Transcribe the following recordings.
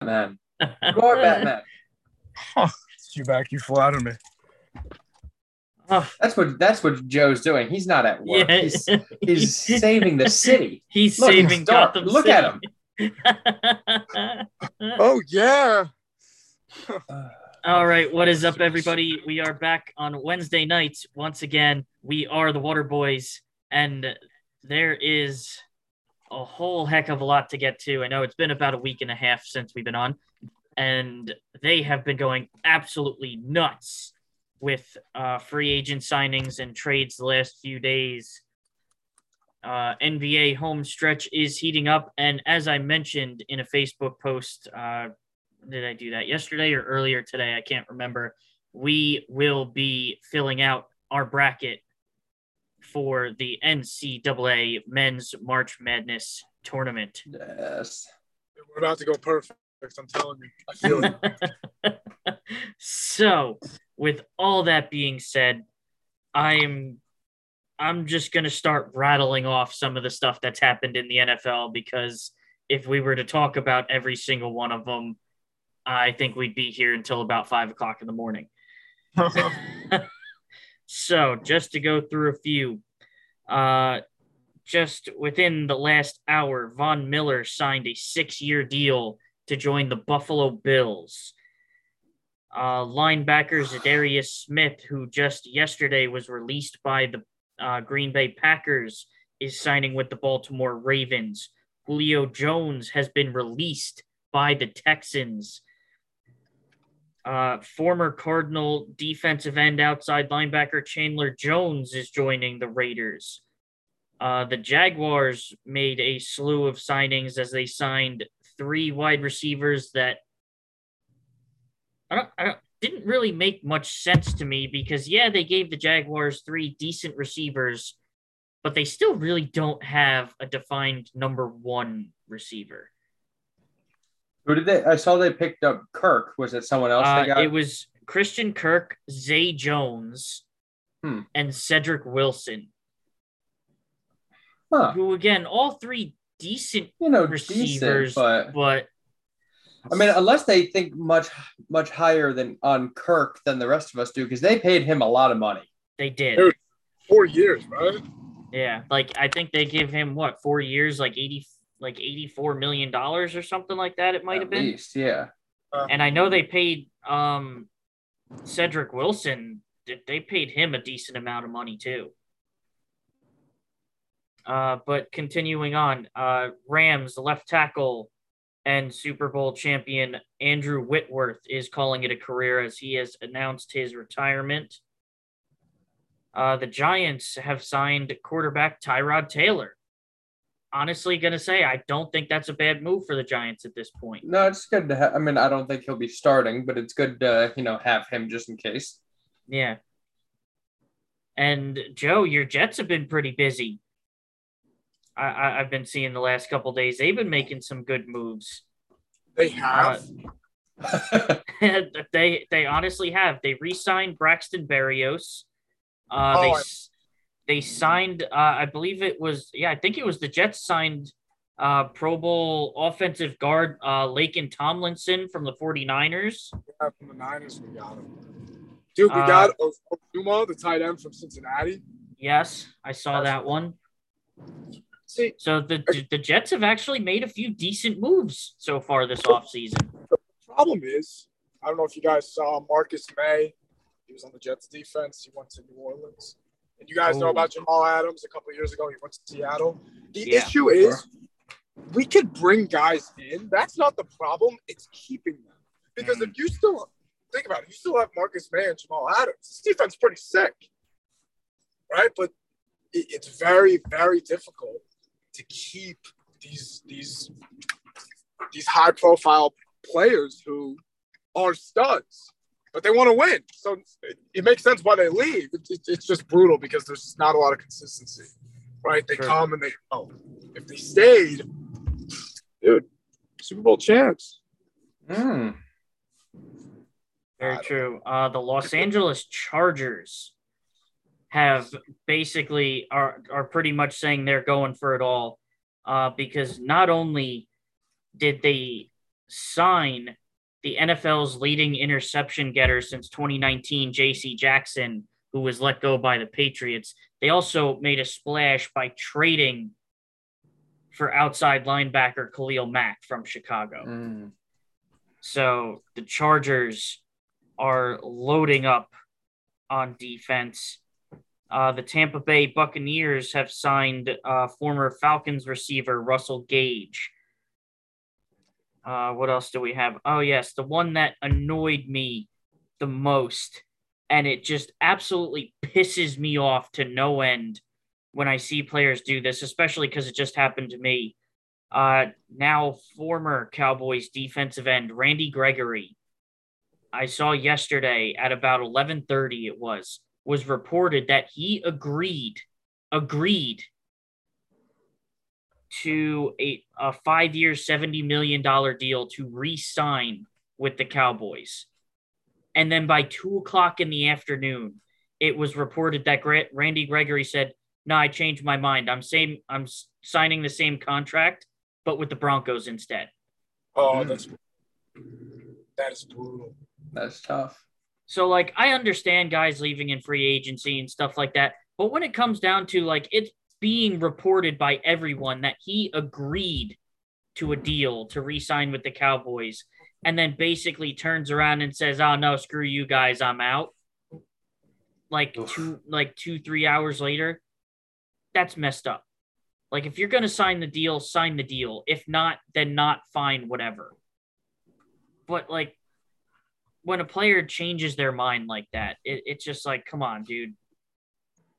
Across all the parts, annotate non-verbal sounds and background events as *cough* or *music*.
Batman. *laughs* You are Batman. You back, you flatter me. Oh, That's what that's what Joe's doing. He's not at work. yeah. He's, he's *laughs* saving the city. *laughs* He's Look, saving he's. Gotham Look City. at him. Oh yeah. *sighs* All right, what is up, everybody? We are back on Wednesday nights once again. We are the Water Boys, and there is a whole heck of a lot to get to. I know it's been about a week and a half since we've been on, and they have been going absolutely nuts with uh, free agent signings and trades the last few days. Uh, NBA home stretch is heating up, and as I mentioned in a Facebook post, uh, did I do that yesterday or earlier today? I can't remember. We will be filling out our bracket for the NCAA Men's March Madness tournament. Yes. We're about to go perfect. I'm telling you. I feel it. *laughs* so, with all that being said, I'm I'm just going to start rattling off some of the stuff that's happened in the NFL because if we were to talk about every single one of them, I think we'd be here until about five o'clock in the morning. *laughs* *laughs* so, just to go through a few, uh, just within the last hour, Von Miller signed a six year deal to join the Buffalo Bills. Uh, linebacker Za'Darius Smith, who just yesterday was released by the uh, Green Bay Packers, is signing with the Baltimore Ravens. Julio Jones has been released by the Texans. Uh, former Cardinal defensive end outside linebacker Chandler Jones is joining the Raiders. Uh, the Jaguars made a slew of signings as they signed three wide receivers that I don't, I don't didn't really make much sense to me because yeah, they gave the Jaguars three decent receivers, but they still really don't have a defined number one receiver. Who did they? I saw they picked up Kirk. Was it someone else Uh, they got? it was Christian Kirk, Zay Jones, Hmm. and Cedric Wilson, huh. who again, all three decent You know, receivers, decent, but but I mean, unless they think much much higher than on Kirk than the rest of us do, because they paid him a lot of money. they did. Dude. Four years, right? Yeah, like I think they give him what four years, like eighty, like eighty-four million dollars or something like that. It might have At been. least, yeah. And I know they paid um Cedric Wilson. They paid him a decent amount of money too. Uh, but continuing on, uh, Rams left tackle and Super Bowl champion Andrew Whitworth is calling it a career as he has announced his retirement. Uh, the Giants have signed quarterback Tyrod Taylor. Honestly, gonna say I don't think that's a bad move for the Giants at this point. No, it's good to have. I mean, I don't think he'll be starting, but it's good to you know have him just in case. Yeah. And Joe, your Jets have been pretty busy. I, I I've been seeing the last couple days. They've been making some good moves. They have. *laughs* they they honestly have. They re-signed Braxton Berrios. Uh, they Oh, I- s- they signed. Uh, I believe it was. Yeah, I think it was the Jets signed. Uh, Pro Bowl offensive guard uh, Laken Tomlinson from the 49ers. Yeah, from the Niners, we got him. Dude, we Uh, got Uzomah, the tight end from Cincinnati. Yes, I saw that one. See, So the the Jets have actually made a few decent moves so far this offseason. the problem is, I don't know if you guys saw Marcus Maye. He was on the Jets defense. He went to New Orleans. And you guys know Oh. about Jamal Adams a couple of years ago. He went to Seattle. The Yeah. issue is we could bring guys in. That's not the problem. It's keeping them. Because if mm. you still think about it, you still have Marcus Maye and Jamal Adams. This defense is pretty sick. Right? But it, it's very, very difficult to keep these these these high profile players who are studs, but they want to win. So it, it makes sense why they leave. It, it- it's just brutal because there's just not a lot of consistency, right? They Sure. come and they go. If they stayed, dude, Super Bowl champs. Hmm. Very true. Uh, the Los Angeles Chargers have basically are are pretty much saying they're going for it all, uh, because not only did they sign the NFL's leading interception getter since 2019, J.C. Jackson, who was let go by the Patriots. They also made a splash by trading for outside linebacker Khalil Mack from Chicago. Mm. So the Chargers are loading up on defense. Uh, the Tampa Bay Buccaneers have signed uh, former Falcons receiver Russell Gage. Uh, what else do we have? Oh, yes, the one that annoyed me the most, and it just absolutely pisses me off to no end when I see players do this, especially because it just happened to me. Uh, now, former Cowboys defensive end Randy Gregory. I saw yesterday at about 11:30 it was was reported that he agreed agreed to a, a five year, $70 million deal to re sign with the Cowboys. And then by two o'clock in the afternoon, it was reported that Gra- Randy Gregory said, No, I changed my mind. I'm same I'm s- signing the same contract, but with the Broncos instead. Oh, Mm. that's that is brutal. That's tough. So like I understand guys leaving in free agency and stuff like that, but when it comes down to like it's being reported by everyone that he agreed to a deal to re-sign with the Cowboys and then basically turns around and says, "Oh no, screw you guys, I'm out." Like Oof. two like 2 3 hours later, that's messed up. Like if you're going to sign the deal, sign the deal. If not, then not fine whatever. But like when a player changes their mind like that, it, it's just like, come on, dude.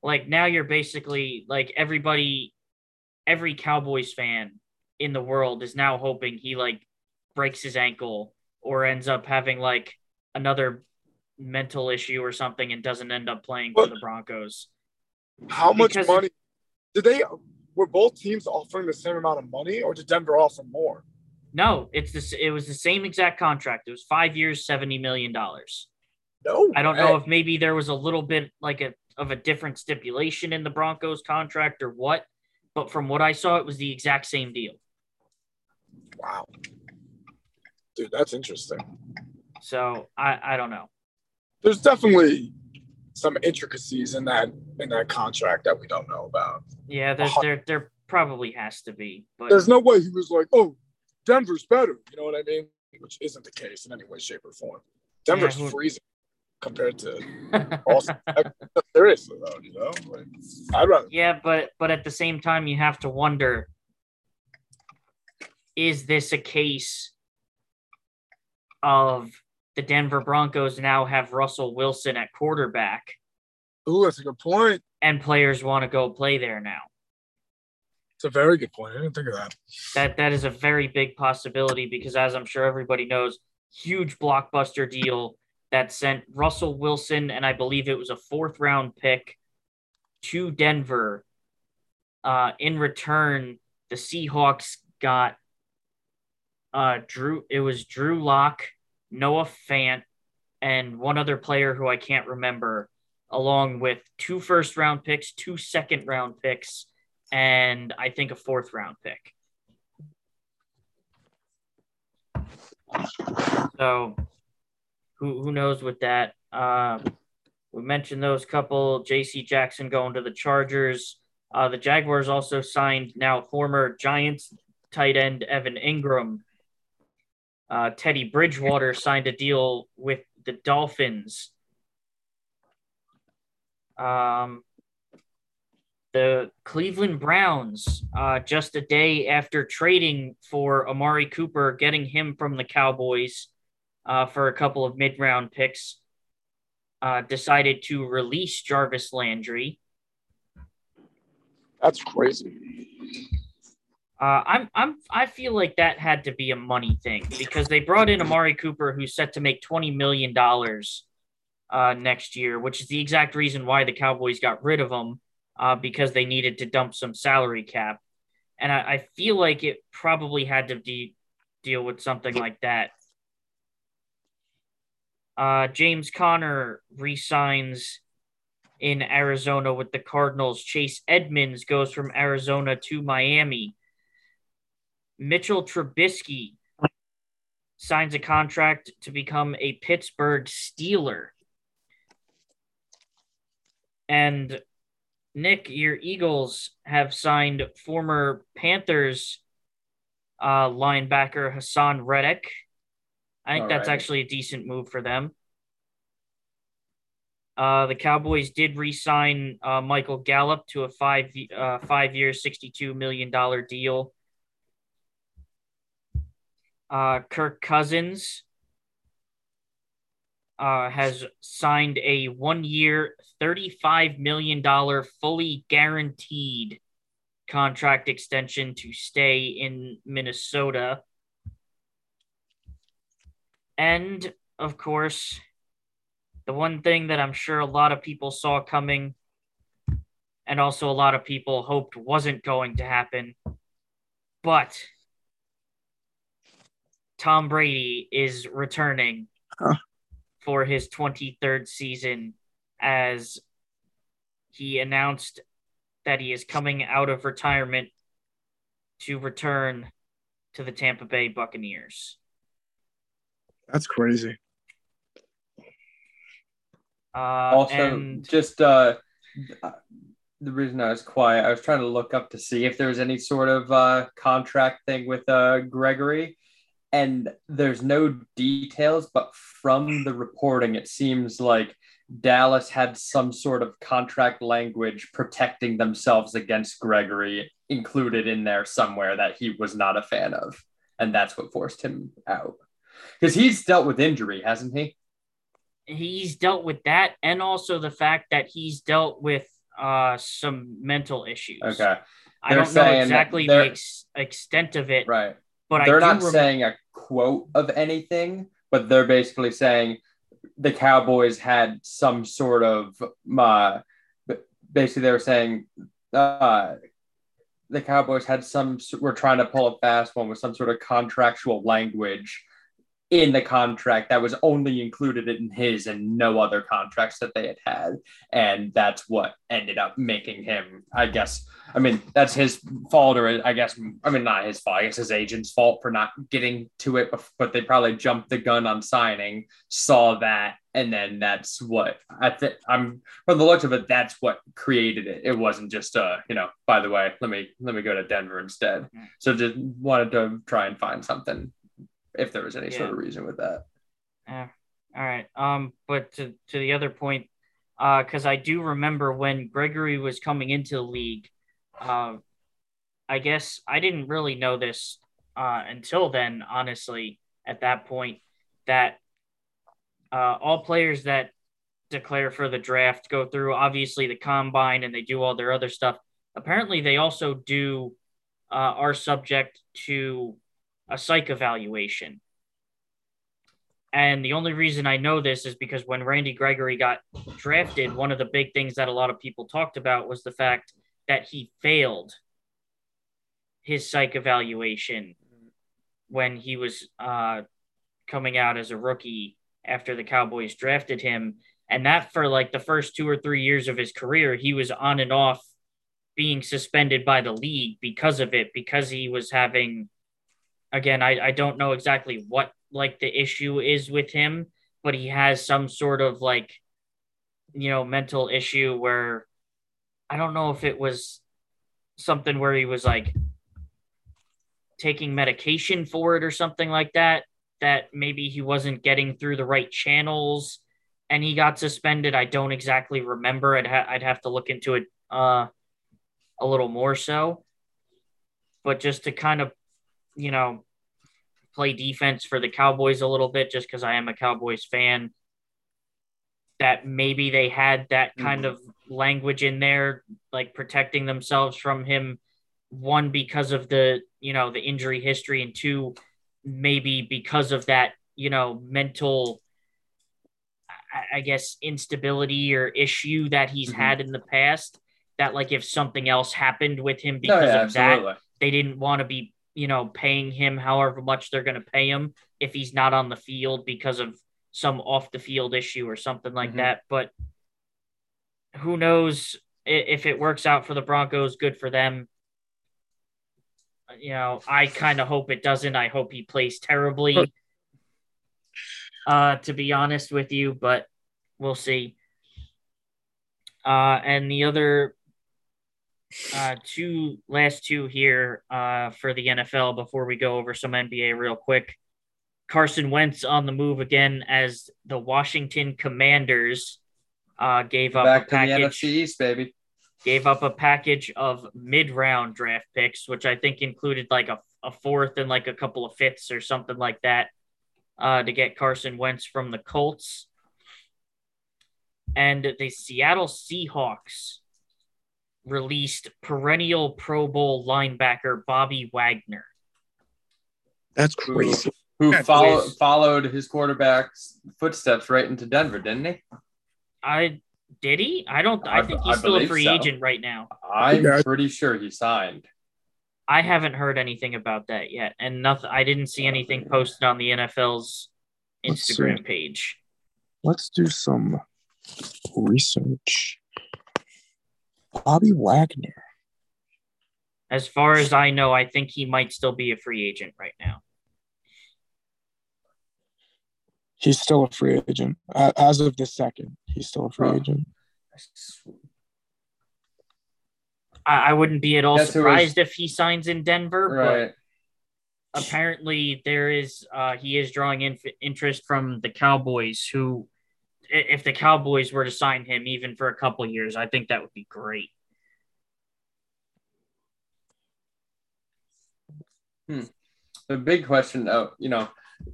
Like now you're basically like everybody, every Cowboys fan in the world is now hoping he like breaks his ankle or ends up having like another mental issue or something and doesn't end up playing for the Broncos. How much Because- money did they? Were both teams offering the same amount of money, or did Denver offer more? No, it's this. It was the same exact contract. It was five years, seventy million dollars. No, I don't way. know if maybe there was a little bit like a of a different stipulation in the Broncos contract or what, but from what I saw, it was the exact same deal. Wow, dude, that's interesting. So I I don't know. There's definitely some intricacies in that in that contract that we don't know about. Yeah, there's Uh, there there probably has to be, but There's no way he was like, "Oh, Denver's better." You know what I mean? Which isn't the case in any way, shape, or form. Denver's who- freezing compared to Austin. Seriously, though, you know, like, I'd rather. yeah, but but at the same time, you have to wonder: is this a case of the Denver Broncos now have Russell Wilson at quarterback, Ooh, that's a good point. and players want to go play there now? It's a very good point. I didn't think of that. that that is a very big possibility because as I'm sure everybody knows, huge blockbuster deal that sent Russell Wilson and I believe it was a fourth round pick to Denver. Uh, in return, the Seahawks got uh, Drew. It was Drew Lock, Noah Fant, and one other player who I can't remember, along with two first round picks, two second round picks, and I think a fourth round pick. So who who knows with that? Uh, we mentioned those couple. J.C. Jackson going to the Chargers. Uh, the Jaguars also signed now former Giants tight end Evan Engram. Uh, Teddy Bridgewater signed a deal with the Dolphins. Um, the Cleveland Browns, uh, just a day after trading for Amari Cooper, getting him from the Cowboys uh, for a couple of mid round picks, uh, decided to release Jarvis Landry. That's crazy. Uh, I'm I'm I feel like that had to be a money thing because they brought in Amari Cooper, who's set to make twenty million dollars uh, next year, which is the exact reason why the Cowboys got rid of him uh, because they needed to dump some salary cap, and I, I feel like it probably had to de- deal with something like that. Uh, James Conner resigns in Arizona with the Cardinals. Chase Edmonds goes from Arizona to Miami. Mitchell Trubisky signs a contract to become a Pittsburgh Steeler. And Nick, your Eagles have signed former Panthers uh, linebacker Haason Reddick. I think that's Alrighty. actually a decent move for them. Uh, the Cowboys did re-sign uh, Michael Gallup to a five uh, five year, sixty two million dollar deal. Uh, Kirk Cousins uh, has signed a one year, thirty five million dollar fully guaranteed contract extension to stay in Minnesota. And of course, the one thing that I'm sure a lot of people saw coming, and also a lot of people hoped wasn't going to happen, but Tom Brady is returning Huh. for his 23rd season as he announced that he is coming out of retirement to return to the Tampa Bay Buccaneers. That's crazy. Uh, also and just uh the reason I was quiet, I was trying to look up to see if there was any sort of uh contract thing with uh Gregory. And there's no details, but from the reporting, it seems like Dallas had some sort of contract language protecting themselves against Gregory included in there somewhere that he was not a fan of. And that's what forced him out. Because he's dealt with injury, hasn't he? he's dealt with that, and also the fact that he's dealt with uh, some mental issues. Okay. I They're don't know exactly the ex- extent of it, Right. but they're I not saying a quote of anything, but they're basically saying the Cowboys had some sort of uh, basically they were saying uh, the Cowboys had some were trying to pull a fast one with some sort of contractual language in the contract that was only included in his and no other contracts that they had had. And that's what ended up making him i guess i mean that's his fault or i guess i mean not his fault i guess his agent's fault for not getting to it but they probably jumped the gun on signing saw that and then that's what i think i'm from the looks of it that's what created it. It wasn't just uh you know by the way let me let me go to denver instead. So just wanted to try and find something if there was any sort of reason with that Yeah. All right. Um, but to, to the other point, uh, because I do remember when Gregory was coming into the league, uh, I guess I didn't really know this uh, until then, honestly, at that point, that uh, all players that declare for the draft go through obviously the combine and they do all their other stuff. Apparently, they also do uh, are subject to a psych evaluation. And the only reason I know this is because when Randy Gregory got drafted, one of the big things that a lot of people talked about was the fact that he failed his psych evaluation when he was uh, coming out as a rookie after the Cowboys drafted him. And that for like the first two or three years of his career, he was on and off being suspended by the league because of it, because he was having, again, I, I don't know exactly what like the issue is with him, but he has some sort of like, you know, mental issue where I don't know if it was something where he was like taking medication for it or something like that, that maybe he wasn't getting through the right channels and he got suspended. I don't exactly remember. I'd, ha- I'd have to look into it uh, a little more so. But just to kind of, you know, play defense for the Cowboys a little bit, just because I am a Cowboys fan, that maybe they had that kind of language in there, like protecting themselves from him. One, because of the, you know, the injury history, and two, maybe because of that, you know, mental, I- guess, instability or issue that he's Mhm. had in the past. That, like, if something else happened with him no, because yeah, of that, they didn't want to be, you know, paying him however much they're going to pay him if he's not on the field because of some off the field issue or something like Mhm. that. But who knows if it works out for the Broncos, good for them. You know, I kind of hope it doesn't. I hope he plays terribly. uh, to be honest with you, but we'll see. Uh, and the other uh, two last two here uh, for the NFL before we go over some NBA real quick. Carson Wentz on the move again as the Washington Commanders uh, gave up Back a to the package NFC East, baby. gave up a package of mid-round draft picks, which I think included like a, a fourth and like a couple of fifths or something like that, uh, to get Carson Wentz from the Colts. And the Seattle Seahawks released perennial Pro Bowl linebacker Bobby Wagner. That's crazy. Who Yeah, follow, please. followed his quarterback's footsteps right into Denver, didn't he? I did he? I don't. I, I- think I he's still a free so. agent right now. I'm Yeah. pretty sure he signed. I haven't heard anything about that yet, and nothing. I didn't see anything posted on the NFL's Let's. Instagram page. Let's do some research. Bobby Wagner. As far as I know, I think he might still be a free agent right now. He's still a free agent. As of this second, he's still a free Huh. agent. I, I wouldn't be at all Guess who was- surprised if he signs in Denver, Right. but apparently there is uh, he is drawing in, interest from the Cowboys. Who, i- if the Cowboys were to sign him even for a couple years, I think that would be great. The big question, though, you know,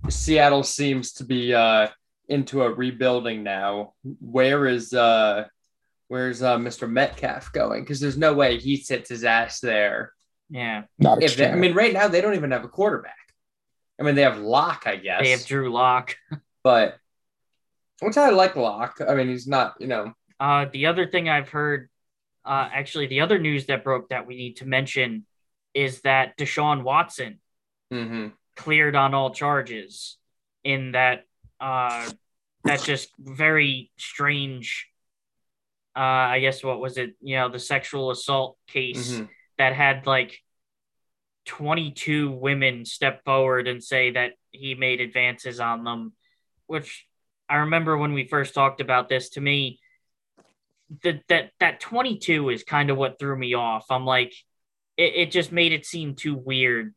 Seattle seems to be uh, into a rebuilding now. Where is uh, where's uh, Mr. Metcalf going? Because there's no way he sits his ass there. Yeah, Not If they, I mean, right now they don't even have a quarterback. I mean, they have Lock, I guess, they have Drew Lock. *laughs* but which I like Lock. I mean, he's not, you know, Uh, the other thing I've heard, uh, actually, the other news that broke that we need to mention is that Deshaun Watson hmm cleared on all charges in that uh, that just very strange. Uh, I guess what was it? You know, the sexual assault case Mhm. that had like 22 women step forward and say that he made advances on them, which I remember when we first talked about this to me, that that that 22 is kind of what threw me off. I'm like, it, it just made it seem too weird.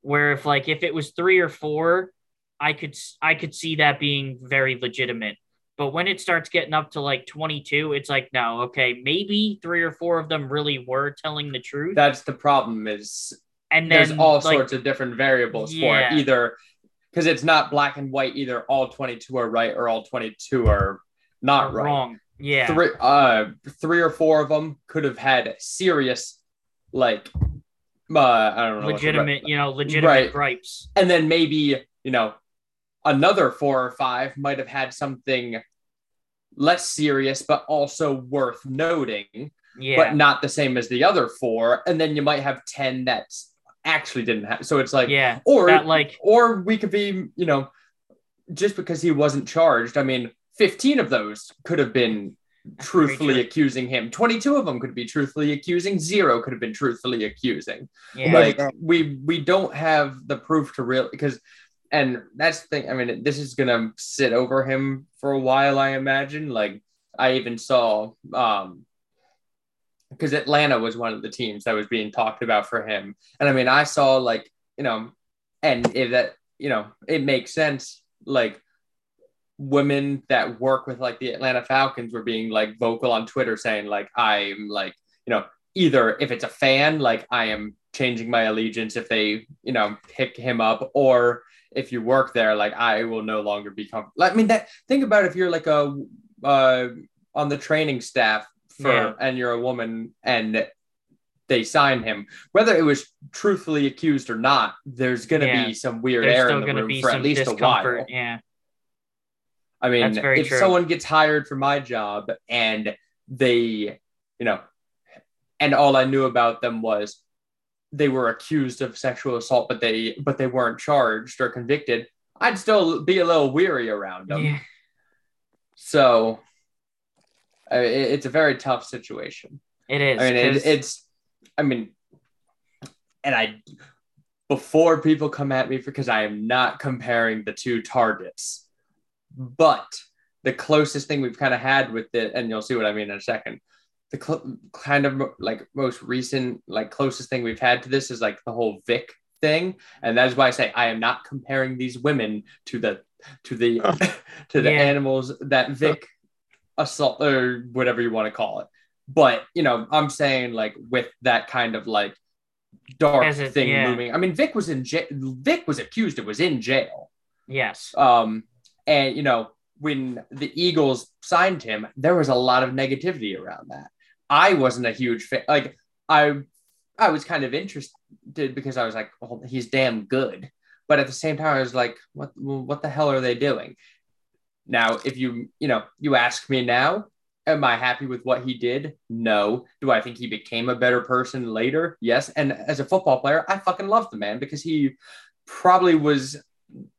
Where if like if it was three or four, I could I could see that being very legitimate. But when it starts getting up to like 22, it's like, no, okay, maybe three or four of them really were telling the truth. that's the problem. Is and then there's all like, sorts of different variables for it. Either because it's not black and white. Either all 22 are right or all 22 are not right. wrong. Yeah. Three, uh, three or four of them could have had serious, like, uh, I don't know, what the re- legitimate, you know, legitimate Right. gripes. and then maybe you know another four or five might have had something less serious but also worth noting Yeah. but not the same as the other four and then you might have 10 that actually didn't have so it's like yeah. or That like or we could be you know just because he wasn't charged i mean 15 of those could have been truthfully accusing him. 22 of them could be truthfully accusing. Zero could have been truthfully accusing. Yeah. like we we don't have the proof to real because and that's the thing i mean this is gonna sit over him for a while i imagine. Like i even saw um because atlanta was one of the teams that was being talked about for him and i mean i saw like you know and if that you know it makes sense like women that work with like the atlanta falcons were being like vocal on twitter saying like i'm like you know either if it's a fan, like I am changing my allegiance if they, you know, pick him up, or if you work there, like I will no longer be comfortable. I mean, that think about if you're like a uh, on the training staff for, Yeah. and you're a woman and they sign him, whether it was truthfully accused or not, there's gonna Yeah. be some weird There's air in the room be for some at least a while. Yeah. I mean, if true. someone gets hired for my job and they, you know, and all I knew about them was they were accused of sexual assault, but they but they weren't charged or convicted, I'd still be a little weary around them. Yeah. So uh, it- it's a very tough situation. It is. I mean, it, it's, I mean, and I, before people come at me because I am not comparing the two targets, But the closest thing we've kind of had with it, and you'll see what I mean in a second. The cl- kind of like most recent, like closest thing we've had to this is like the whole Vick thing, and that is why I say I am not comparing these women to the to the *laughs* to the Yeah. animals that Vick assault or whatever you want to call it. But you know, I'm saying like with that kind of like dark it- thing yeah. looming. I mean, Vick was in jail. Vick was accused. It was in jail. Yes. Um, and you know, when the Eagles signed him, there was a lot of negativity around that. I wasn't a huge fan. Like I, I was kind of interested because I was like, well, he's damn good. But at the same time, I was like, what, what the hell are they doing? Now, if you, you know, you ask me now, am I happy with what he did? No. Do I think he became a better person later? Yes. And as a football player, I fucking love the man because he probably was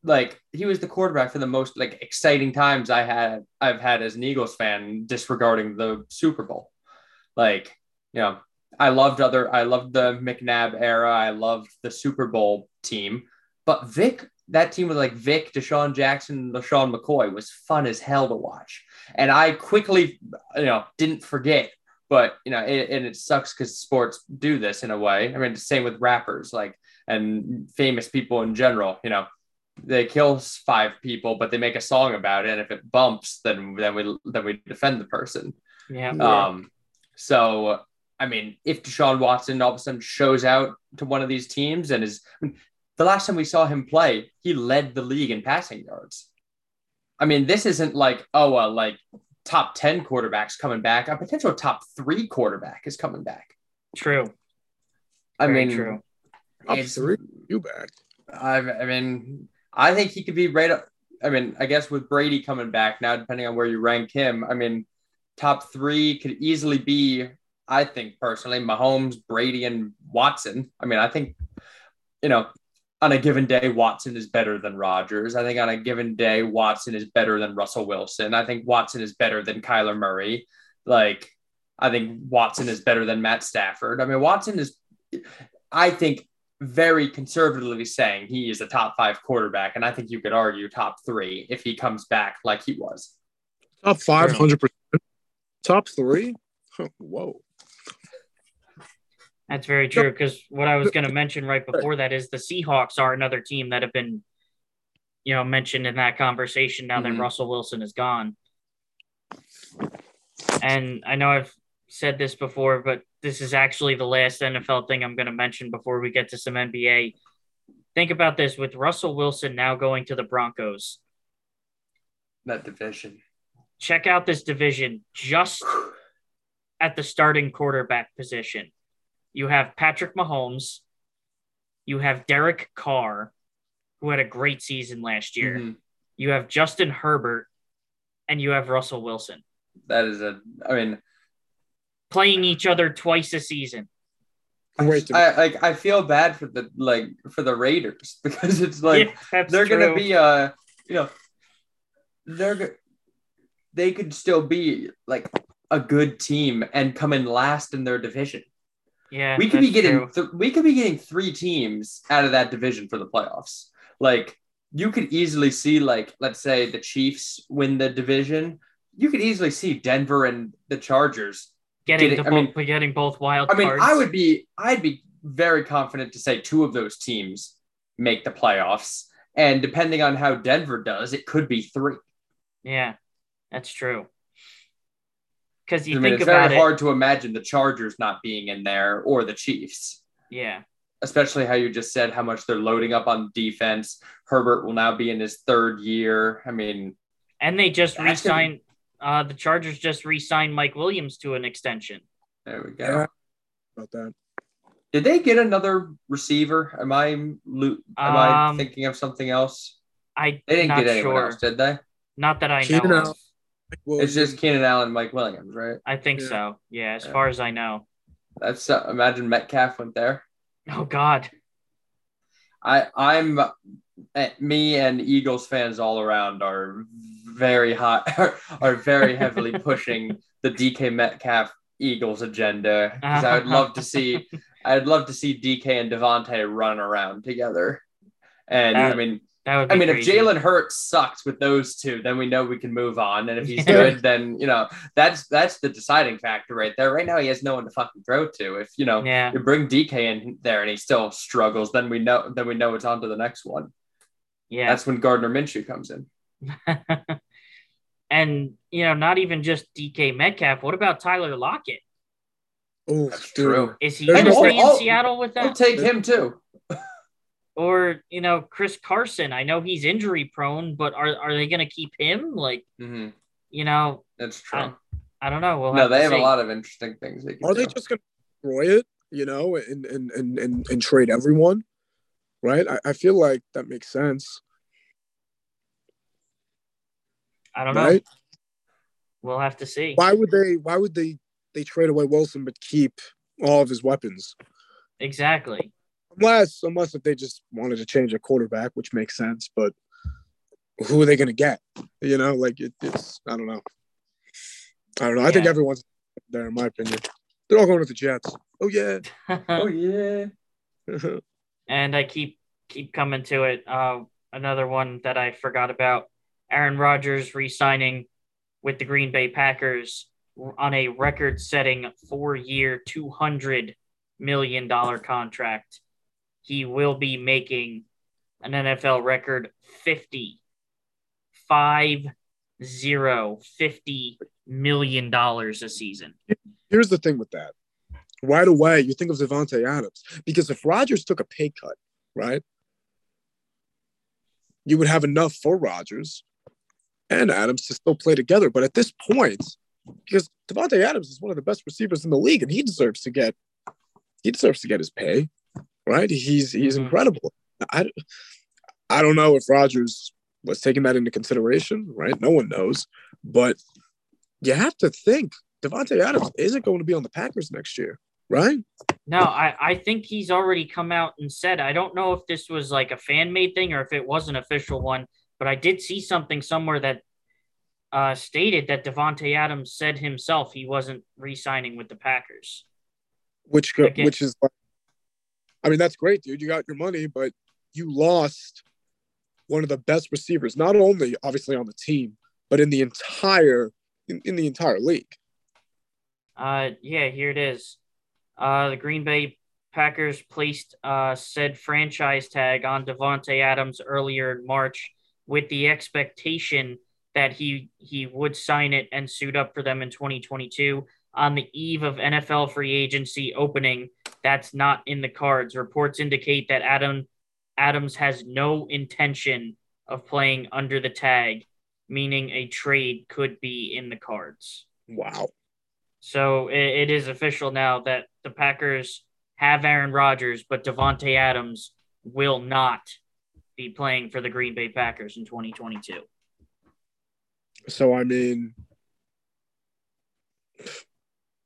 like he was the quarterback for the most like exciting times I had I've had as an Eagles fan, disregarding the Super Bowl. Like, you know, I loved other I loved the McNabb era. I loved the Super Bowl team. But Vick, that team with like Vick, DeSean Jackson, and LeSean McCoy was fun as hell to watch. And I quickly, you know, didn't forget. But you know, it, and it sucks because sports do this in a way. I mean, the same with rappers, like and famous people in general. You know, they kill five people, but they make a song about it. And if it bumps, then then we then we defend the person. Yeah. Yeah. Um, so I mean, if Deshaun Watson all of a sudden shows out to one of these teams and is I mean, the last time we saw him play, he led the league in passing yards. I mean, this isn't like oh, uh, like top ten quarterbacks coming back. A potential top three quarterback is coming back. True. I Very mean, true. Top three, you back. I, I mean, I think he could be right up. I mean, I guess with Brady coming back now, depending on where you rank him, I mean, top three could easily be, I think personally, Mahomes, Brady, and Watson. I mean, I think, you know, on a given day, Watson is better than Rodgers. I think on a given day, Watson is better than Russell Wilson. I think Watson is better than Kyler Murray. Like, I think Watson is better than Matt Stafford. I mean, Watson is, I think, very conservatively saying he is a top five quarterback. And I think you could argue top three if he comes back like he was. Top five hundred percent. Top three. Whoa. That's very true. Because what I was going to mention right before that is the Seahawks are another team that have been, you know, mentioned in that conversation now Mhm. that Russell Wilson is gone. And I know I've said this before, but this is actually the last NFL thing I'm going to mention before we get to some NBA. Think about this with Russell Wilson now going to the Broncos. That division. Check out this division just *sighs* at the starting quarterback position. You have Patrick Mahomes. You have Derek Carr, who had a great season last year. Mhm. You have Justin Herbert, and you have Russell Wilson That is a, I mean, playing each other twice a season. Great. To I like I feel bad for the like for the Raiders *laughs* because it's like Yeah, they're gonna be uh you know they're go- they could still be like a good team and come in last in their division. Yeah, we could be getting th- we could be getting three teams out of that division for the playoffs. Like you could easily see like let's say the Chiefs win the division. You could easily see Denver and the Chargers getting getting- the I mean- both, getting both wild I mean, cards. I would be, I'd be very confident to say two of those teams make the playoffs, and depending on how Denver does, it could be three. Yeah, that's true. Because I you mean, think it's about very it. hard to imagine the Chargers not being in there or the Chiefs, Yeah, especially how you just said how much they're loading up on defense. Herbert will now be in his third year. I mean, and they just That's gonna- re-signed. Uh, the Chargers just re-signed Mike Williams to an extension. there we go. Yeah. about that. Did they get another receiver? Am I lo- am I Um, thinking of something else? I They didn't not get anyone sure. else, did they? Not that I Keenan know. Allen. Of. Well, It's just Keenan Allen, Mike Williams, right? I think Yeah. so. Yeah, as Yeah. far as I know. That's uh, imagine Metcalf went there. Oh God. I I'm eh, me and Eagles fans all around are very hot *laughs* are, are very heavily *laughs* pushing the DK Metcalf Eagles agenda because I would love to *laughs* see I'd love to see DK and Davante run around together. And I mean That would. Be I mean, crazy. if Jalen Hurts sucks with those two, then we know we can move on. And if he's good, then you know that's that's the deciding factor right there. Right now, he has no one to fucking throw to. If you know yeah, you bring DK in there and he still struggles, then we know then we know it's on to the next one. yeah. That's when Gardner Minshew comes in. *laughs* and you know, not even just DK Metcalf. What about Tyler Lockett? Oh, That's true. Is he There's going to stay in Seattle with I'll take him too. Or you know, Chris Carson? I know he's injury prone, but are are they going to keep him? Like, hmm you know, That's true. I don't know. We'll no, have they to have a lot of interesting things. They can Are they just going to destroy it, you know, and and and and, and trade everyone? Right? I, I feel like that makes sense. I don't know. Right? We'll have to see. Why would they? Why would they? They trade away Wilson but keep all of his weapons? Exactly. Unless, unless if they just wanted to change a quarterback, which makes sense. But who are they going to get? You know, like it, it's. I don't know. I don't know. I think everyone's there, in my opinion. They're all going with the Jets. Oh yeah. *laughs* Oh yeah. *laughs* and I keep keep coming to it. Uh, another one that I forgot about: Aaron Rodgers re-signing with the Green Bay Packers on a record-setting four-year, two hundred million dollar contract. He will be making an NFL record 50, five zero, 50 million dollars a season. Here's the thing with that. Right away, you think of Davante Adams because if Rodgers took a pay cut, right, you would have enough for Rodgers and Adams to still play together. But at this point, because Davante Adams is one of the best receivers in the league, and he deserves to get he deserves to get his pay, right? He's he's Mhm. incredible. I I don't know if Rodgers was taking that into consideration, right? No one knows, but you have to think Davante Adams isn't going to be on the Packers next year, right? No, I, I think he's already come out and said, I don't know if this was like a fan made thing or if it was an official one, but I did see something somewhere that uh, stated that Davante Adams said himself he wasn't re signing with the Packers. Which go, which is, like- I mean, that's great, dude. You got your money, but you lost one of the best receivers, not only obviously on the team, but in the entire in, in the entire league. Uh, yeah, here it is. Uh, the Green Bay Packers placed uh, said franchise tag on Davante Adams earlier in March with the expectation that he he would sign it and suit up for them in 2022 on the eve of NFL free agency opening. That's not in the cards. Reports indicate that Adam Adams has no intention of playing under the tag, meaning a trade could be in the cards. Wow. So it, it is official now that the Packers have Aaron Rodgers, but Davante Adams will not be playing for the Green Bay Packers in 2022. So I mean,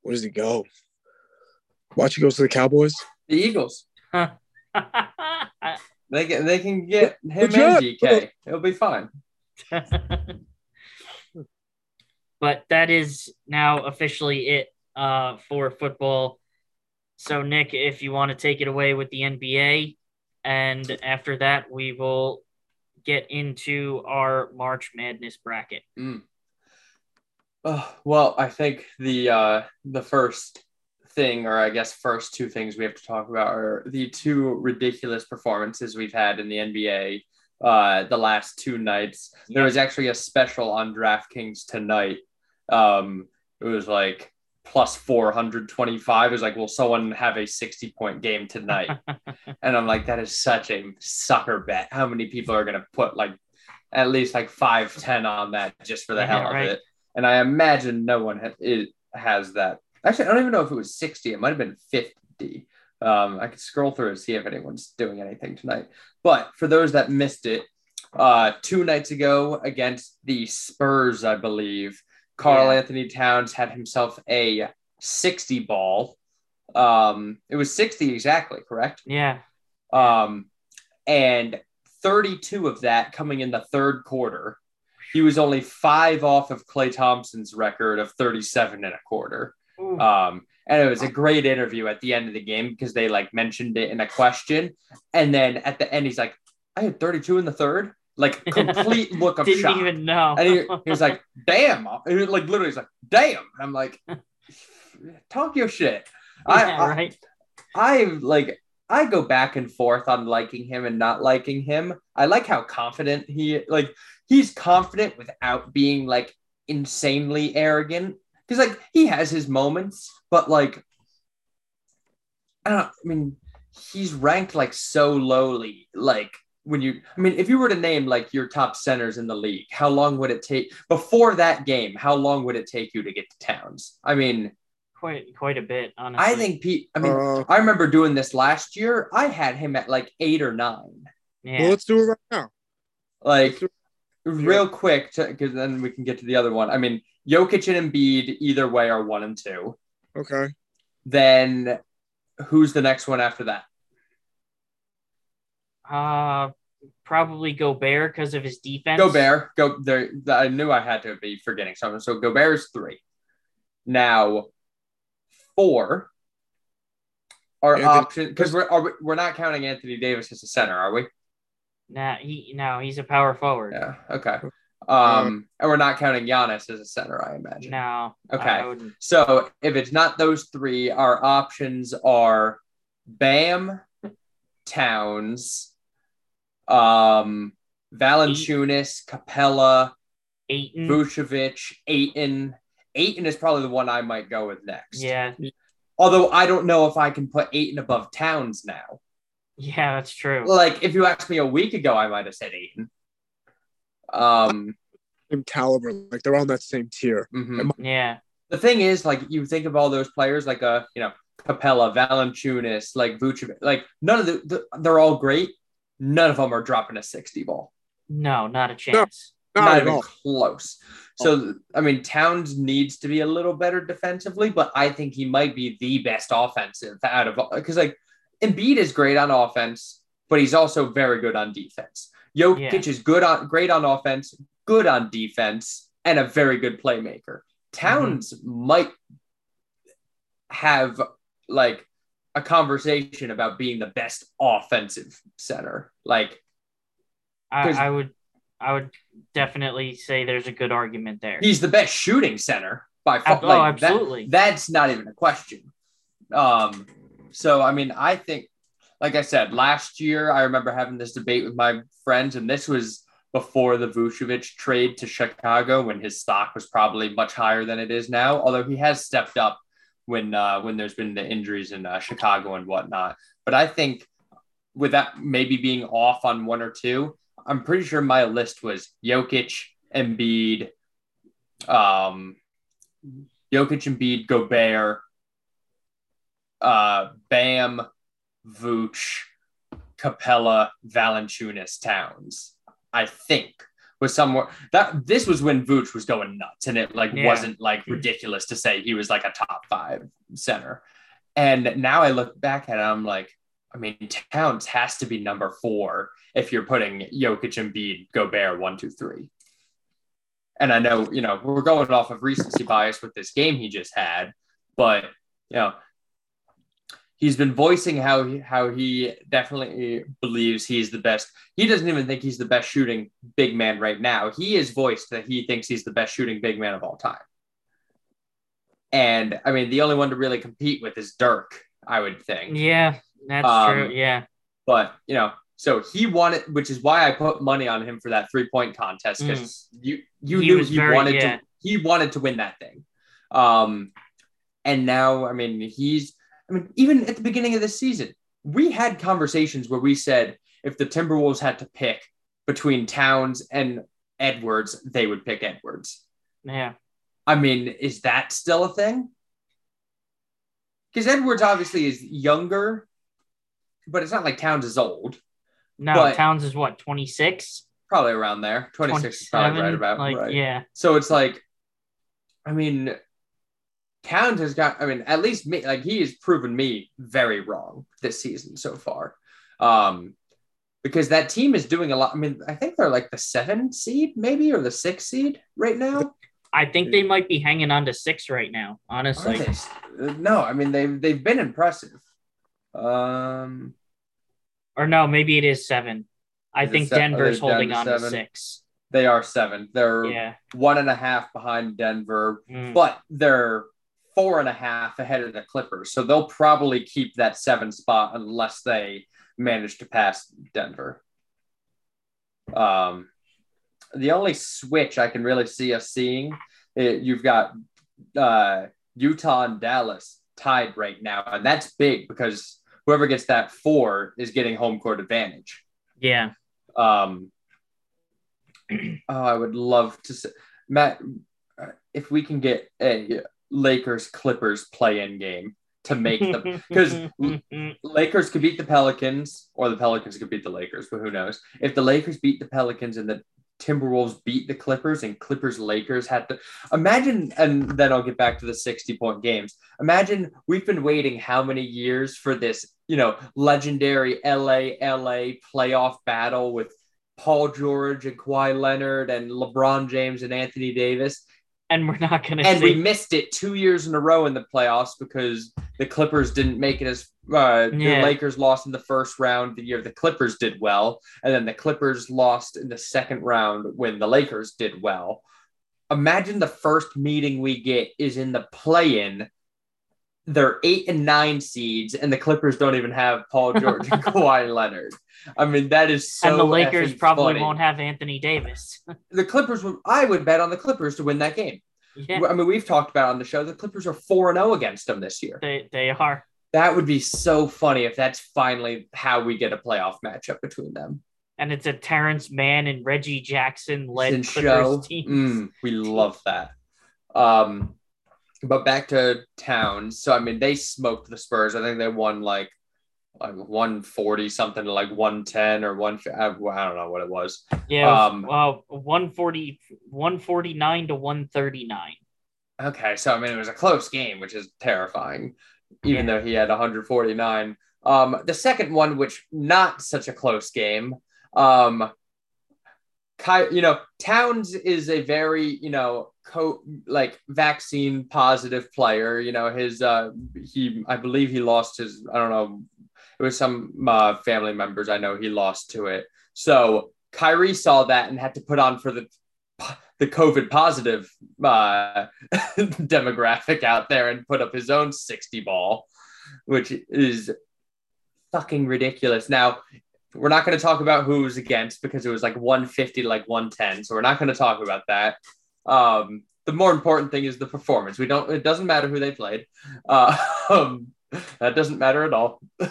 where does he go? Watch he goes to the Cowboys. The Eagles. *laughs* They can they can get him Good job. and DK. It'll be fine. *laughs* But that is now officially it uh, for football. So, Nick, if you want to take it away with the NBA, and after that, we will get into our March Madness bracket. Mm. Oh, well, I think the uh, the first thing, or I guess first two things we have to talk about, are the two ridiculous performances we've had in the NBA uh, the last two nights. There was actually a special on DraftKings tonight. Um, it was like plus 425. It was like, will someone have a 60 point game tonight? *laughs* and I'm like, that is such a sucker bet. How many people are going to put like at least like 5, 10 on that just for the Yeah, hell of right. it? And I imagine no one ha- it has that. Actually, I don't even know if it was 60. It might have been 50. Um, I could scroll through and see if anyone's doing anything tonight. But for those that missed it, uh, two nights ago against the Spurs, I believe, Karl Yeah. Anthony Towns had himself a 60 ball. Um, it was 60 exactly, correct? yeah. Um, and 32 of that coming in the third quarter. He was only five off of Klay Thompson's record of 37 and a quarter. Ooh. Um, and it was a great interview at the end of the game because they like mentioned it in a question. And then at the end, he's like, I had 32 in the third. Like *laughs* complete look of Didn't shock. even know. And he, he was like, damn. He was like literally he's like, damn. And I'm like, *laughs* talk your shit. I, yeah, I, right. I like I go back and forth on liking him and not liking him. I like how confident he like he's confident without being like insanely arrogant. Because like he has his moments, but like I don't I mean he's ranked like so lowly. Like when you I mean if you were to name like your top centers in the league, how long would it take before that game? How long would it take you to get to Towns? I mean, Quite quite a bit, honestly. I think Pete I mean Uh, I remember doing this last year. I had him at like eight or nine. Yeah. Well, let's do it right now. Like Let's real quick, because then we can get to the other one. I mean, Jokic and Embiid either way are one and two. Okay. Then who's the next one after that? Uh, probably Gobert because of his defense. Gobert. Go there. I knew I had to be forgetting someone. So Gobert is three. Now four are Anthony- option because we're are we, we're not counting Anthony Davis as a center, are we? Nah, he no, he's a power forward. Yeah. Okay. Um, and we're not counting Giannis as a center, I imagine. No. Okay. So if it's not those three, our options are Bam, Towns, um, Valanciunas, Capela, Ayton. Vucevic, Ayton. Ayton is probably the one I might go with next. Yeah. Although I don't know if I can put Ayton above Towns now. Yeah, that's true. Like if you asked me a week ago, I might have said Ayton. Um, Same caliber. Like they're on that same tier. mhm. Yeah. the thing is, like you think of all those players, like uh, you know, Capela, Valanciunas, like Vucevic, like none of the, the they're all great. None of them are dropping a sixty ball. No, not a chance. Not, Not, at even all. close. So I mean, Towns needs to be a little better defensively, but I think he might be the best offensive out of because like Embiid is great on offense, but he's also very good on defense. Jokic Yeah. is good on great on offense, good on defense, and a very good playmaker. Towns mm-hmm. might have like a conversation about being the best offensive center. Like I, I would I would definitely say there's a good argument there. he's the best shooting center by far. Oh, Like, that- absolutely. that's not even a question. Um, so I mean, I think, like I said, last year I remember having this debate with my friends, and this was before the Vucevic trade to Chicago when his stock was probably much higher than it is now. Although he has stepped up when uh, when there's been the injuries in uh, Chicago and whatnot. But I think with that maybe being off on one or two, I'm pretty sure my list was Jokic, Embiid, um, Jokic, Embiid, Gobert, uh, Bam, Vooch, Capela, Valanciunas, Towns. I think was somewhere that this was when Vooch was going nuts, and it like Yeah. wasn't like ridiculous to say he was like a top five center. And now I look back at it, I'm like, I mean, Towns has to be number four if you're putting Jokic, Embiid, Gobert one, two, three. And I know, you know, we're going off of recency bias with this game he just had, but you know, he's been voicing how he how he definitely believes he's the best. He doesn't even think he's the best shooting big man right now. He has voiced that he thinks he's the best shooting big man of all time. And I mean, the only one to really compete with is Dirk, I would think. Yeah, that's Um, true. Yeah. But you know, so he wanted, which is why I put money on him for that three point contest because you you Mm. He knew he very- wanted yeah. to he wanted to win that thing. Um, and now I mean he's I mean even at the beginning of the season we had conversations where we said if the Timberwolves had to pick between Towns and Edwards, they would pick Edwards. Yeah. I mean, is that still a thing? Because Edwards obviously is younger, but it's not like Towns is old. No, But- Towns is what, 26? Probably around there. 26 is probably right about like, right. Yeah. So it's like, I mean, Towns has got, I mean, at least me, like he has proven me very wrong this season so far. Um, because that team is doing a lot. I mean, I think they're like the seven seed, maybe, or the six seed right now. I think they might be hanging on to six right now, honestly. No, I mean they've they've been impressive. Um, Or no, maybe it is seven. I Is think se- Denver's down holding to on to six. They are seven. They're Yeah. one and a half behind Denver, Mm. but they're four and a half ahead of the Clippers. So they'll probably keep that seven spot unless they manage to pass Denver. Um, the only switch I can really see us seeing, it, you've got uh, Utah and Dallas tied right now, and that's big because whoever gets that four is getting home court advantage. Yeah. Um, oh, I would love to see Matt if we can get a Lakers Clippers play in game to make them because *laughs* Lakers could beat the Pelicans or the Pelicans could beat the Lakers, but who knows? If the Lakers beat the Pelicans and the Timberwolves beat the Clippers and Clippers Lakers had to imagine, and then I'll get back to the 60 point games. Imagine we've been waiting how many years for this, you know, legendary LA LA playoff battle with Paul George and Kawhi Leonard and LeBron James and Anthony Davis and we're not gonna and see we missed it two years in a row in the playoffs because the Clippers didn't make it as uh, the Lakers lost in the first round the year the Clippers did well, and then the Clippers lost in the second round when the Lakers did well. Imagine the first meeting we get is in the play-in. They're eight and nine seeds, and the Clippers don't even have Paul George and *laughs* Kawhi Leonard. I mean, that is so. and the Lakers probably funny. won't have Anthony Davis. *laughs* The Clippers. I would bet on the Clippers to win that game. yeah, I mean, we've talked about on the show. The Clippers are four and zero against them this year. they they are. That would be so funny if that's finally how we get a playoff matchup between them. And it's a Terance Mann and Reggie Jackson led Clippers show, team. Mm, we love that. Um, but back to Towns. So I mean, they smoked the Spurs. I think they won like like one forty something to like one ten or one. I don't know what it was. Yeah, Um, well, 140, 149 to 139. Okay, so I mean, it was a close game, which is terrifying, even Yeah. though he had 149. Um, the second one, which not such a close game, um, Ky- you know, Towns is a very, you know, co like vaccine positive player. You know, his uh, he, I believe he lost his, I don't know, it was some uh, family members I know he lost to it. So Kyrie saw that and had to put on for the the COVID positive uh, *laughs* demographic out there and put up his own 60 ball, which is fucking ridiculous. Now, we're not going to talk about who was against because it was like 150 to like 110. So we're not going to talk about that. Um, the more important thing is the performance. We don't, it doesn't matter who they played. Uh, *laughs* um, that doesn't matter at all. *laughs*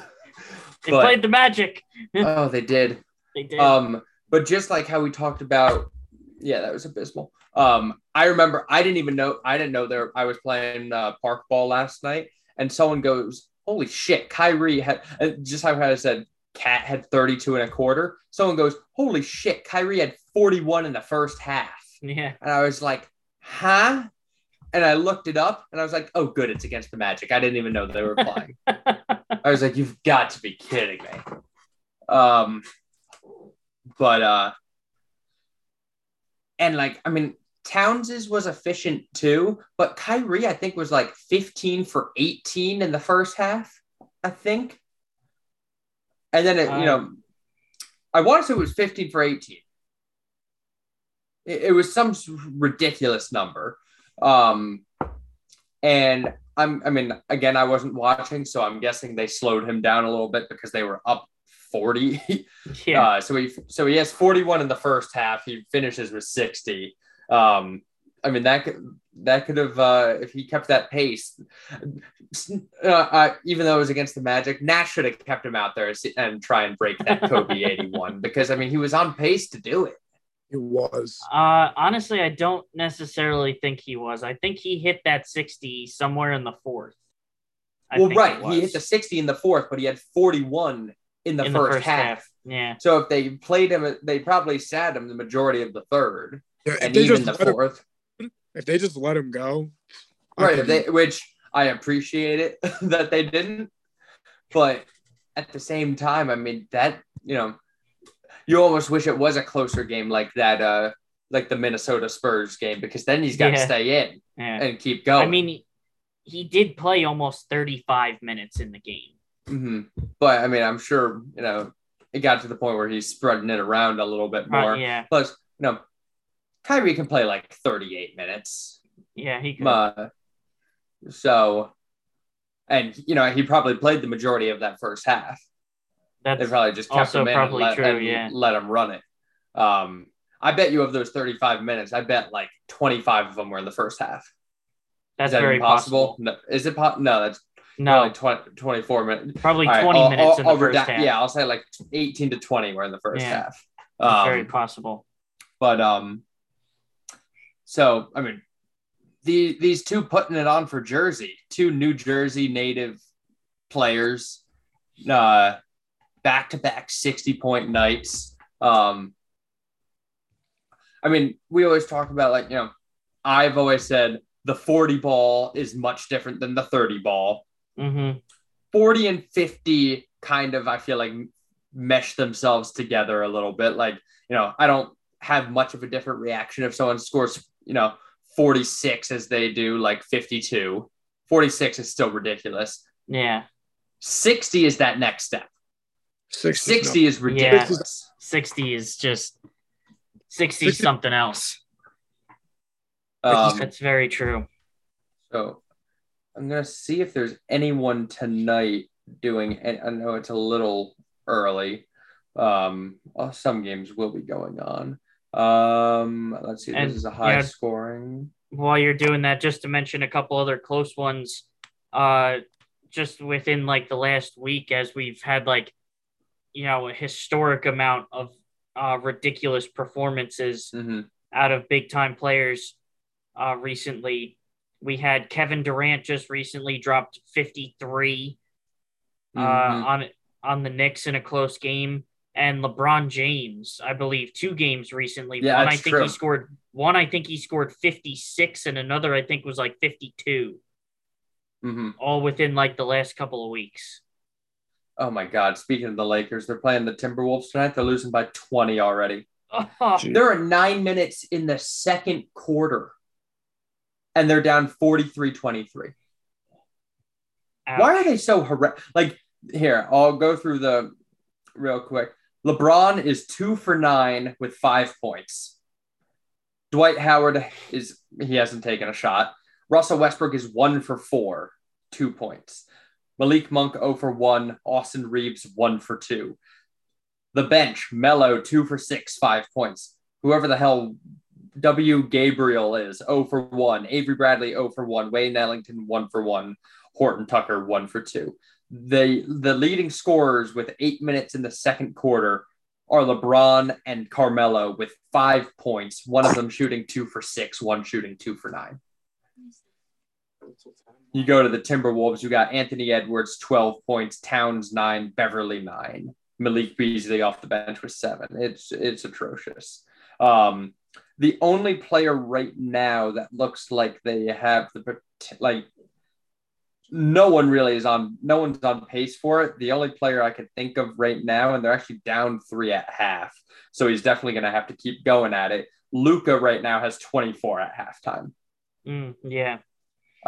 They But- played the Magic. *laughs* oh, they did. They did. Um, but just like how we talked about, yeah, that was abysmal. Um, I remember I didn't even know I didn't know there I was playing uh, park ball last night, and someone goes, "Holy shit!" Kyrie had just how I said, KAT had 32 and a quarter. Someone goes, "Holy shit!" Kyrie had 41 in the first half, yeah. and I was like, "Huh?" And I looked it up, and I was like, "Oh, good, it's against the Magic." I didn't even know they were playing. *laughs* I was like, "You've got to be kidding me." Um, but uh, and like, I mean, Towns's was efficient too, but Kyrie, I think, was like 15 for 18 in the first half, I think. And then, it, you know, I want to say it was 15 for 18. It, it was some ridiculous number. Um, and I'm, I mean, again, I wasn't watching, so I'm guessing they slowed him down a little bit because they were up 40. *laughs* Yeah. Uh, so he so he has 41 in the first half. He finishes with 60. Um, I mean that could that could have uh, if he kept that pace. Uh, uh, even though it was against the Magic, Nash should have kept him out there and try and break that Kobe *laughs* 81 because I mean he was on pace to do it. It was. Uh, honestly, I don't necessarily think he was. I think he hit that 60 somewhere in the fourth. I well, think right, he hit the 60 in the fourth, but he had 41 in the, In first, half. Yeah. So if they played him, they probably sat him the majority of the third Yeah, if and they even just the let him, fourth. if they just let him go, right could- they, which i appreciate it *laughs* that they didn't but at the same time i mean that you know you almost wish it was a closer game like that uh like the minnesota spurs game because then he's got to Yeah. stay in Yeah. and keep going I mean, he, did play almost 35 minutes in the game. Mhm. but i mean i'm sure you know it got to the point where he's spreading it around a little bit Uh, more. yeah, Plus, you know, Kyrie can play like 38 minutes. yeah, he could. Uh, so, and you know, he probably played the majority of that first half. They probably just kept him in and, let, true, and yeah. let him run it. Um, I bet you of those 35 minutes, I bet like 25 of them were in the first half. that's that very possible? possible. No, is it po- No, that's No, only 20, 24 minutes. probably right, 20 I'll- minutes I'll- in the I'll first half. Yeah, I'll say like 18 to 20 were in the first Yeah. half. That's very Um, possible. but um, so I mean, the these two putting it on for Jersey, two New Jersey native players, uh, back to back 60 point nights. Um, I mean, we always talk about like, you know, I've always said the 40 ball is much different than the 30 ball. hmm 40 and 50 kind of, I feel like, mesh themselves together a little bit. Like, you know, I don't have much of a different reaction if someone scores, you know, 46 as they do, like 52. 46 is still ridiculous. Yeah, 60 is that next step. 60. 60 is ridiculous. 60 is just 60 60 something else. Um, That's very true. So I'm gonna see if there's anyone tonight doing. And I know it's a little early. Um, well, some games will be going on. Um, let's see. And, this is a high yeah. scoring. While you're doing that, just to mention a couple other close ones, uh, just within like the last week, as we've had like, you know, a historic amount of uh, ridiculous performances hmm out of big time players uh, recently. We had Kevin Durant just recently dropped 53 uh, Mhm. on on the Knicks in a close game, and LeBron James, I believe, two games recently. Yeah, one I think true. he scored one. I think he scored 56, and another I think was like 52, hmm all within like the last couple of weeks. Oh my God! Speaking of the Lakers, they're playing the Timberwolves tonight. They're losing by 20 already. Oh, There are nine minutes in the second quarter, and they're down 43-23. Why are they so horrendous? Like here, I'll go through the real quick. LeBron is two for nine with five points. Dwight Howard is he hasn't taken a shot. Russell Westbrook is one for four, two points. Malik Monk 0 for one. Austin Reaves one for two. The bench, Melo two for six, five points. Whoever the hell W. Gabriel is 0 for one. Avery Bradley 0 for one. Wayne Ellington one for one. Horton Tucker one for two. The the leading scorers with eight minutes in the second quarter are LeBron and Carmelo with five points. One of them shooting two for six, one shooting two for nine. You go to the Timberwolves, you got Anthony Edwards, 12 points, Towns nine, Beverley nine, Malik Beasley off the bench with seven. It's it's atrocious. Um, the only player right now that looks like they have the like no one really is on no one's on pace for it. The only player I can think of right now, and they're actually down three at half. So he's definitely gonna have to keep going at it. Luka right now has 24 at halftime. Mm, yeah,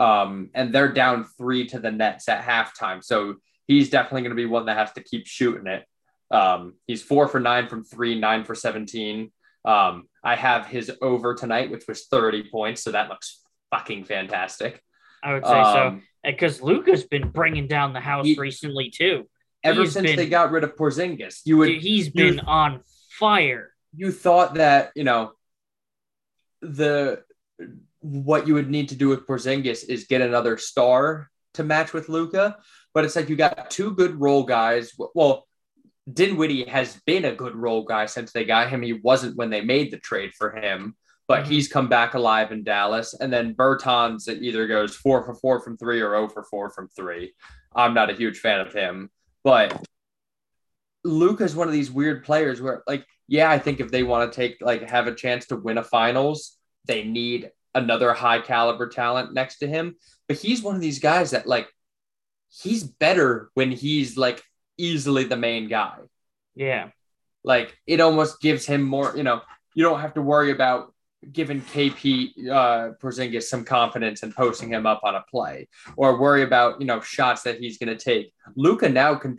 Um, and they're down three to the Nets at halftime. So he's definitely going to be one that has to keep shooting it. Um, he's four for nine from three, nine for 17. Um, I have his over tonight, which was 30 points. So that looks fucking fantastic. I would say so. Um, Because Luka's been bringing down the house He- recently too. ever He's since been- they got rid of Porzingis, you would Dude, he's you- been on fire. you thought that you know the what you would need to do with Porzingis is get another star to match with Luka, but it's like you got two good role guys. Well, Dinwiddie has been a good role guy since they got him. He wasn't when they made the trade for him, but Mhm. he's come back alive in Dallas. And then Bertans it either goes four for four from three or 0 for four from three. I'm not a huge fan of him, but Luka is one of these weird players where, like, yeah, I think if they want to take like have a chance to win a finals, they need another high caliber talent next to him. But he's one of these guys that like he's better when he's like easily the main guy. Yeah. Like it almost gives him more, you know, you don't have to worry about giving KP uh Porzingis some confidence and posting him up on a play or worry about, you know, shots that he's going to take. Luka now can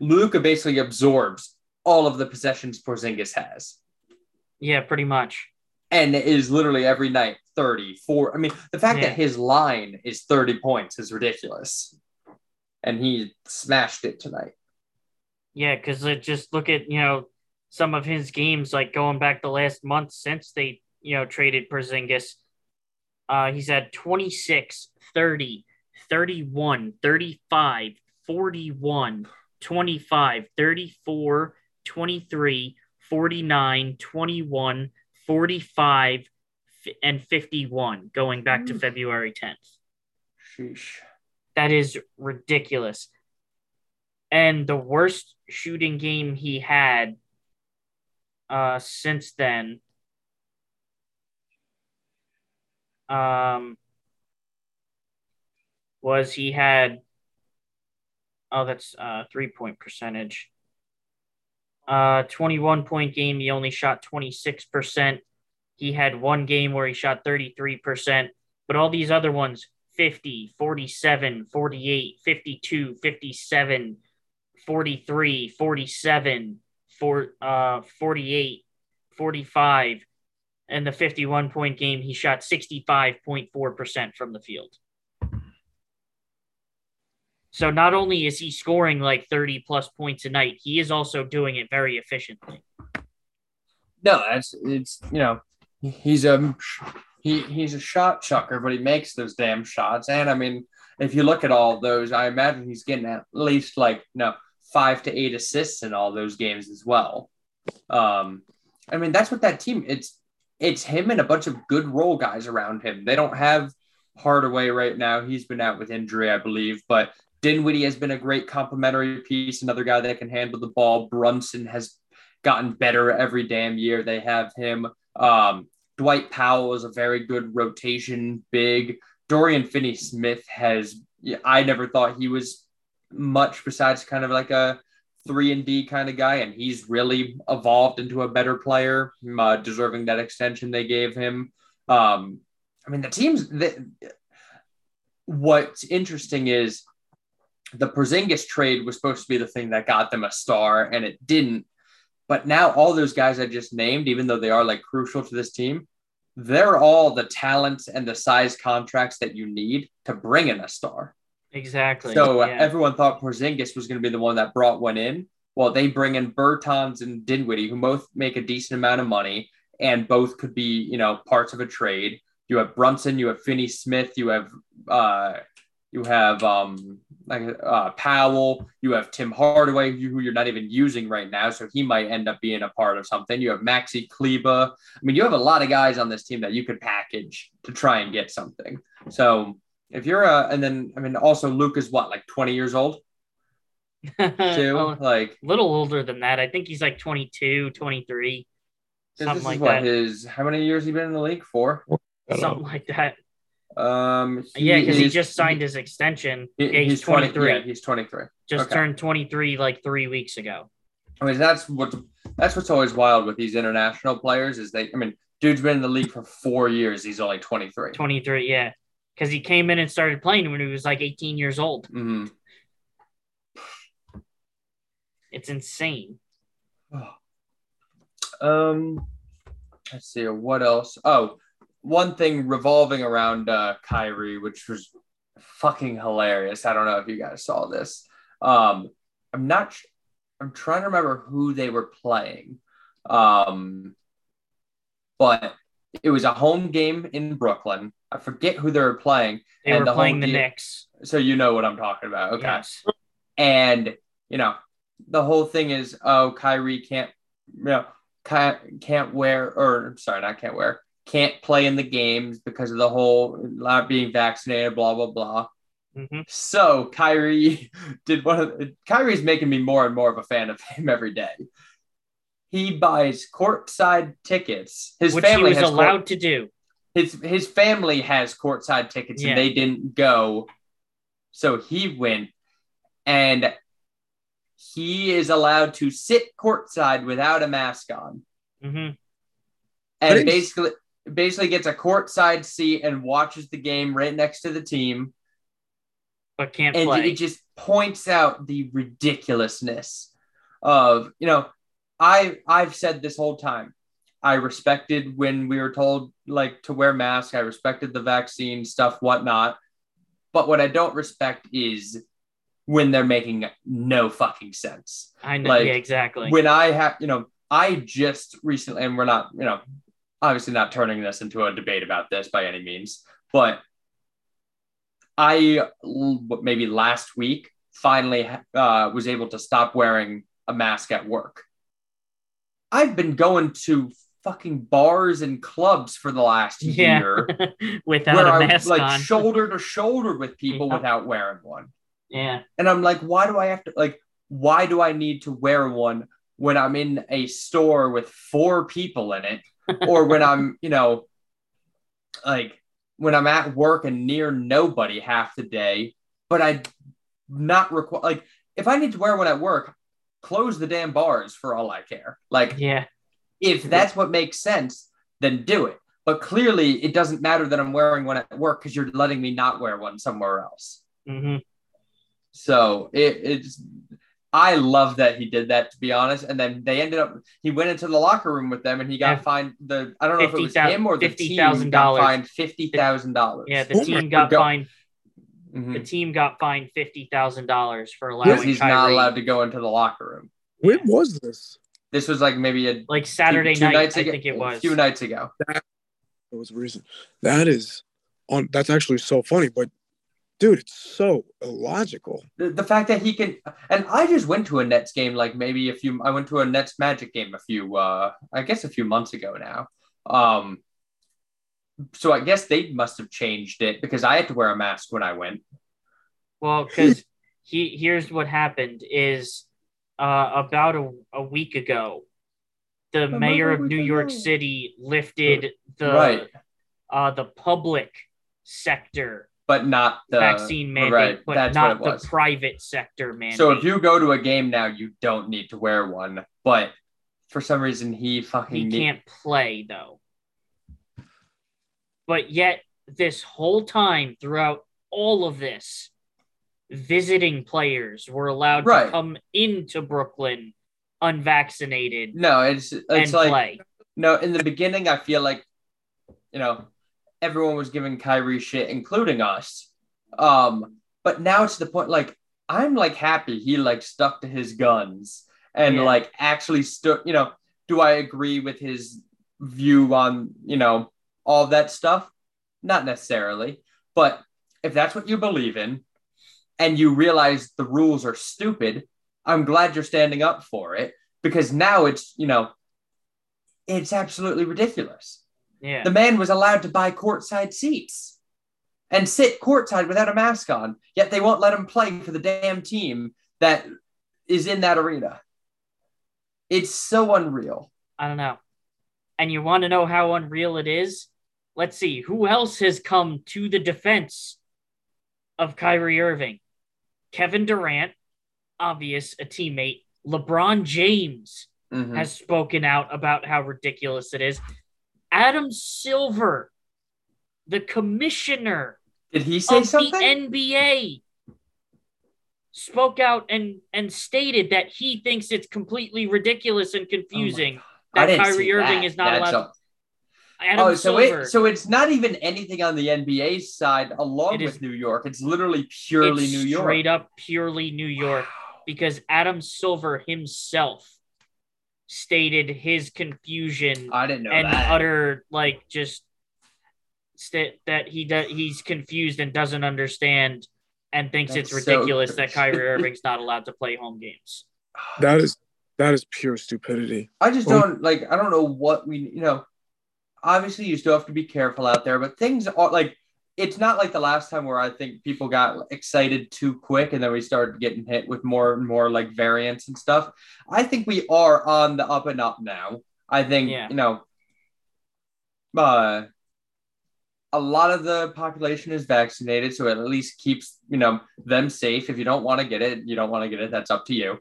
Luka basically absorbs all of the possessions Porzingis has. Yeah, pretty much. And it is literally every night 30, 4. I mean, the fact Yeah. that his line is 30 points is ridiculous. And he smashed it tonight. Yeah, because just look at, you know, some of his games, like going back the last month since they, you know, traded Porzingis. Uh, he's had 26, 30, 31, 35, 41, 25, 34, 23, 49, 21, 45, and 51 going back to Mm. February 10th. Sheesh. That is ridiculous. And the worst shooting game he had uh, since then um, was he had oh that's uh, three point percentage. Uh, 21 point game, he only shot 26%. He had one game where he shot 33%, but all these other ones 50, 47, 48, 52, 57, 43, 47, four, uh, 48, 45. And the 51 point game, he shot 65.4% from the field. So not only is he scoring like 30 plus points a night, he is also doing it very efficiently. No, that's it's you know he's a he he's a shot chucker, but he makes those damn shots. And I mean, if you look at all those, I imagine he's getting at least like know five to eight assists in all those games as well. Um, I mean that's what that team. It's it's him and a bunch of good role guys around him. They don't have Hardaway right now. He's been out with injury, I believe, but Dinwiddie has been a great complementary piece, another guy that can handle the ball. Brunson has gotten better every damn year. They have him. Um, Dwight Powell is a very good rotation big. Dorian Finney Smith has, I never thought he was much besides kind of like a three and D kind of guy, and he's really evolved into a better player, uh, deserving that extension they gave him. Um, I mean, the teams that what's interesting is the Porzingis trade was supposed to be the thing that got them a star, and it didn't. But now all those guys I just named, even though they are like crucial to this team, they're all the talents and the size contracts that you need to bring in a star. Exactly. So uh, yeah. everyone thought Porzingis was going to be the one that brought one in. Well, they bring in Bertans and Dinwiddie, who both make a decent amount of money and both could be, you know, parts of a trade. You have Brunson, you have Finney Smith, you have uh, you have um, like uh, Powell, you have Tim Hardaway, who who you're not even using right now, so he might end up being a part of something. You have Maxi Kleber. I mean, you have a lot of guys on this team that you could package to try and get something. So if you're a, and then I mean, also Luke is what, like 20 years old *laughs* too? a like little older than that. I think he's like 22, 23. something this is like what that. his how many years he been in the league for? Something know. like that. Um, yeah, because he just signed his extension. he- yeah, he's, he's 20 23. Yeah, he's 23. just okay. turned 23 like three weeks ago. I mean, that's what that's what's always wild with these international players is they. I mean, dude's been in the league for four years. He's only 23. 23, yeah. Because he came in and started playing when he was like 18 years old. Mhm. It's insane. *sighs* Um, let's see what else. Oh, one thing revolving around uh, Kyrie, which was fucking hilarious. I don't know if you guys saw this. Um, I'm not. sh- I'm trying to remember who they were playing. Um, but it was a home game in Brooklyn. I forget who they were playing. They And were the playing the deal- Knicks. So you know what I'm talking about. Okay. Yes. And, you know, the whole thing is, oh, Kyrie can't, you know, can't, can't wear, or sorry, not can't wear, can't play in the games because of the whole not being vaccinated, blah, blah, blah. hmm So Kyrie *laughs* did one of Kyrie's making me more and more of a fan of him every day. He buys courtside tickets. His Which he family was has allowed court- to do. his his family has courtside tickets Yeah. and they didn't go, so he went, and he is allowed to sit courtside without a mask on, hmm and basically basically gets a courtside seat and watches the game right next to the team, But can't and play. it just points out the ridiculousness of you know I I've said this whole time. I respected when we were told like to wear masks. I respected the vaccine stuff, whatnot. But what I don't respect is when they're making no fucking sense. I know. Like, yeah, exactly. When I have, you know, I just recently, and we're not, you know, obviously not turning this into a debate about this by any means, but I maybe last week finally uh, was able to stop wearing a mask at work. I've been going to fucking bars and clubs for the last Yeah. year *laughs* Without where a I'm mask like on. shoulder to shoulder with people Yeah. without wearing one. yeah. And I'm like, why do I have to like why do I need to wear one when I'm in a store with four people in it? Or when I'm, you know, like when I'm at work and near nobody half the day, but I not require like if I need to wear one at work, close the damn bars for all I care. Like Yeah. if that's what makes sense, then do it. But clearly it doesn't matter that I'm wearing one at work because you're letting me not wear one somewhere else. hmm So it, it's I love that he did that to be honest. And then they ended up he went into the locker room with them and he got Yeah. fined the I don't know if it was 50,000 him or the team $50,000. got fined fifty thousand dollars. Yeah. The Oh team got God. fined. Mhm. The team got fined fifty thousand dollars for because allowing he's Kyrie. not allowed to go into the locker room. When was this? This was like maybe a like Saturday two, two night. nights I think it a was. few nights ago. That, was recent. That is on. That's actually so funny, but dude, it's so illogical. the, the fact that he can and I just went to a Nets game like maybe a few I went to a Nets Magic game a few uh I guess a few months ago now. Um so I guess they must have changed it because I had to wear a mask when I went. Well, because he here's what happened is uh, about a, a week ago, the About mayor of New York ago. City lifted the right. uh, the public sector But not the vaccine mandate, right, but that's not the private sector mandate. So if you go to a game now, you don't need to wear one. But for some reason he fucking he need- can't play though. But yet, this whole time throughout all of this, visiting players were allowed Right. to come into Brooklyn unvaccinated No, it's it's and like play. No, in the beginning, I feel like, you know, everyone was giving Kyrie shit, including us. Um, but now it's the point like I'm like happy he like stuck to his guns and Yeah. like actually stood. You know, do I agree with his view on you know all that stuff? Not necessarily, but if that's what you believe in, and you realize the rules are stupid, I'm glad you're standing up for it because now it's you know it's absolutely ridiculous. Yeah. The man was allowed to buy courtside seats and sit courtside without a mask on, yet they won't let him play for the damn team that is in that arena. It's so unreal. I don't know. And you want to know how unreal it is? Let's see. Who else has come to the defense of Kyrie Irving? Kevin Durant, obvious, a teammate. LeBron James Mhm. has spoken out about how ridiculous it is. Adam Silver, the commissioner Did he say of something? the NBA, spoke out and and stated that he thinks it's completely ridiculous and confusing Oh that Kyrie Irving that. is not That's allowed. a- Adam oh, so Silver. it, so it's not even anything on the NBA side along It is- with New York. It's literally purely it's New York. straight up purely New York because Adam Silver himself stated his confusion I didn't know and that. utter like just st- that he does he's confused and doesn't understand and thinks That's it's so ridiculous that crazy. Kyrie *laughs* Irving's not allowed to play home games. That is that is pure stupidity. I just oh. don't like. I don't know what we. You know, obviously you still have to be careful out there, but things are like. It's not like the last time where I think people got excited too quick and then we started getting hit with more and more like variants and stuff. I think we are on the up and up now. I think Yeah. you know. Uh, a lot of the population is vaccinated, so it at least keeps you know them safe. If you don't want to get it, you don't want to get it. That's up to you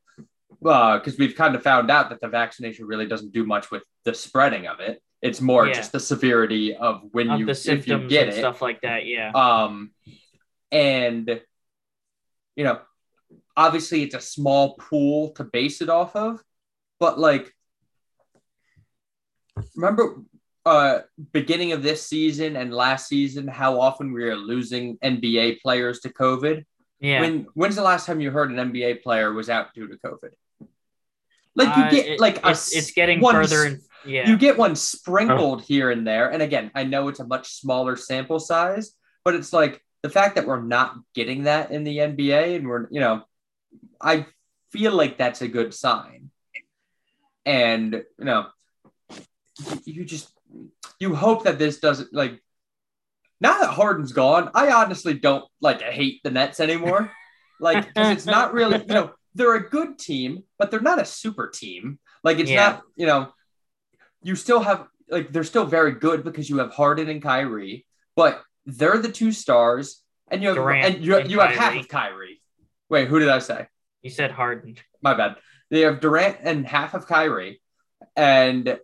because we've kind of found out that the vaccination really doesn't do much with the spreading of it. It's more Yeah. just the severity of when Of you the if you get it. stuff like that, yeah. Um, and you know, obviously it's a small pool to base it off of, but like remember uh beginning of this season and last season how often we were losing NBA players to COVID? Yeah. When when's the last time you heard an NBA player was out due to COVID? Like you Uh, get it- like a it's, it's getting further and yeah. you get one sprinkled oh. here and there. And again, I know it's a much smaller sample size, but it's like the fact that we're not getting that in the NBA and we're, you know, I feel like that's a good sign. And, you know, you just, you hope that this doesn't like, now that Harden's gone, I honestly don't like hate the Nets anymore. *laughs* Like, because it's not really, you know, they're a good team, but they're not a super team. Like, it's Yeah. not, you know, you still have like they're still very good because you have Harden and Kyrie, but they're the two stars, and you have Durant and you, and you have half of Kyrie. Wait, who did I say? you said Harden. My bad. They have Durant and half of Kyrie, and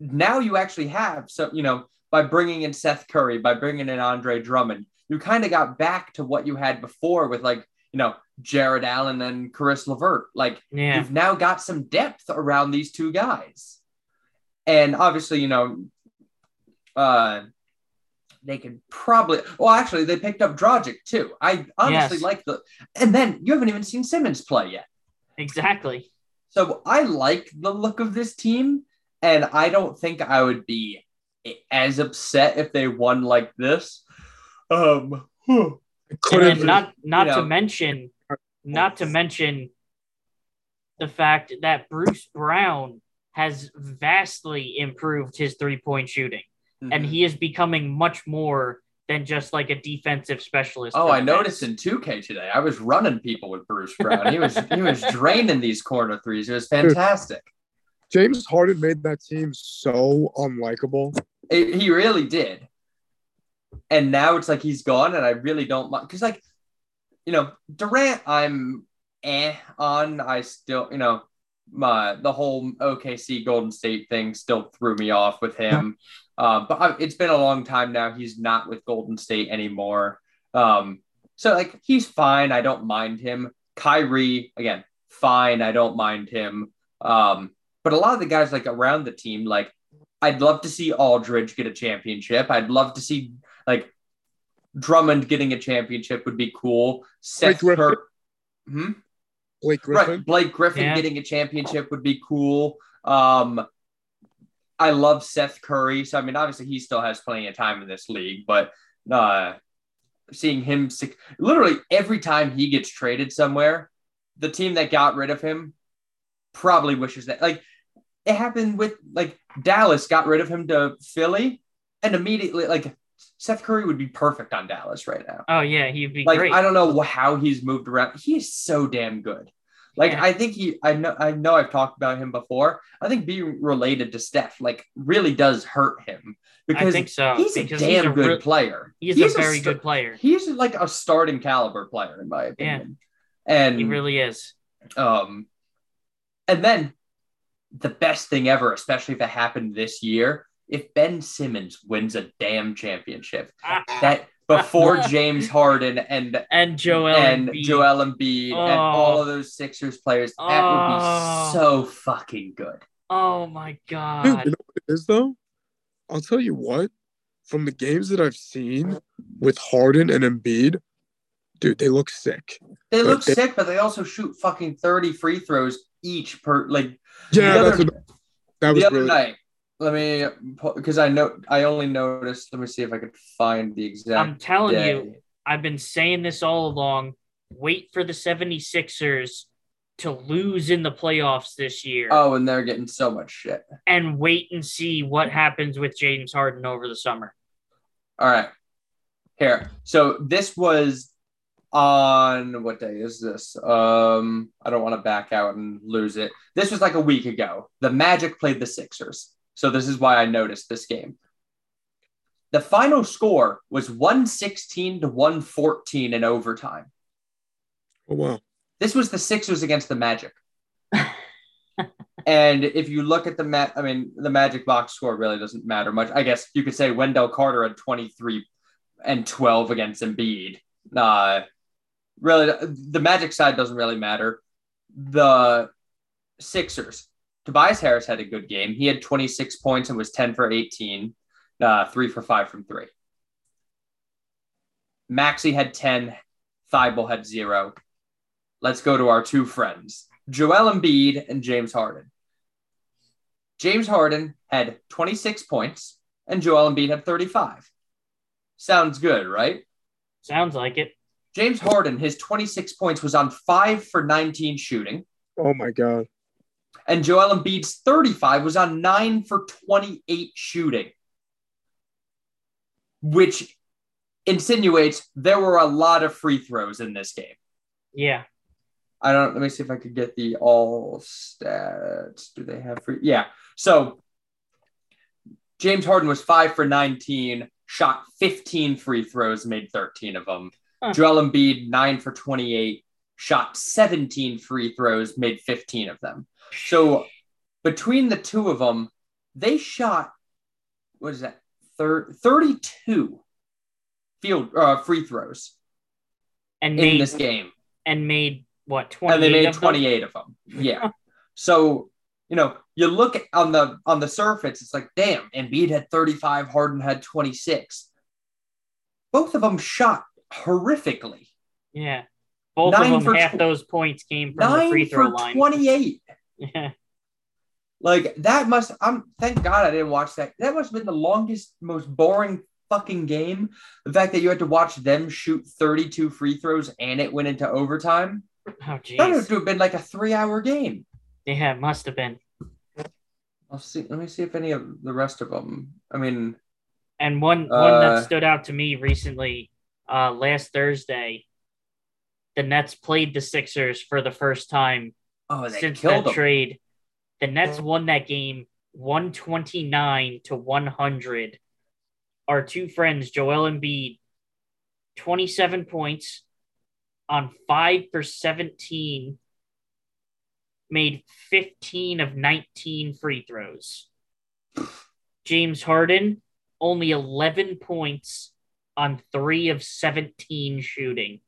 now you actually have so you know by bringing in Seth Curry, by bringing in Andre Drummond, you kind of got back to what you had before with like you know Jarrett Allen and Caris LeVert. Like Yeah. you've now got some depth around these two guys. And obviously, you know, uh, they could probably, well, actually, they picked up Dragic too. I honestly Yes. like the, and then you haven't even seen Simmons play yet. Exactly. So I like the look of this team, and I don't think I would be as upset if they won like this. Um, couldn't And not not you to know. mention not to mention the fact that Bruce Brown has vastly improved his three-point shooting and he is becoming much more than just like a defensive specialist. Oh, I the noticed in 2K today. I was running people with Bruce Brown. He was he was draining these corner threes. It was fantastic. James Harden made that team so unlikable. It- he really did. And now it's like he's gone, and I really don't mind because, like, you know, Durant, I'm eh on. I still, you know, my the whole OKC Golden State thing still threw me off with him. Uh, but I, it's been a long time now. He's not with Golden State anymore. Um, so like he's fine. I don't mind him. Kyrie again, fine. I don't mind him. Um, but a lot of the guys like around the team, like I'd love to see Aldridge get a championship. I'd love to see like Drummond getting a championship would be cool. Seth. Curry. Hmm? Blake Griffin. Right. Blake Griffin Yeah. getting a championship would be cool. Um, I love Seth Curry. So, I mean, obviously, he still has plenty of time in this league, but uh, seeing him sick, literally every time he gets traded somewhere, the team that got rid of him probably wishes that, like, it happened with, like, Dallas got rid of him to Philly, and immediately, like, Seth Curry would be perfect on Dallas right now Oh yeah, he'd be like great. I don't know how he's moved around. He's so damn good. Like Yeah. I think he, I know, I know I've talked about him before. I think being related to Steph like really does hurt him I because think so. he's a because damn good real- player. He's, He's a very sta- good player. He's like a starting caliber player in my opinion. Yeah. And He really is. um, and then the best thing ever, especially if it happened this year, if Ben Simmons wins a damn championship, that before *laughs* James Harden and And Joel and Embiid. Joel Embiid and Oh. all of those Sixers players. That would Oh. be so fucking good. Oh my Dude, god. you know what it is though? I'll tell you what. From the games that I've seen with Harden and Embiid, dude, they look sick. They But look they- sick, but they also shoot fucking 30 free throws each per like Yeah, the that's other, what, that was the other really. night. Let me because I know I only noticed. Let me see if I could find the exact I'm telling day. you, I've been saying this all along. Wait for the 76ers to lose in the playoffs this year Oh, and they're getting so much shit. and wait and see what happens with James Harden over the summer. All right. Here. So this was on what day is this? Um, I don't want to back out and lose it. This was like a week ago. The Magic played the Sixers. So this is why I noticed this game. The final score was 116 to 114 in overtime. Oh wow. This was the Sixers against the Magic. *laughs* and if you look at the ma- I mean, the Magic box score really doesn't matter much. I guess you could say Wendell Carter had 23 and 12 against Embiid. Uh, really, the Magic side doesn't really matter. The Sixers Tobias Harris had a good game. He had 26 points and was 10 for 18, uh, three for five from three. Maxey had 10, Thybulle had zero. Let's go to our two friends, Joel Embiid and James Harden. James Harden had 26 points and Joel Embiid had 35. Sounds good, right? Sounds like it. James Harden, his 26 points was on five for 19 shooting. Oh my god. And Joel Embiid's 35 was on nine for 28 shooting, which insinuates there were a lot of free throws in this game. Yeah. I don't, let me see if I could get the all stats. Do they have free? Yeah. So James Harden was five for 19, shot 15 free throws, made 13 of them. Huh. Joel Embiid, nine for 28, shot 17 free throws, made 15 of them. So between the two of them, they shot, what is that, Thir- 32 field uh, free throws And in made this game. and made what twenty? and they made 28 of them. Yeah. *laughs* so, you know, you look on the on the surface, it's like, damn, Embiid had 35, Harden had 26. Both of them shot horrifically. Yeah. Both Nine of them, half tw- those points came from the free throw line. 28. Yeah. Like that must I'm thank God I didn't watch that. That must have been the longest, most boring fucking game. The fact that you had to watch them shoot 32 free throws and it went into overtime. Oh That would jeez. have been like a three-hour game. Yeah, it must have been. I'll see. Let me see if any of the rest of them. I mean, And one one Uh, that stood out to me recently, uh, last Thursday, the Nets played the Sixers for the first time oh, they since killed that them. trade. The Nets won that game 129 to 100. Our two friends, Joel Embiid, 27 points on 5 for 17, made 15 of 19 free throws. James Harden, only 11 points on 3 of 17 shooting.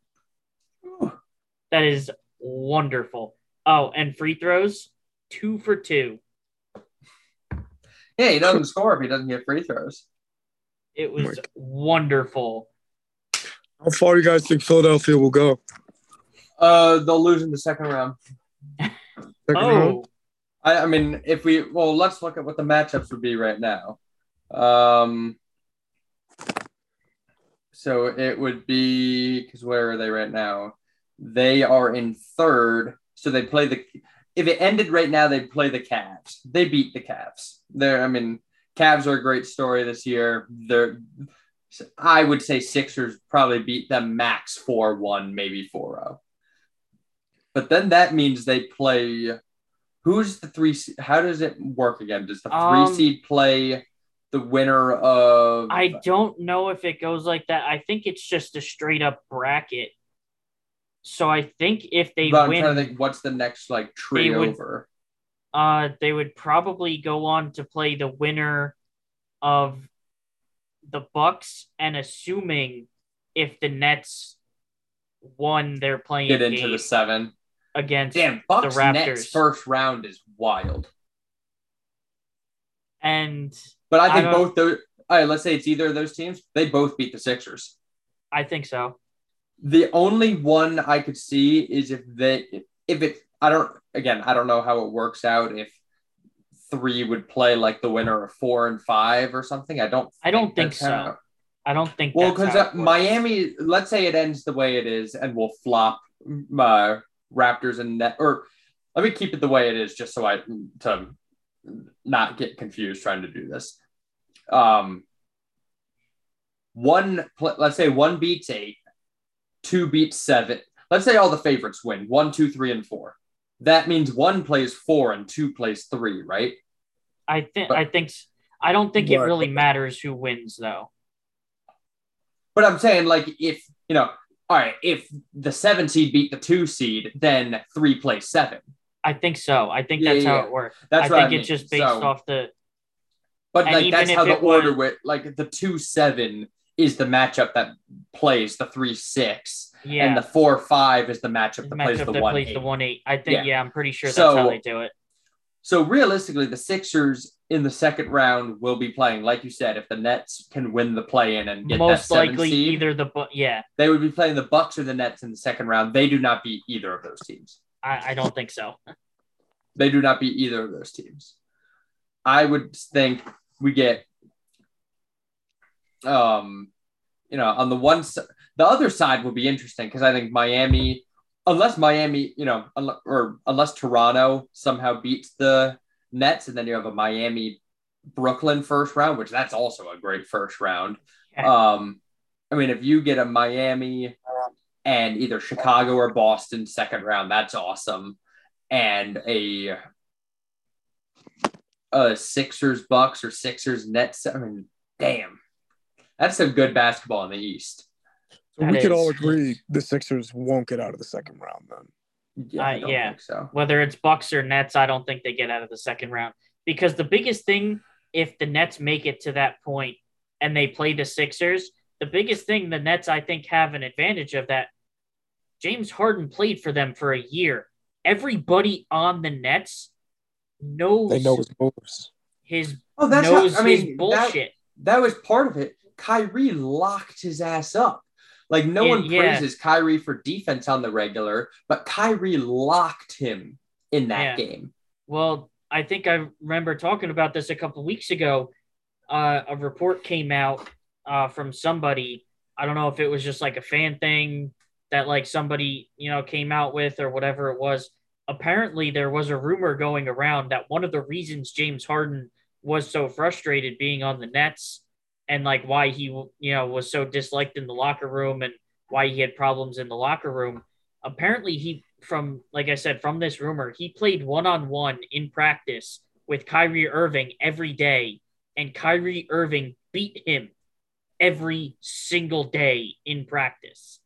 That is wonderful. Oh, and free throws, two for two. Yeah, he doesn't score if he doesn't get free throws. It was my- wonderful. How far do you guys think Philadelphia will go? Uh, they'll lose in the second round. Second round? Oh, I, I mean, if we well, let's look at what the matchups would be right now. Um, so it would be because where are they right now? They are in third, so they play the. If it ended right now, they'd play the Cavs. They beat the Cavs. They're, I mean, Cavs are a great story this year. They're, I would say Sixers probably beat them max four one, maybe 4-0. But then that means they play Who's the three? How does it work again? Does the three Um, seed play the winner of? I don't know if it goes like that. I think it's just a straight up bracket. So I think if they But I'm win, trying to think. What's the next like tree would- over? uh, they would probably go on to play the winner of the Bucks, and assuming if the Nets won, they're playing Get into the seven. against Damn, Bucks the Nets first round is wild. and But I I think don't- both those. All right, let's say it's either of those teams. They both beat the Sixers. I think so. The only one I could see is if they if it I don't again I don't know how it works out if three would play like the winner of four and five or something. I don't. I don't think that's so. how- I don't think Well, because uh. Miami, let's say it ends the way it is, and we'll flop uh, Raptors and net. Or let me keep it the way it is, just so I to not get confused trying to do this. Um, one, let's say one beats eight, two beats seven. Let's say all the favorites win one, two, three, and four. That means one plays four and two plays three, right? I think I think I don't think it really matters who wins though. But I'm saying, like, if you know, all right, if the seven seed beat the two seed, then three plays seven. I think so. I think Yeah, that's yeah, how it works. That's I what think I mean. it's just based So- off the But like that's how the order went. like the two seven is the matchup that plays the three six, yeah and the four five is the matchup that plays the that one plays eight. the one eight. I think Yeah. yeah, I'm pretty sure that's So- how they do it. So realistically, the Sixers in the second round will be playing, like you said, if the Nets can win the play in and get Most that likely seed, either the Bu- yeah. they would be playing the Bucks or the Nets in the second round. They do not beat either of those teams. I, I don't think so. They do not beat either of those teams. I would think we get, um, you know, on the one side, the other side would be interesting because I think Miami, unless Miami, you know, unle- or unless Toronto somehow beats the Nets, and then you have a Miami Brooklyn first round, which that's also a great first round. Yeah. Um, I mean, if you get a Miami and either Chicago or Boston second round, that's awesome. And a a Sixers Bucks or Sixers Nets. I mean, damn, that's some good basketball in the East. So That we could all agree the Sixers won't get out of the second round then. Yeah, I Uh, yeah. think so. Whether it's Bucks or Nets, I don't think they get out of the second round because the biggest thing, if the Nets make it to that point and they play the Sixers, the biggest thing the Nets I think have an advantage of that. James Harden played for them for a year. Everybody on the Nets knows They know his moves. his Oh, that's knows not, I his mean, that, bullshit. that was part of it. Kyrie locked his ass up. Like no Yeah, one yeah. praises Kyrie for defense on the regular, but Kyrie locked him in that Yeah. game. Well, I think I remember talking about this a couple weeks ago. Uh, a report came out uh, from somebody. I don't know if it was just like a fan thing that like somebody you know came out with or whatever it was. Apparently, there was a rumor going around that one of the reasons James Harden was so frustrated being on the Nets and like why he you know was so disliked in the locker room and why he had problems in the locker room. Apparently, he from like I said from this rumor, he played one on one in practice with Kyrie Irving every day, and Kyrie Irving beat him every single day in practice.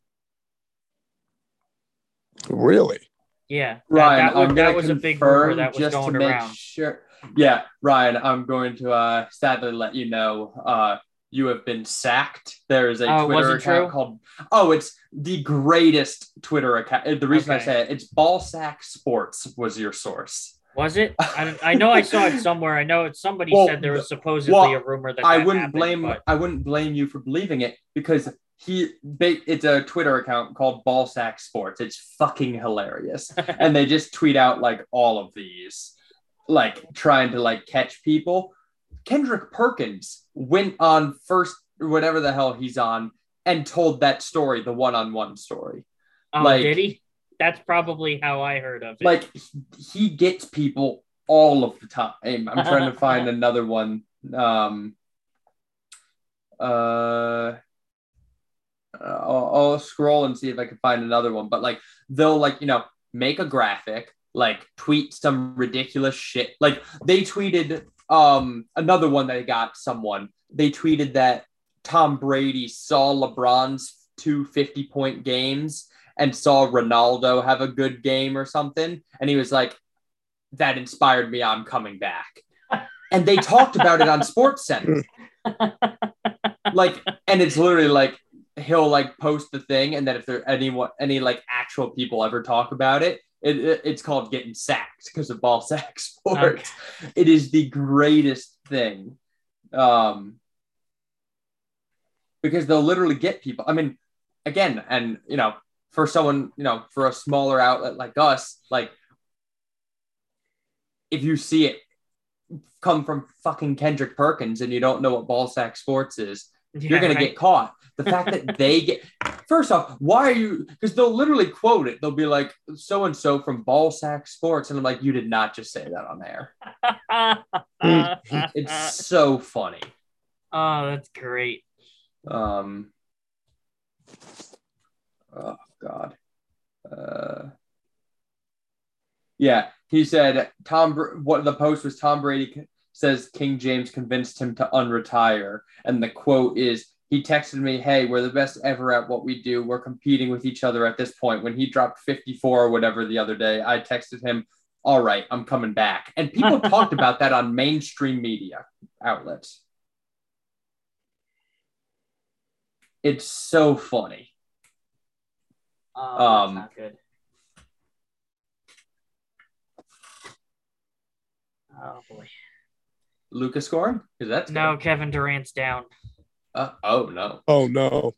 Really? Yeah, that, Ryan, that was, I'm that was a big rumor that was just to going make around. Sure. Yeah, Ryan, I'm going to uh, sadly let you know uh, you have been sacked. There is a Oh, Twitter account true? called Oh, it's the greatest Twitter account. The reason I Okay. say it, it's Ballsack Sports was your source. Was it? I, I know I saw it somewhere. I know it. Somebody Well, said there was supposedly well, a rumor that I that wouldn't happened, blame but- I wouldn't blame you for believing it because he it's a Twitter account called Ballsack Sports. It's fucking hilarious. *laughs* and they just tweet out like all of these, like trying to like catch people. Kendrick Perkins went on first, whatever the hell he's on, and told that story, the one-on-one story. oh, like- did he? That's probably how I heard of it. Like he gets people all of the time. I'm trying to *laughs* find another one. Um, uh, I'll, I'll scroll and see if I can find another one. But like they'll like you know make a graphic, like tweet some ridiculous shit. Like they tweeted um another one they got someone. They tweeted that Tom Brady saw LeBron's two 50 point games and saw Ronaldo have a good game or something. And he was like, that inspired me. I'm coming back. And they talked about it on Sports Center. *laughs* like, and it's literally like he'll like post the thing, and then if there anyone any like actual people ever talk about it, it, it- it's called getting sacked because of ball *laughs* sack sports. It is the greatest thing. Um because they'll literally get people. I mean, again, and you know, for someone, you know, for a smaller outlet like us, like if you see it come from fucking Kendrick Perkins and you don't know what ball sack sports is, you're gonna right. get caught. The fact that *laughs* they get first off, why are you because they'll literally quote it. They'll be like so and so from ball sack sports, and I'm like, you did not just say that on air. *laughs* It's so funny. oh, that's great. Um oh god. Uh yeah, he said Tom. What the post was? Tom Brady says King James convinced him to unretire, and the quote is, "He texted me, hey, we're the best ever at what we do. We're competing with each other at this point." When he dropped 54 or whatever the other day, I texted him, "All right, I'm coming back," and people *laughs* talked about that on mainstream media outlets. It's so funny. Oh, Um, not good. Oh boy. Lucas scoring? Because that's No. Kevin Durant's down. Uh, oh no. Oh no.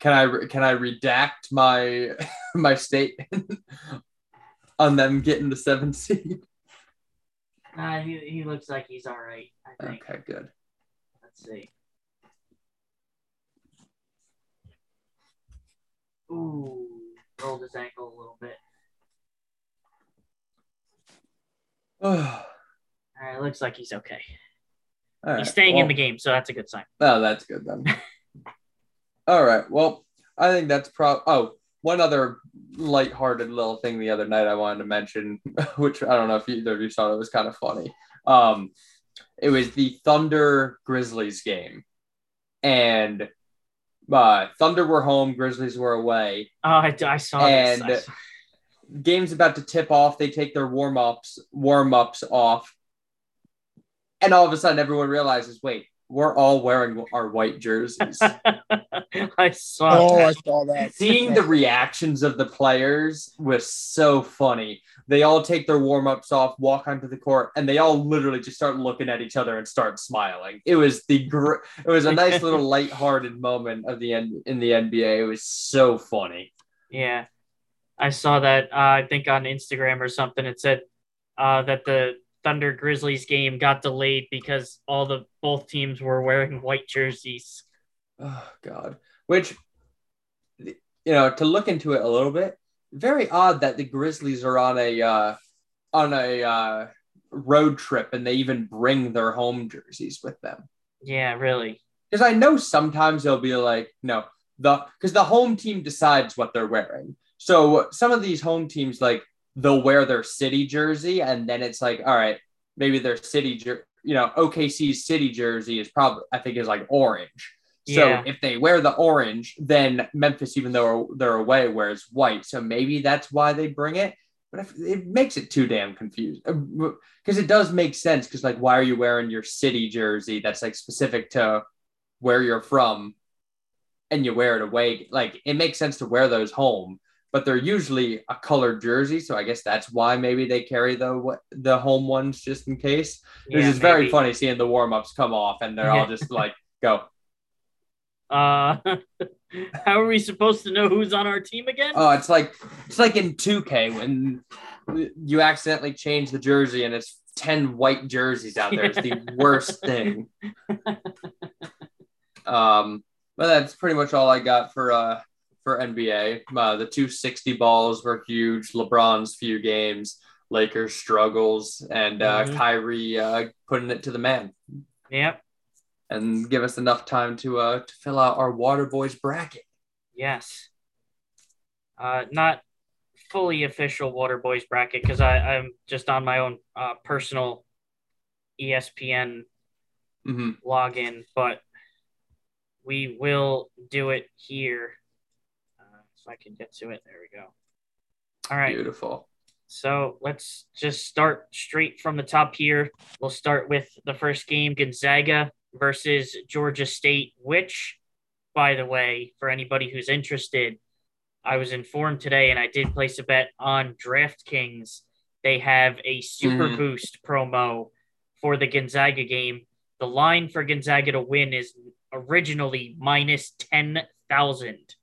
Can I can I redact my *laughs* my statement *laughs* on them getting the seventh seed? Nah, he, he looks like he's all right. I think. Okay, good. Let's see. Ooh, rolled his ankle a little bit. All *sighs* All right, looks like he's okay. Right, He's staying in the game, so that's a good sign. Oh, that's good then. *laughs* All right. Well, I think that's pro. Oh, one other lighthearted little thing the other night I wanted to mention, *laughs* which I don't know if either of you saw. It was kind of funny. Um, it was the Thunder Grizzlies game, and uh, Thunder were home, Grizzlies were away. Oh, I, I saw this. And- I saw- Game's about to tip off. They take their warm ups warm ups off, and all of a sudden, everyone realizes, wait, we're all wearing our white jerseys. *laughs* I saw. Oh, I that. saw that. Seeing the reactions of the players was so funny. They all take their warm ups off, walk onto the court, and they all literally just start looking at each other and start smiling. It was the gr- it was a nice *laughs* little lighthearted moment of the end in the NBA. It was so funny. Yeah, I saw that. Uh, I think on Instagram or something. It said uh, that the Thunder Grizzlies game got delayed because all the both teams were wearing white jerseys. Oh God. Which you know, to look into it a little bit, very odd that the Grizzlies are on a uh on a uh road trip and they even bring their home jerseys with them. Yeah, really. Because I know sometimes they'll be like, no, the because the home team decides what they're wearing. So some of these home teams like they'll wear their city jersey and then it's like, all right, maybe their city you know, OKC's city jersey is probably I think is like orange. So Yeah. if they wear the orange, then Memphis, even though they're away, wears white. So maybe that's why they bring it. But if, it makes it too damn confused uh, because it does make sense. Because like, why are you wearing your city jersey that's like specific to where you're from, and you wear it away? Like, it makes sense to wear those home, but they're usually a colored jersey. So I guess that's why maybe they carry the the home ones just in case. Yeah, just very funny seeing the warm ups come off, and they're all just like, go. *laughs* Uh, *laughs* how are we supposed to know who's on our team again? Oh, it's like it's like in 2K when you accidentally change the jersey and it's 10 white jerseys out there. It's the *laughs* worst thing. Um, but that's pretty much all I got for uh for NBA. Uh, the 260 balls were huge. LeBron's few games, Lakers struggles, and uh, Mhm. Kyrie uh, putting it to the man yep. and give us enough time to uh to fill out our Water Boys bracket. Yes. Uh, not fully official Water Boys bracket because I'm just on my own uh, personal ESPN hmm login, but we will do it here. I can get to it, there we go. All right. Beautiful. So let's just start straight from the top here. We'll start with the first game Gonzaga versus Georgia State, which, by the way, for anybody who's interested, I was informed today and I did place a bet on DraftKings. They have a super Mhm. boost promo for the Gonzaga game. The line for Gonzaga to win is originally minus 10,000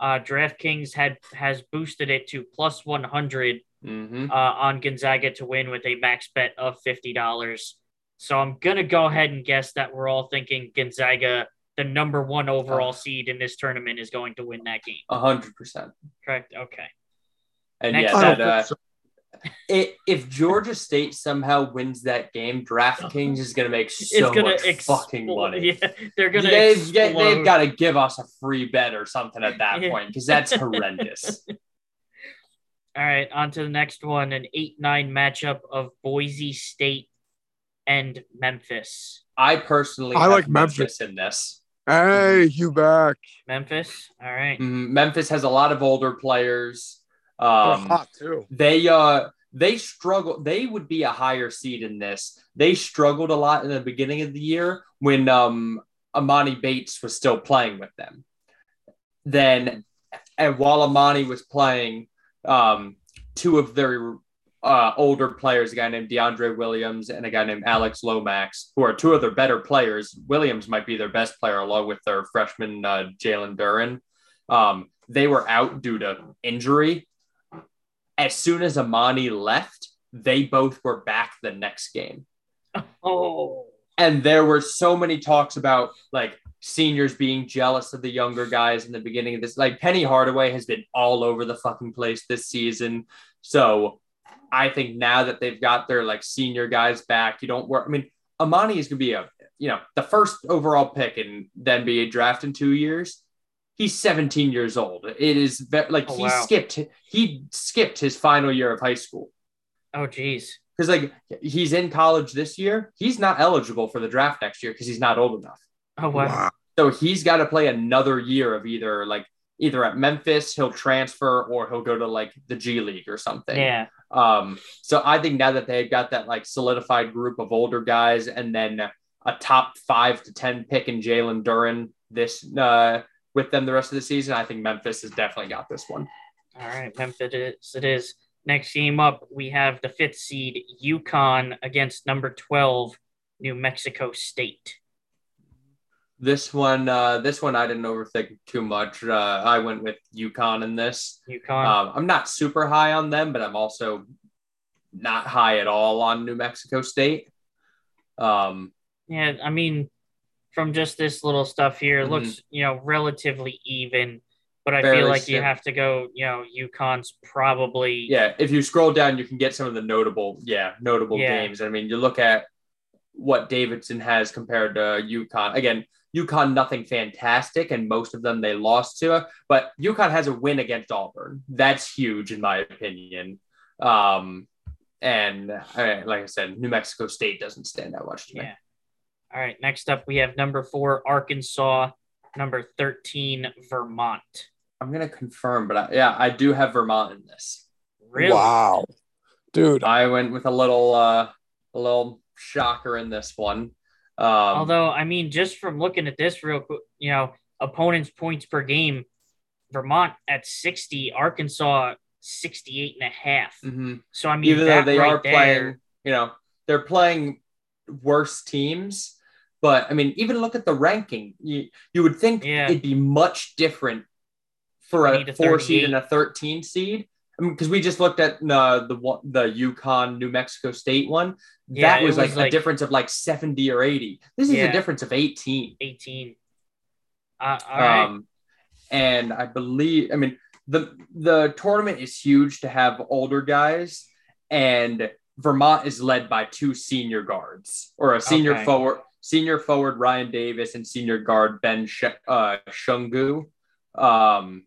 uh, DraftKings had has boosted it to plus 100 hmm uh, on Gonzaga to win with a max bet of $50. So I'm going to go ahead and guess that we're all thinking Gonzaga, the number one overall Uh. seed in this tournament, is going to win that game. A hundred percent. Correct? Okay. And Next yeah, that, uh, so. It, if Georgia State somehow wins that game, DraftKings is going to make so it's going much to fucking money. Yeah, they're going to They've, they- they've got to give us a free bet or something at that Yeah. point because that's horrendous. *laughs* All right, on to the next one an 8 9 matchup of Boise State and Memphis. I personally I have like Memphis in this. Hey, you back? Memphis? All right. Mhm. Memphis has a lot of older players. Um, hot too. they uh they struggle they would be a higher seed in this they struggled a lot in the beginning of the year when um Emoni Bates was still playing with them then and while Emoni was playing um two of their uh, older players, a guy named DeAndre Williams and a guy named Alex Lomax, who are two of their better players. Williams might be their best player, along with their freshman uh, Jalen Duren. Um, they were out due to injury. As soon as Emoni left, they both were back the next game. Oh, And there were so many talks about like seniors being jealous of the younger guys in the beginning of this. Like Penny Hardaway has been all over the fucking place this season. So I think now that they've got their like senior guys back, you don't work. I mean, Emoni is going to be a, you know, the first overall pick in the NBA draft in two years. He's 17 years old. It is ve- like Oh, he wow. skipped, he skipped his final year of high school oh, geez. because like he's in college this year. He's not eligible for the draft next year because he's not old enough. Oh, wow. So he's got to play another year of either like either at Memphis he'll transfer or he'll go to like the G League or something. Yeah. Um. So I think now that they've got that like solidified group of older guys and then a top five to ten pick in Jalen Duren this uh with them the rest of the season, I think Memphis has definitely got this one. All right, Memphis it is. It is. Next game up, we have the fifth seed UConn against number 12, New Mexico State. This one, uh, this one I didn't overthink too much. Uh, I went with UConn in this. UConn. Um, I'm not super high on them, but I'm also not high at all on New Mexico State. Um, yeah, I mean, from just this little stuff here, it Mhm. looks, you know, relatively even, but I Fairly feel like you have to go, you know, UConn's probably. yeah, if you scroll down, you can get some of the notable, yeah, notable Yeah. games. I mean, you look at what Davidson has compared to UConn. Again, UConn nothing fantastic, and most of them they lost to. But UConn has a win against Auburn. That's huge in my opinion. Um, and uh, like I said, New Mexico State doesn't stand out much to me. Yeah. All right, next up, we have number four, Arkansas, number 13, Vermont. I'm gonna confirm, but I, yeah, I do have Vermont in this. Really? Wow. Dude, I went with a little uh a little shocker in this one. Um Although, I mean, just from looking at this real quick, you know, opponents' points per game, Vermont at 60, Arkansas 68 and a half. mhm. So, I mean, even though they right are there, playing, you know, they're playing worse teams, but I mean, even look at the ranking. You you would think Yeah. it'd be much different for 20 a four seed and a 13 seed. I mean, because we just looked at uh, the the UConn New Mexico State one. Yeah, that was, was like, like- a difference of like 70 or 80. This is Yeah. a difference of 18. 18. Uh, all right. Um, and I believe, I mean, the the tournament is huge to have older guys, and Vermont is led by two senior guards or a senior Okay. forward, senior forward Ryan Davis and senior guard Ben Sh- uh, Shungu. Um,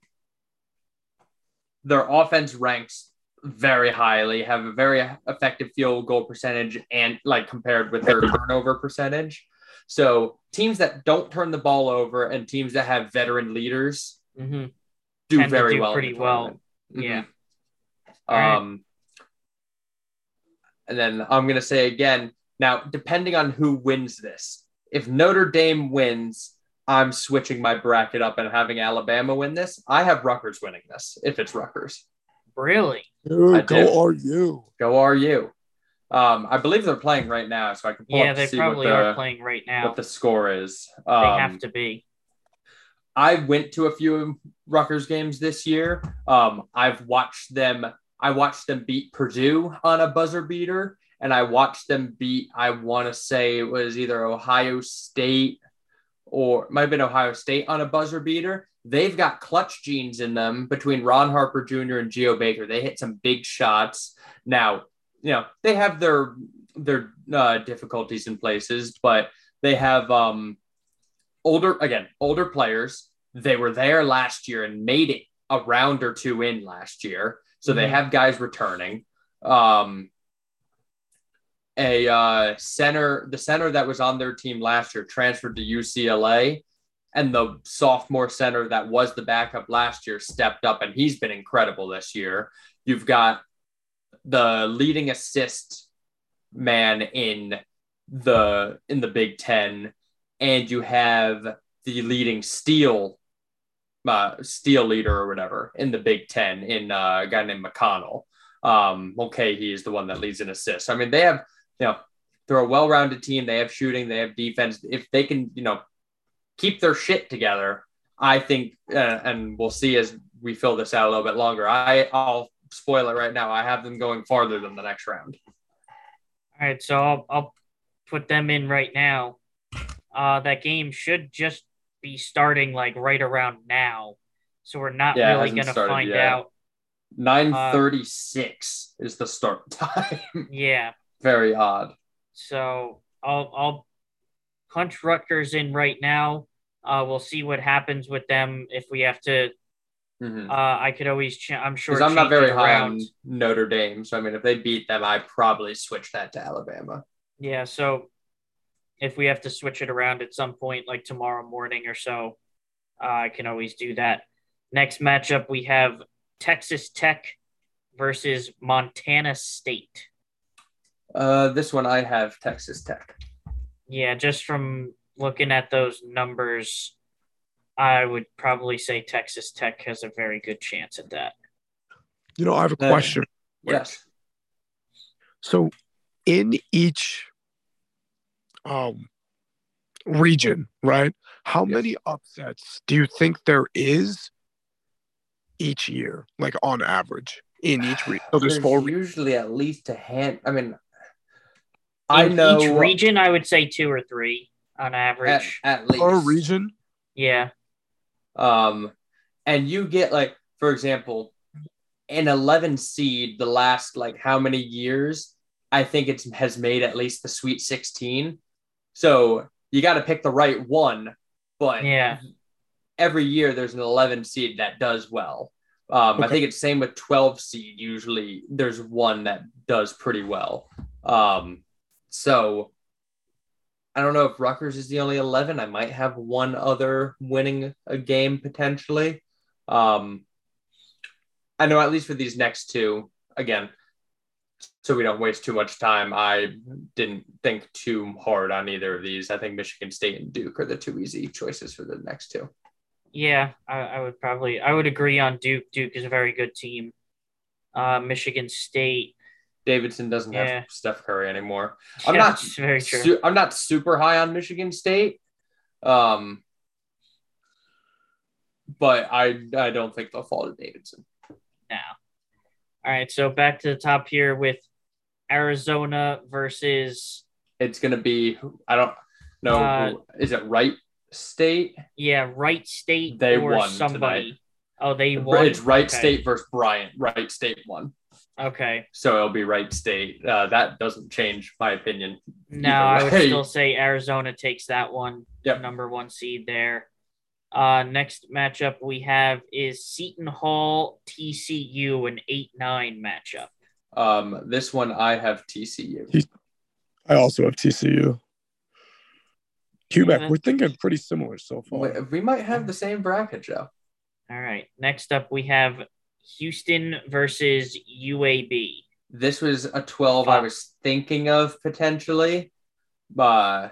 their offense ranks very highly, have a very effective field goal percentage, and like compared with their turnover percentage. So teams that don't turn the ball over and teams that have veteran leaders hmm do Tend very do well. pretty well. Mhm. Yeah. All right. Um, and then I'm gonna say again. Now, depending on who wins this, if Notre Dame wins, I'm switching my bracket up and having Alabama win this. I have Rutgers winning this. If it's Rutgers, Really? dude I go do. RU. go RU. Um, I believe they're playing right now, so I can pull Yeah, up they see probably what the, are playing right now. what the score is. they Um, have to be. I went to a few Rutgers games this year. Um, I've watched them. I watched them beat Purdue on a buzzer beater, and I watched them beat. I want to say it was either Ohio State or might have been Ohio State on a buzzer beater. They've got clutch genes in them between Ron Harper Jr. and Geo Baker. They hit some big shots. Now, you know they have their their uh, difficulties in places, but they have um, older again older players they were there last year and made it a round or two in last year so they Mhm. have guys returning um a uh, center the center that was on their team last year transferred to ucla and the sophomore center that was the backup last year stepped up and he's been incredible this year you've got the leading assist man in the in the big 10 and you have the leading steal uh, steal leader or whatever in the Big Ten in uh, a guy named McConnell. Um, Mulcahy is the one that leads in assists. I mean, they have, you know, they're a well-rounded team. They have shooting, they have defense. If they can, you know, keep their shit together, I think, uh, and we'll see as we fill this out a little bit longer. I, I'll spoil it right now. I have them going farther than the next round. All right, so I'll, I'll put them in right now. Uh, that game should just be starting like right around now, so we're not Yeah, really gonna find yet. out. Nine thirty-six is the start *laughs* time. Yeah, Very odd. so I'll I'll punch Rutgers in right now. Uh, we'll see what happens with them if we have to. Mhm. Uh, I could always. Ch- I'm sure. I'm not very high around. on Notre Dame, so I mean, if they beat them, I probably switch that to Alabama. Yeah, so if we have to switch it around at some point, like tomorrow morning or so, uh, I can always do that. Next matchup, we have Texas Tech versus Montana State. Uh, this one I have Texas Tech. Yeah, just from looking at those numbers, I would probably say Texas Tech has a very good chance at that. You know, I have a Uh, question. Yes. So, in each um, region, right? How Yes. many upsets do you think there is each year, like on average, in each region? So there's four. re- usually at least a hand. I mean, I In know each region, I would say two or three on average. at least per region. yeah, Um, and you get like, for example, an 11 seed the last like how many years? I think it has made at least the Sweet 16. So you got to pick the right one, but Yeah. every year there's an 11 seed that does well. Um, I think it's same with 12 seed. Usually there's one that does pretty well. Um, so I don't know if Rutgers is the only 11. I might have one other winning a game potentially. Um, I know at least for these next two, again, so we don't waste too much time. I didn't think too hard on either of these. I think Michigan State and Duke are the two easy choices for the next two. Yeah, I, I would probably I would agree on Duke. Duke is a very good team. Uh, Michigan State. Davidson doesn't Yeah. have Steph Curry anymore. *laughs* I'm yeah, not very true. Su- I'm not super high on Michigan State, um, but I I don't think they'll fall to Davidson. now. All right, so back to the top here with Arizona versus It's gonna be I don't know Uh, who, is it Wright State? yeah, Wright State They won somebody. tonight. Oh, they won. It's Wright Okay. State versus Bryant. Wright State won, Okay. so it'll be Wright State. Uh, that doesn't change my opinion. No, I would still say Arizona takes that one. Yep. Number one seed there. Uh, next matchup we have is Seton Hall TCU, an 8 9 matchup. Um, this one I have TCU. I also have TCU. Quebec, Yeah. we're thinking pretty similar so far. We, we might have the same bracket, Joe. All right. Next up, we have Houston versus UAB. This was a 12 I was thinking of potentially, but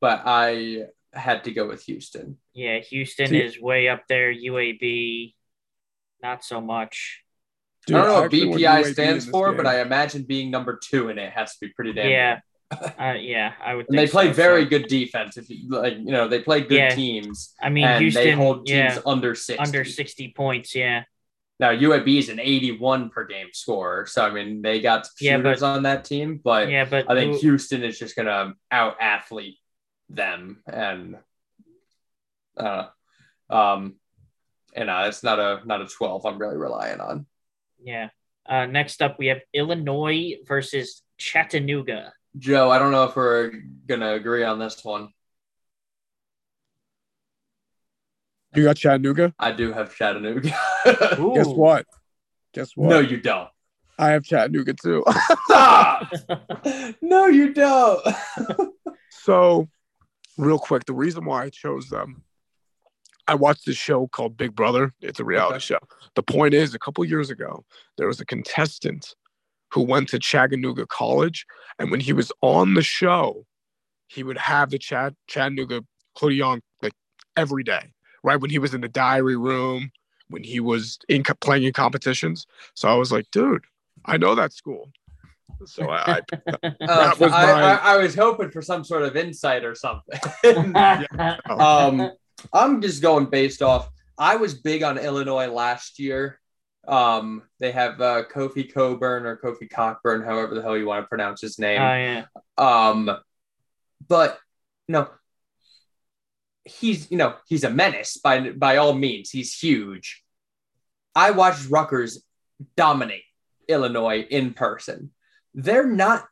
but I had to go with Houston. Yeah, Houston See- is way up there. UAB, not so much. Dude, I don't know what BPI stands for, game. but I imagine being number two in it has to be pretty damn Yeah. Uh, yeah, I would. And they play so, very so- good defense. If you like, you know, they play good Yeah. teams. I mean, and Houston, they hold teams yeah, under 60. under sixty points. Yeah, Now UAB is an 81 per game scorer, so I mean they got Yeah, shooters but- on that team, but yeah, but I think who- Houston is just gonna out athlete them, and uh, um, and uh, it's not a not a 12. I'm really relying on. yeah. Uh, next up, we have Illinois versus Chattanooga. Joe, I don't know if we're gonna agree on this one. You got Chattanooga? I do have Chattanooga. *laughs* Guess what? Guess what? no, you don't. I have Chattanooga too. *laughs* Stop. no, you don't. *laughs* so, real quick, the reason why I chose them, I watched this show called Big Brother. It's a reality Okay. show. The point is, a couple years ago, there was a contestant who went to Chattanooga College, and when he was on the show, he would have the Chad Chattanooga hoodie on like every day, right? When he was in the diary room, when he was in playing in competitions. So I was like, dude, I know that school. So I, I *laughs* Uh, was I, my- I, I was hoping for some sort of insight or something. *laughs* um, I'm just going based off. I was big on Illinois last year. Um, they have uh, Kofi Coburn or Kofi Cockburn, however the hell you want to pronounce his Oh name. yeah. Um, but no, he's you know he's a menace by by all means. He's huge. I watched Rutgers dominate Illinois in person. They're not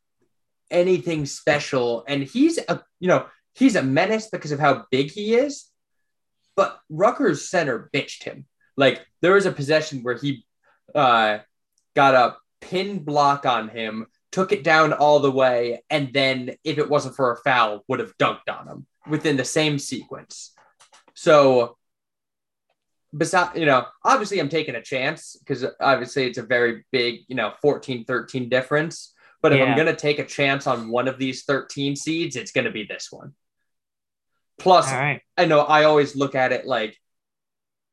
anything special, and he's a you know he's a menace because of how big he is. But Rutgers center bitched him. Like there was a possession where he uh, got a pin block on him took it down all the way, and then if it wasn't for a foul, would have dunked on him within the same sequence. So, besides, you know, obviously I'm taking a chance because obviously it's a very big, you know, 14 13 difference. But if Yeah. I'm going to take a chance on one of these 13 seeds, it's going to be this one. Plus, right. I know I always look at it like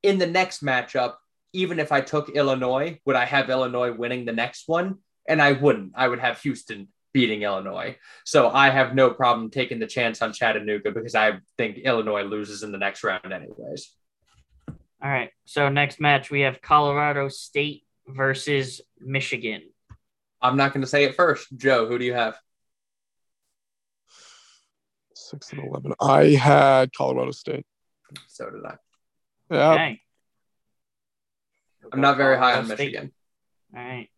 in the next matchup, even if I took Illinois, would I have Illinois winning the next one? And I wouldn't. I would have Houston beating Illinois. So I have no problem taking the chance on Chattanooga because I think Illinois loses in the next round, anyways. All right. So next match we have Colorado State versus Michigan. I'm not going to say it first. Joe, who do you have? six and eleven. I had Colorado State. So did I. Yeah, Okay. I'm not very high on Michigan. All right.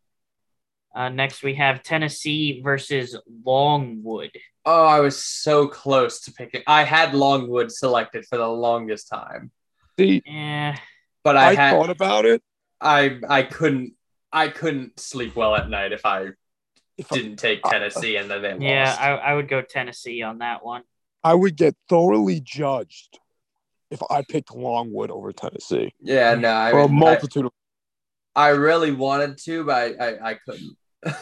Uh, next we have Tennessee versus Longwood. Oh, I was so close to picking. I had Longwood selected for the longest time, see, Yeah. but I, I, had thought about it. I I couldn't I couldn't sleep well at night if I If didn't take Tennessee and then they Yeah, lost. I, I would go Tennessee on that one. I would get thoroughly judged if I picked Longwood over Tennessee yeah, no, I, for a mean, I, multitude of. I really wanted to, but I, I, I couldn't. All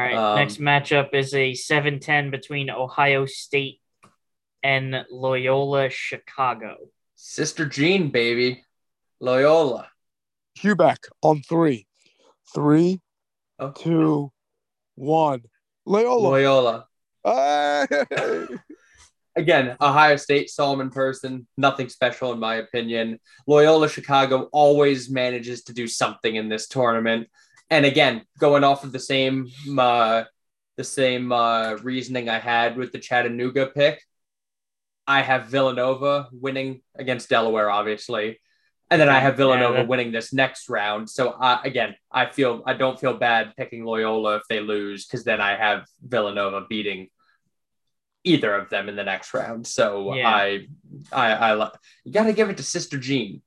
right. Um, next matchup is a 7 10 between Ohio State and Loyola Chicago. Sister Jean, baby, Loyola. Hubeck on three, three, Oh. two, one. Loyola. Loyola. Hey! Again, Ohio State, Solomon person, nothing special in my opinion. Loyola Chicago always manages to do something in this tournament. And again, going off of the same uh, the same uh, reasoning I had with the Chattanooga pick, I have Villanova winning against Delaware, obviously, and then I have Villanova that- winning this next round. So uh, again, I feel I don't feel bad picking Loyola if they lose because then I have Villanova beating either of them in the next round. So Yeah. I, I, I, you got to give it to Sister Jean.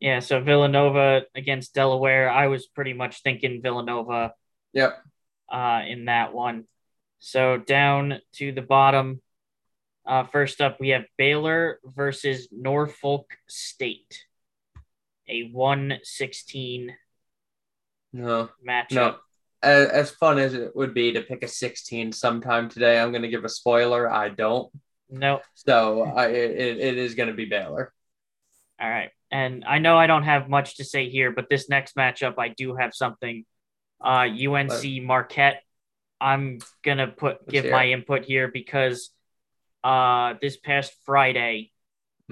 Yeah, so Villanova against Delaware. I was pretty much thinking Villanova Yep. uh, in that one. So down to the bottom. Uh, first up, we have Baylor versus Norfolk State. A 116 No, matchup. no. As, as fun as it would be to pick a 16 sometime today, I'm going to give a spoiler. I don't. No. So I, it, it is going to be Baylor. All right. And I know I don't have much to say here, but this next matchup, I do have something. Uh, UNC Marquette. I'm gonna put give my it. input here because uh, this past Friday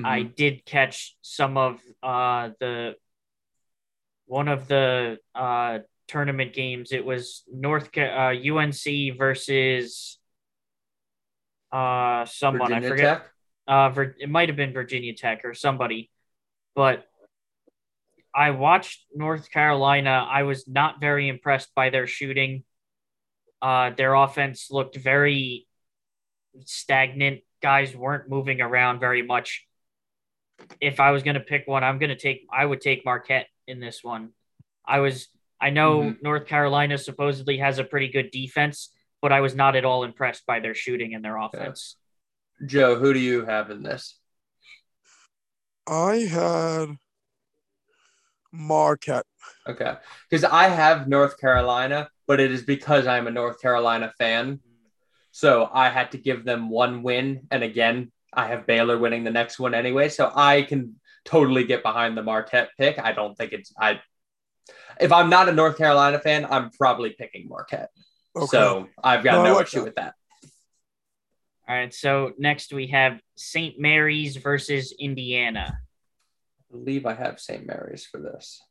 I Mhm. did catch some of uh, the one of the uh, tournament games. It was North uh, UNC versus uh, someone I forget. Tech. Uh, Vir- it might have been Virginia Tech or somebody, but I watched North Carolina. I was not very impressed by their shooting. Uh, their offense looked very stagnant. Guys weren't moving around very much. If I was going to pick one, I'm going to take. I would take Marquette in this one. I was. I know Mhm. North Carolina supposedly has a pretty good defense, but I was not at all impressed by their shooting and their offense. Joe, who do you have in this? I had Marquette. Okay. Because I have North Carolina, but it is because I'm a North Carolina fan. So I had to give them one win. And again, I have Baylor winning the next one anyway. So I can totally get behind the Marquette pick. I don't think it's, I, if I'm not a North Carolina fan, I'm probably picking Marquette. Okay. So I've got No, no, like issue that. with that. All right. So next we have St. Mary's versus Indiana. I believe I have St. Mary's for this.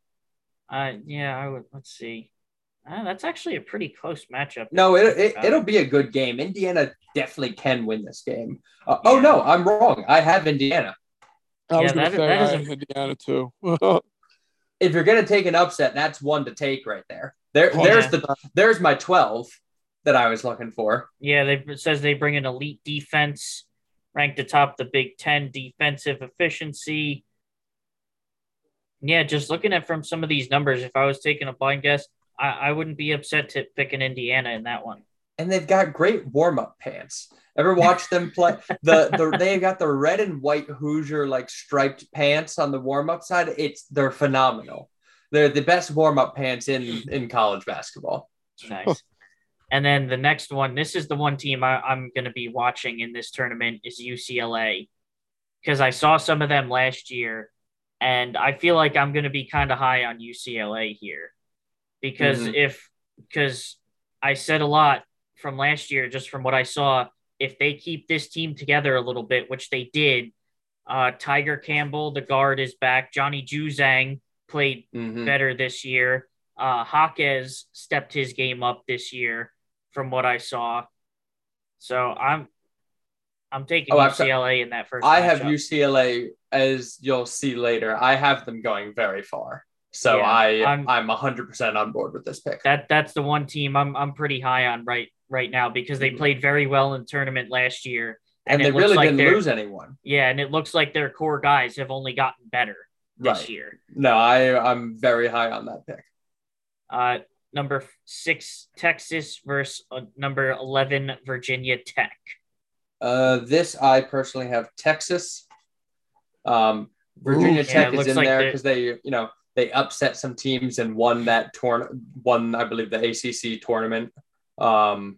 Uh, yeah, I would. Let's see. Uh, that's actually a pretty close matchup. No, it, it, Uh, it'll be a good game. Indiana definitely can win this game. Uh, Oh, no, I'm wrong. I have Indiana. I was Yeah, gonna say that is I a- have Indiana too. *laughs* If you're going to take an upset, that's one to take right there. There, Oh, there's yeah. the there's my 12 that I was looking for. Yeah, they it says they bring an elite defense, ranked atop the Big Ten defensive efficiency. Yeah, just looking at from some of these numbers, if I was taking a blind guess, I, I wouldn't be upset to pick an Indiana in that one. and they've got great warm up pants. Ever watch them play? the the they've got the red and white Hoosier like striped pants on the warm up side. It's they're phenomenal. They're the best warm up pants in in college basketball. Nice. And then the next one, this is the one team I, I'm going to be watching in this tournament is UCLA because I saw some of them last year, and I feel like I'm going to be kind of high on UCLA here because Mhm. if because I said a lot from last year, just from what I saw, if they keep this team together a little bit, which they did, uh, Tiger Campbell, the guard, is back. Johnny Juzang played Mhm. better this year. Uh, Jaquez stepped his game up this year, from what I saw. So I'm, I'm taking Oh, UCLA in that first. I have. UCLA as you'll see later. I have them going very far. So Yeah, I I'm- I'm, 100% on board with this pick. that that's the one team I'm I'm pretty high on right right now because they Mhm. played very well in the tournament last year. and it they really like didn't lose anyone. Yeah, and it looks like their core guys have only gotten better this Right. year. No, I I'm very high on that pick. Uh, number six Texas versus uh, number eleven Virginia Tech. Uh, this I personally have Texas. Um, Virginia Ooh. Tech it is looks in like there because they, you know, they upset some teams and won that torn Won, I believe, the ACC tournament. Um,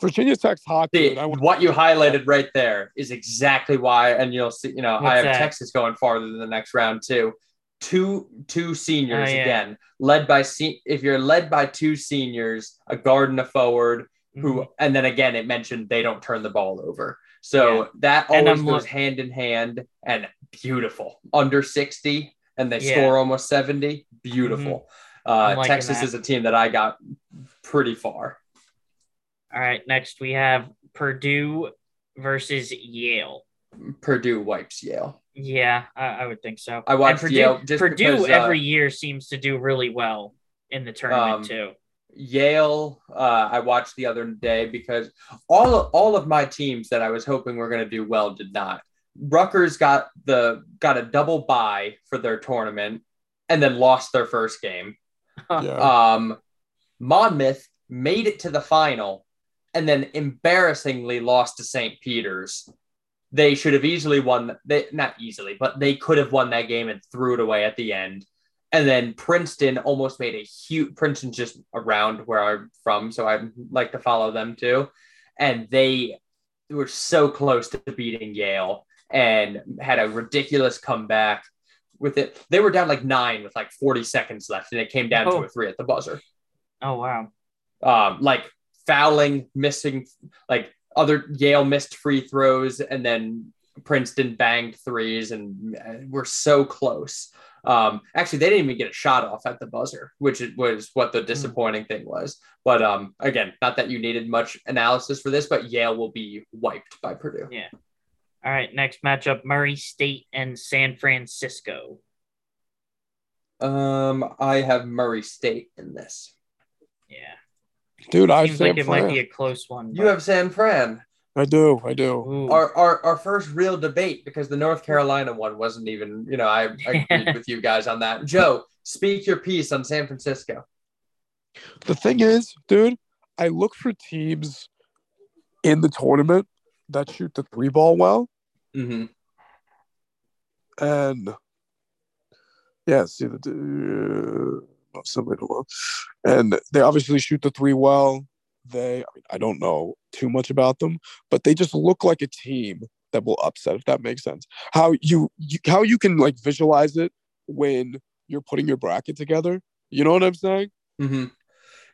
Virginia Tech's hot, the, dude. I want- what you highlighted right there is exactly why, and you'll see. You know, I have that? Texas going farther than the next round too. Two two seniors Oh, yeah. again, led by se- if you're led by two seniors, a guard and a forward, who Mm-hmm. and then again it mentioned they don't turn the ball over so that And always goes look- hand in hand and beautiful under 60 and they Yeah. Mm-hmm. score almost 70 beautiful I'm uh texas that. is a team that i got pretty far All right, next we have Purdue versus Yale. Purdue wipes yale Yeah, I, I would think so. I watched Purdue, Yale Purdue because, uh, every year seems to do really well in the tournament Um, too. Yale, uh, I watched the other day because all all of my teams that I was hoping were going to do well did not. Rutgers got the got a double bye for their tournament and then lost their first game. *laughs* yeah. Um, Monmouth made it to the final and then embarrassingly lost to St. Peter's. They should have easily won. They not easily, but they could have won that game and threw it away at the end. And then Princeton almost made a huge. Princeton's just around where I'm from, so I like to follow them too. And they were so close to beating Yale and had a ridiculous comeback with it. They were down like nine with like 40 seconds left, and it came down Oh. to a three at the buzzer. Oh wow. Um, like fouling, missing, like other Yale missed free throws, and then Princeton banged threes, and uh, we're so close. Um, actually, they didn't even get a shot off at the buzzer, which was what the disappointing thing was. But um, again, not that you needed much analysis for this, but Yale will be wiped by Purdue. Yeah. All right, next matchup Murray State and San Francisco. Um, I have Murray State in this. Yeah. Dude, I Seems like it Fran. might be a close one. You have San Fran. I do. I do. Ooh. Our, our our first real debate because the North Carolina one wasn't even, you know, I, I *laughs* agreed with you guys on that. Joe, speak your piece on San Francisco. The thing is, dude, I look for teams in the tournament that shoot the three ball well. Mm-hmm. and yeah, see the uh, somebody well, and they obviously shoot the three well. They, I, mean, I don't know too much about them, but they just look like a team that will upset. If that makes sense, how you, you how you can like visualize it when you're putting your bracket together You know what I'm saying? hmm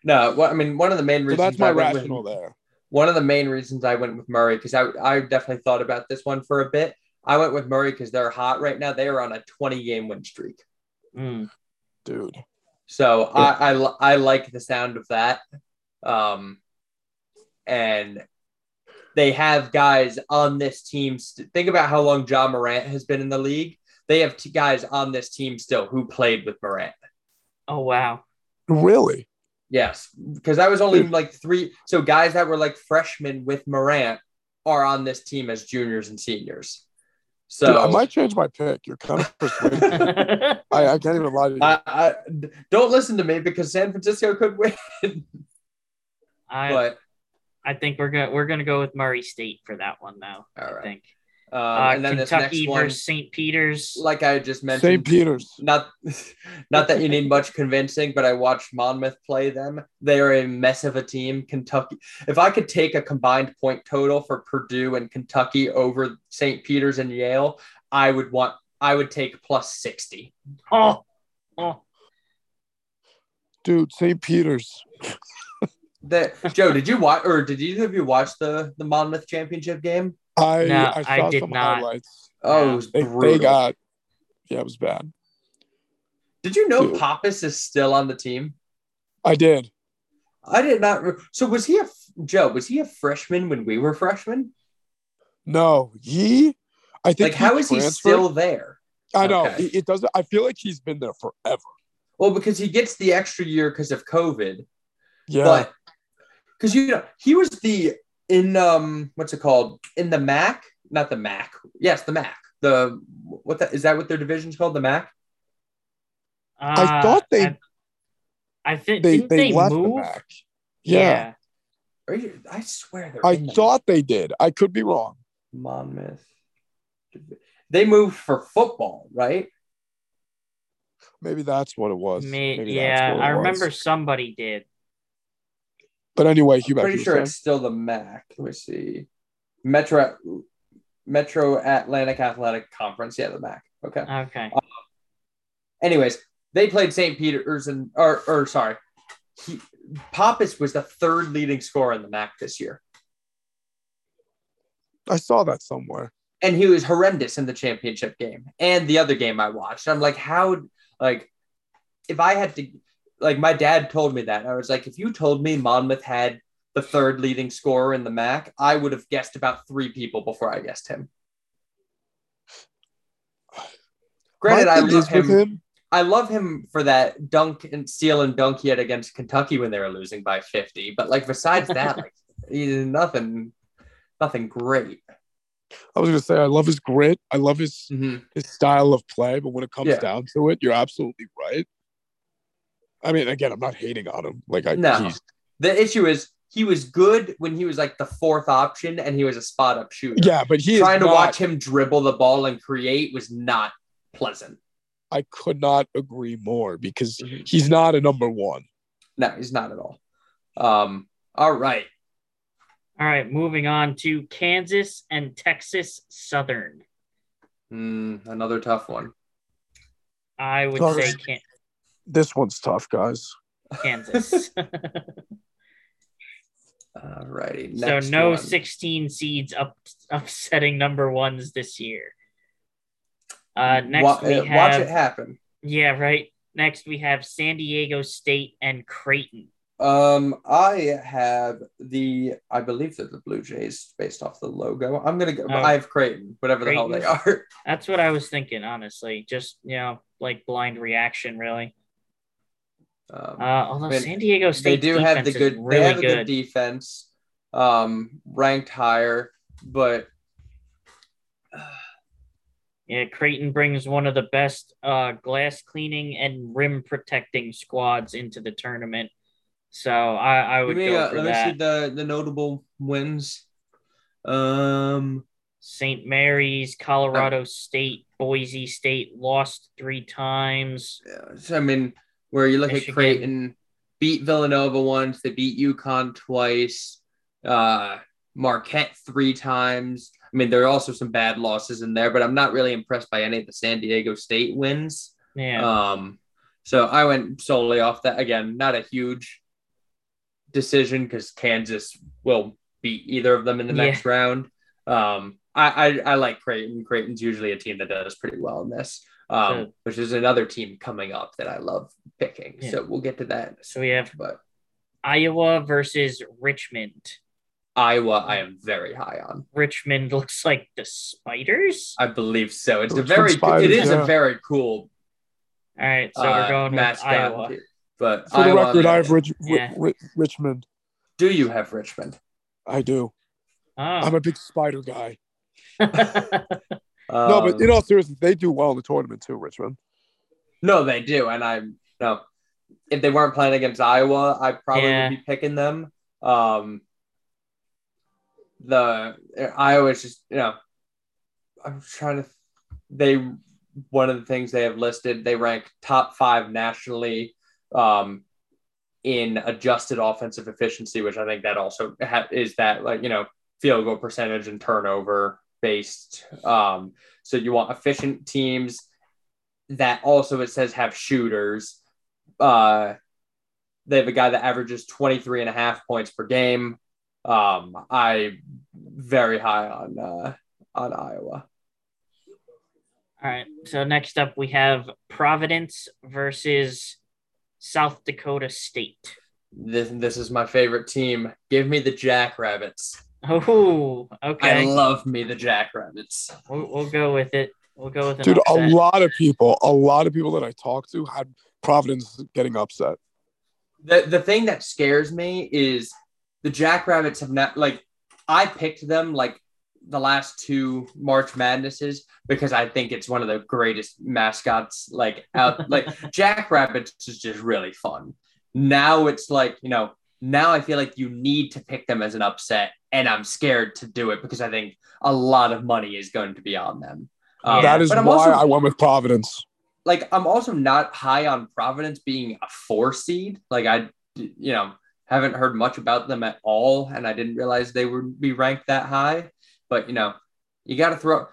No, what I mean, one of the main So reasons that's my I went with- there. one of the main reasons I went with Murray because I I definitely thought about this one for a bit. I went with Murray because they're hot right now. They are on a 20 game win streak. Mm. Dude. So I, I I like the sound of that. Um, and they have guys on this team. st- Think about how long Ja Morant has been in the league. They have two guys on this team still who played with Morant. Oh wow. Really? Yes, because that was only like three. So guys that were like freshmen with Morant are on this team as juniors and seniors. So Dude, I might change my pick. You're kind of persuading. *laughs* I, I can't even lie to you. I, I don't listen to me because San Francisco could win. I but I think we're gonna we're gonna go with Murray State for that one though. all I right. think. Um, Uh, and then this Kentucky next one, versus St. Peter's. like I just mentioned, St. Peter's. not *laughs* not that you need much convincing, but I watched Monmouth play them. They are a mess of a team. Kentucky. If I could take a combined point total for Purdue and Kentucky over St. Peter's and Yale, I would want. I would take plus sixty. Oh, oh, Dude, St. Peter's. The, Joe, did you watch or did either of you watch the the Monmouth championship game? I, No, I I did some not. highlights. Oh, Yeah. it was They, brutal. they got, yeah, it was bad. did you know Dude. Papas is still on the team? I did. I did not. Re- so was he a Joe? Was he a freshman when we were freshmen? No, he, I think Like, how is he still there? I know. Okay. It, it doesn't, I feel like he's been there forever. Well, because he gets the extra year because of COVID, Yeah. but because you know he was the in um what's it called in the MAC, not the MAC. Yes, the MAC. The what the, is that? What their division's called? The MAC. I Uh, thought they- I, I think they, didn't they, they, left move? the back. Yeah. Are you, I swear they're. I in the thought they did. I could be wrong. Monmouth. They moved for football, right? Maybe that's what it was. May- Maybe yeah, what it I was. remember somebody did. But anyway, I'm Hugh, pretty sure it's still the MAC. Let me see. Metro Metro Atlantic Athletic Conference. Yeah, the MAC. Okay. Okay. Uh, anyways, they played St. Peter's and or or sorry, he, Papas was the third leading scorer in the MAC this year, I saw that somewhere. and he was horrendous in the championship game and the other game I watched. I'm like, how? Like, if I had to, like, my dad told me that I was like, if you told me Monmouth had the third leading scorer in the MAC, I would have guessed about three people before I guessed him. Granted, I love him. him. I love him for that dunk and steal and dunk he had against Kentucky when they were losing by 50. But like besides that, *laughs* like he's nothing, nothing great. I was gonna say I love his grit. I love his Mhm. his style of play. But when it comes Yeah. down to it, you're absolutely right. I mean, again, I'm not hating on him. Like I, No. he's, The issue is he was good when he was like the fourth option and he was a spot up shooter. yeah, but he Trying is to not, watch him dribble the ball and create was not pleasant. I could not agree more because Mhm. he's not a number one. No, he's not at all. Um, all right. All right, moving on to Kansas and Texas Southern. Hmm, another tough one. I would say this- Kan- This one's tough, guys. Kansas. *laughs* All righty. so no one. 16 seeds up upsetting number ones this year. Uh, next Wa- we have watch it happen. yeah right. Next we have San Diego State and Creighton. Um, I have the, I believe they're the Blue Jays based off the logo. I'm gonna go. Oh. I have Creighton, whatever the hell they are. *laughs* That's what I was thinking, honestly. Just you know, like blind reaction, really. Um, Uh, although San Diego State, they do have the good. is they really have a good good. defense, um, ranked higher, but *sighs* Yeah, Creighton brings one of the best uh, glass cleaning and rim protecting squads into the tournament. So I, I would me, go uh, for let me that. see the the notable wins. Um, St. Mary's, Colorado State, Boise State lost three times. I mean, where you look Michigan. at Creighton, beat Villanova once, they beat UConn twice, uh, Marquette three times. I mean, there are also some bad losses in there, but I'm not really impressed by any of the San Diego State wins. Yeah. Um, So I went solely off that. Again, not a huge decision because Kansas will beat either of them in the Yeah. next round. Um, I, I I like Creighton. Creighton's usually a team that does pretty well in this. Um, Good. which is another team coming up that I love picking. Yeah. So we'll get to that. So we have But Iowa versus Richmond. Iowa, I am very high on. Richmond looks like the Spiders. I believe so. It's a very Spiders, it is yeah. a very cool All right, so uh, we're going with mascot. Iowa. But For the record, I have Rich, Ri- Yeah. Ri- Richmond. do you have Richmond? I do. I'm Oh. a big spider guy. *laughs* *laughs* no, but Um, in all seriousness, they do well in the tournament too, Richmond. No, they do, and I'm no. If they weren't playing against Iowa, I probably Yeah. would be picking them. Um, the Iowa's just you know, I'm trying to. They one of the things they have listed, they rank top five nationally um, in adjusted offensive efficiency, which I think that also ha- is that like you know field goal percentage and turnover based. Um, so you want efficient teams that also it says have shooters. Uh, they have a guy that averages 23 and a half points per game. Um, I very high on uh, on Iowa. All right. So next up, we have Providence versus South Dakota State. This this is my favorite team. Give me the Jackrabbits. Oh, okay. I love me the Jackrabbits. we'll, we'll go with it. We'll go with an Dude, a lot of people, a lot of people that I talked to had Providence getting upset. The the thing that scares me is the Jackrabbits have not like I picked them like the last two March Madnesses because I think it's one of the greatest mascots like out like *laughs* Jackrabbits is just really fun. Now it's like, you know, now I feel like you need to pick them as an upset and I'm scared to do it because I think a lot of money is going to be on them. Um, that is but why I'm also I went with Providence. like I'm also not high on Providence being a four seed. Like I, you know, haven't heard much about them at all, and I didn't realize they would be ranked that high. But you know, you got to throw.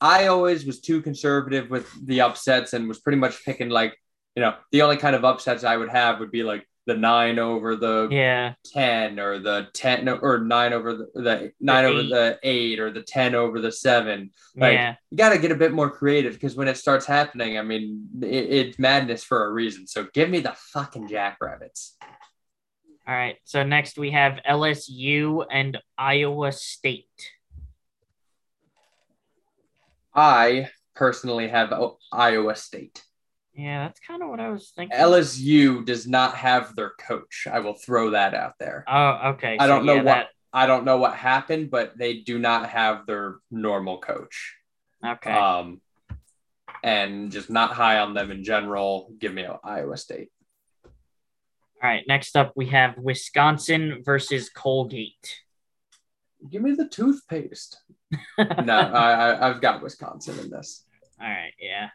I always was too conservative with the upsets and was pretty much picking like, you know, the only kind of upsets I would have would be like the nine over the yeah. 10 or the 10 or nine over the, the nine over the eight or the 10 over the seven. Like, yeah. you got to get a bit more creative because when it starts happening, I mean, it, it's madness for a reason. So give me the fucking Jackrabbits. All right. So next we have LSU and Iowa State. I personally have Iowa State. Yeah, that's kind of what I was thinking. LSU does not have their coach. I will throw that out there. oh, okay. I So, don't know yeah, what I don't know what happened, but they do not have their normal coach. Okay. Um, and just not high on them in general. Give me Iowa State. All right. Next up, we have Wisconsin versus Colgate. Give me the toothpaste. *laughs* no, I, I I've got Wisconsin in this. All right. Yeah.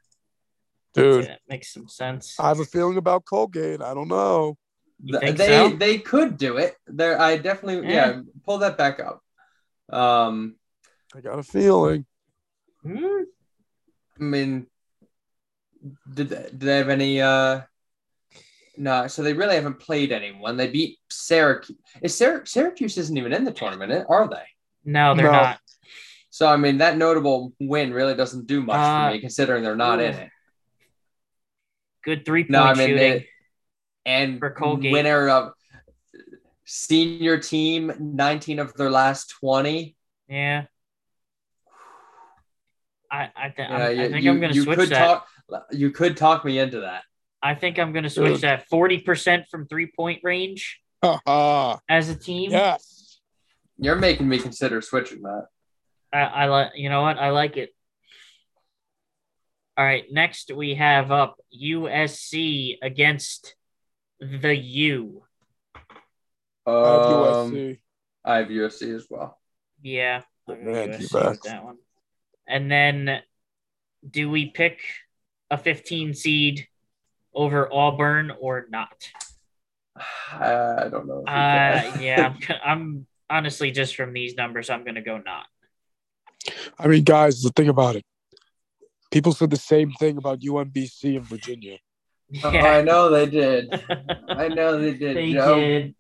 Dude, That makes some sense. I have a feeling about Colgate. I don't know. Th- they so? they could do it. There, I definitely yeah. Yeah. Pull that back up. Um, I got a feeling. Hmm? I mean, did they, did they have any? uh No, so they really haven't played anyone. They beat Syracuse. Is Syrac- Syracuse isn't even in the tournament, are they? No, they're No. not. So I mean, that notable win really doesn't do much Uh, for me, considering they're not in it. Good three point No, I mean, shooting. it- and For Colgate. winner of senior team, 19 of their last 20. yeah. I I, th- Yeah, I'm- I think you- I'm going to you switch could that. talk. You could talk me into that. I think I'm going to switch Dude. that 40% from three point range Haha. *laughs* as a team. yes. You're making me consider switching that. I, I like, you know what? I like it. All right. Next, we have up USC against the U. I have Um, USC. I have USC as well. Yeah. I'll go Man, USC that one. And then do we pick a 15 seed over Auburn or not? *sighs* I don't know. Uh, *laughs* yeah, I'm, I'm honestly just from these numbers, I'm going to go not. I mean, guys, the thing about it. People said the same thing about UMBC in Virginia. Oh, *laughs* Yeah. I know they did. *laughs* I know they did, they Joe. did.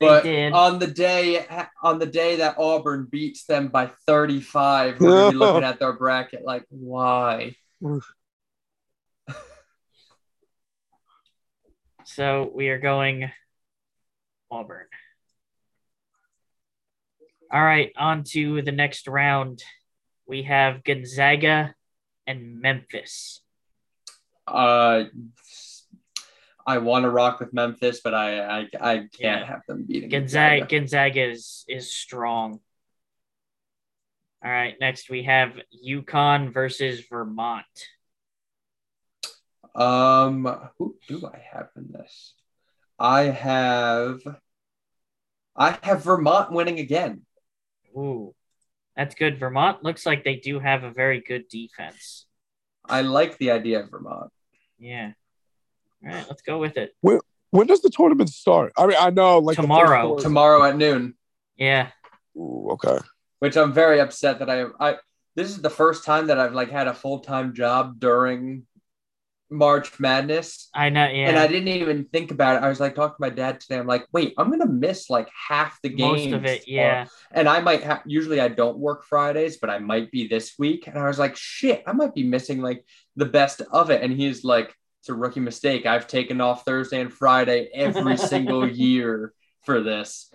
They But did. on the day on the day that Auburn beats them by 35, we're gonna be looking at their bracket like, why? So we are going Auburn. All right, on to the next round. We have Gonzaga and Memphis. Uh, I want to rock with Memphis, but I I, I can't Yeah. have them beating Gonzaga, Gonzaga is, is strong. All right, next we have UConn versus Vermont. Um, who do I have in this? I have I have Vermont winning again. Ooh, that's good. Vermont looks like they do have a very good defense. I like the idea of Vermont. Yeah. All right, let's go with it. When does the tournament start? I mean, I know like Tomorrow. Tomorrow at noon, Yeah. Ooh, okay. which I'm very upset that I I this is the first time that I've like had a full-time job during March Madness. I know. Yeah. And I didn't even think about it. I was like talking to my dad today. I'm like, wait, I'm gonna miss like half the games. Most of it. Yeah. and I might have usually I don't work Fridays, but I might be this week. And I was like, shit, I might be missing like the best of it. And he's like, it's a rookie mistake. I've taken off Thursday and Friday every *laughs* single year for this.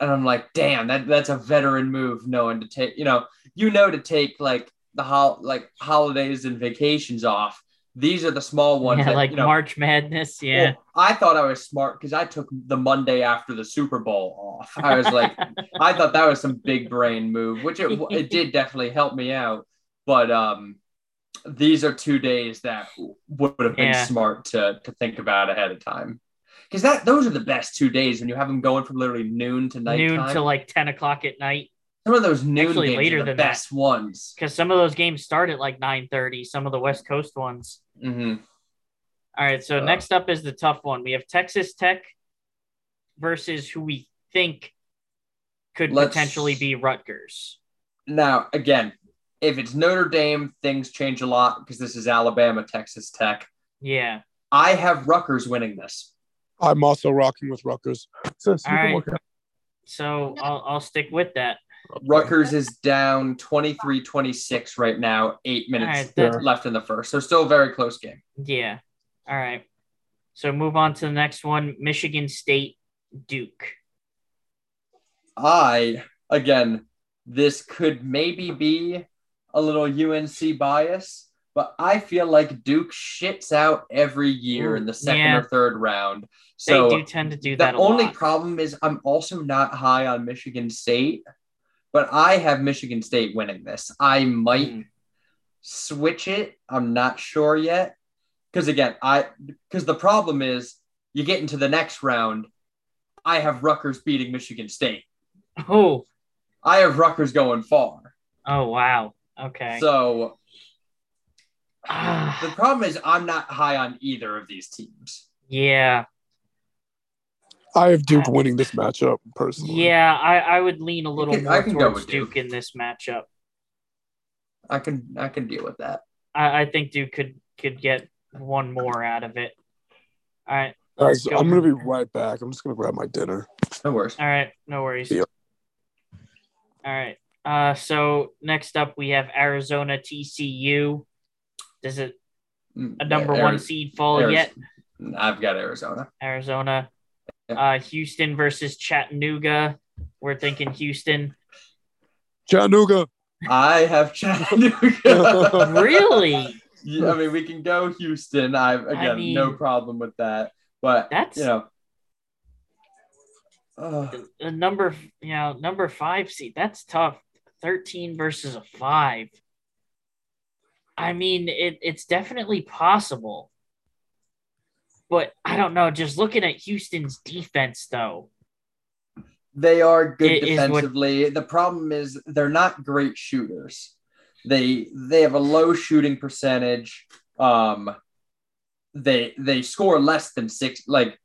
And I'm like, damn, that that's a veteran move, knowing to take, you know, you know to take like the hol- like holidays and vacations off. These are the small ones. yeah, that, like you know, March Madness. Yeah. well, I thought I was smart because I took the Monday after the Super Bowl off. I was like, *laughs* I thought that was some big brain move, which it, it *laughs* did definitely help me out. But um, these are two days that would have been Yeah. smart to to think about ahead of time. Because that those are the best two days when you have them going from literally noon to nighttime. Noon to like 10 o'clock at night. Some of those noon Actually, games later are the than that. best ones. Because some of those games start at like 9:30, some of the West Coast ones. Hmm All right. So Uh, next up is the tough one. We have Texas Tech versus who we think could potentially be Rutgers. Now, again, if it's Notre Dame, things change a lot because this is Alabama, Texas Tech. Yeah. I have Rutgers winning this. I'm also rocking with Rutgers. Sis, you All can right. look at- So I'll, I'll stick with that. Rutgers is down 23 26 right now, eight minutes All right, left in the first. So, still a very close game. Yeah. All right. So move on to the next one Michigan State, Duke. I, again, this could maybe be a little UNC bias, but I feel like Duke shits out every year in the second Yeah. or third round. So they do tend to do the that a only lot. problem is I'm also not high on Michigan State, but I have Michigan State winning this. I might Mm. switch it. I'm not sure yet. Because again, I because the problem is you get into the next round. I have Rutgers beating Michigan State. Oh, I have Rutgers going far. oh wow. Okay. So *sighs* the problem is I'm not high on either of these teams. yeah. I have Duke winning this matchup personally. Yeah, I, I would lean a little can- more I can go towards with Duke. Duke. in this matchup. I can I can deal with that. I, I think Duke could could get one more out of it. All right, Guys, Go. I'm gonna be right back. I'm just gonna grab my dinner. No worries. all right, no worries. Yeah. All right. Uh, so next up we have Arizona TCU. Does it a number Ari- one seed fall Ari- yet? I've got Arizona. Arizona. Yeah. Uh, Houston versus Chattanooga. We're thinking Houston. Chattanooga. I have Chattanooga. *laughs* Really? Yeah, I mean, we can go Houston. I've again mean- no problem with that. But That's you know, uh, a number, you know, number five seed. That's tough. Thirteen versus a five. I mean, it, it's definitely possible. But I don't know. Just looking at Houston's defense, though. they are good is what- defensively. The problem is they're not great shooters. They they have a low shooting percentage. Um, they they score less than six. Like,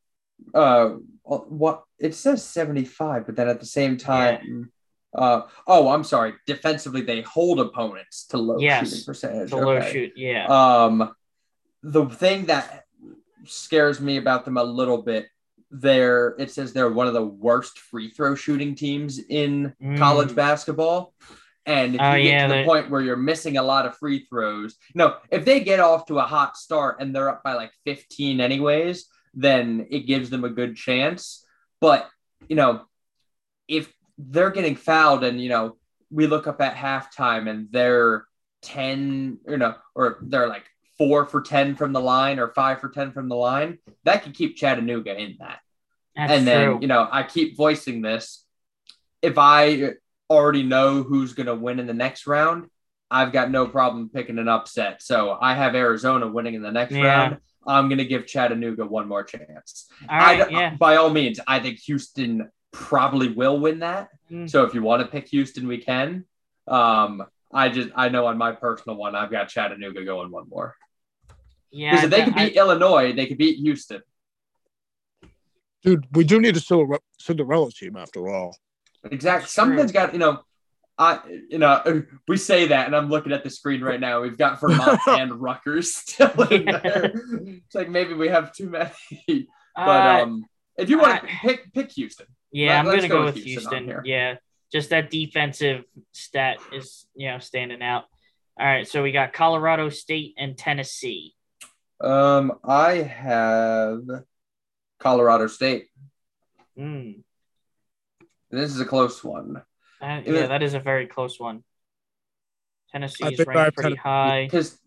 uh, what it says seventy five, but then at the same time. Uh, oh, I'm sorry. Defensively, they hold opponents to low Yes, shooting percentage. The low shoot, yeah. Um, the thing that scares me about them a little bit. They're it says they're one of the worst free throw shooting teams in Mm. college basketball. And if Oh, you get yeah, to the point where you're missing a lot of free throws, no, if they get off to a hot start and they're up by like 15 anyways, then it gives them a good chance. But, you know, if they're getting fouled and, you know, we look up at halftime and they're 10, you know, or they're like four for 10 from the line or five for 10 from the line, that could keep Chattanooga in that That's and then true. you know i keep voicing this if i already know who's going to win in the next round i've got no problem picking an upset so i have arizona winning in the next Yeah. round i'm going to give chattanooga one more chance All right, yeah. by all means i think houston probably will win that Mm. so if you want to pick houston we can um i just i know on my personal one i've got chattanooga going one more Yeah, because if they could beat illinois they could beat houston Dude, we do need a Cinderella, Cinderella team after all. Exactly. That's Something's true. got you know, I you know *laughs* we say that, and I'm looking at the screen right now. We've got Vermont *laughs* and Rutgers still in there. It's like maybe we have too many. But Uh, um, if you want to I- pick pick Houston, Yeah, Let- I'm gonna go go with with Houston Houston. here. Yeah, just that defensive stat is you know standing out. All right, so we got Colorado State and Tennessee. um, I have Colorado State. Hmm. This is a close one That- Yeah. yeah, that is a very close one. Tennessee I is think I ranked have pretty Tennessee. high. because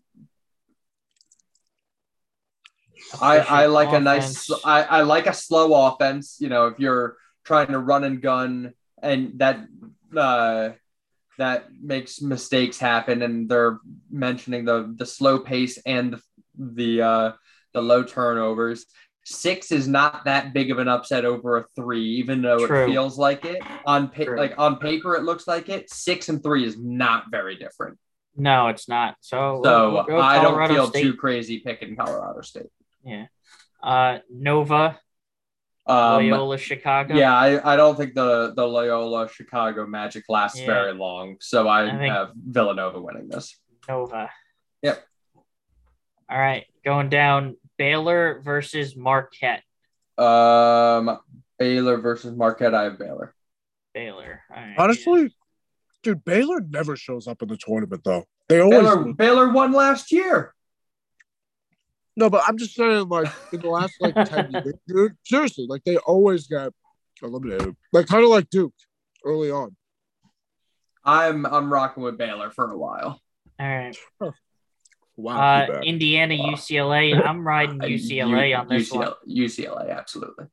I, I Efficient like a nice. I, I like a slow offense. You know, if you're trying to run and gun and that uh that makes mistakes happen and they're mentioning the the slow pace and the the uh the low turnovers. Six is not that big of an upset over a three, even though True. it feels like it. On pa- True. like on paper, it looks like it. Six and three is not very different. No, it's not. So, So we'll- we'll I don't feel State. too crazy picking Colorado State. Yeah. Uh, Nova, Um, Loyola, Chicago. yeah, I, I don't think the the Loyola Chicago Magic lasts Yeah. very long, so I, I have Villanova winning this. Nova. Yep. All right, going down Baylor versus Marquette. Um, Baylor versus Marquette. I have Baylor. Baylor. All right, Honestly, dude, Baylor never shows up in the tournament though. They always Baylor Baylor won last year. No, but I'm just saying, like in the last like ten *laughs* years, dude, seriously, like they always get eliminated, like kind of like Duke early on. I'm I'm rocking with Baylor for a while. All right. Wow, Uh. Indiana, Wow. UCLA. I'm riding *laughs* UCLA U- on this one. UCLA, UCLA, absolutely.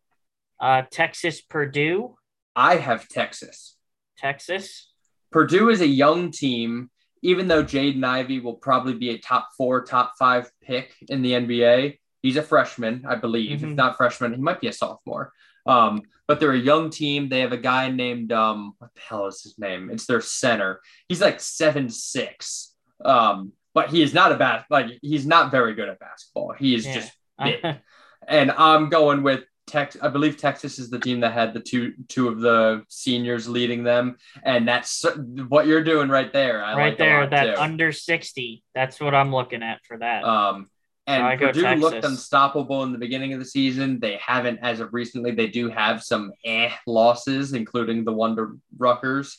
Uh, Texas, Purdue. I have Texas. Texas. Purdue is a young team, even though Jaden Ivey will probably be a top four, top five pick in the NBA. He's a freshman, I believe. If Mhm. not freshman, he might be a sophomore. Um, but they're a young team. They have a guy named um, what the hell is his name? It's their center. He's like seven six. Um, but he is not a bad like he's not very good at basketball. He is Yeah. just big. *laughs* and I'm going with Tex. I believe Texas is the team that had the two two of the seniors leading them, and that's what you're doing right there. I right like there, that too. under 60. That's what I'm looking at for that. Um, and So Purdue looked unstoppable in the beginning of the season. They haven't, as of recently, they do have some eh losses, including the Wonder Ruckers.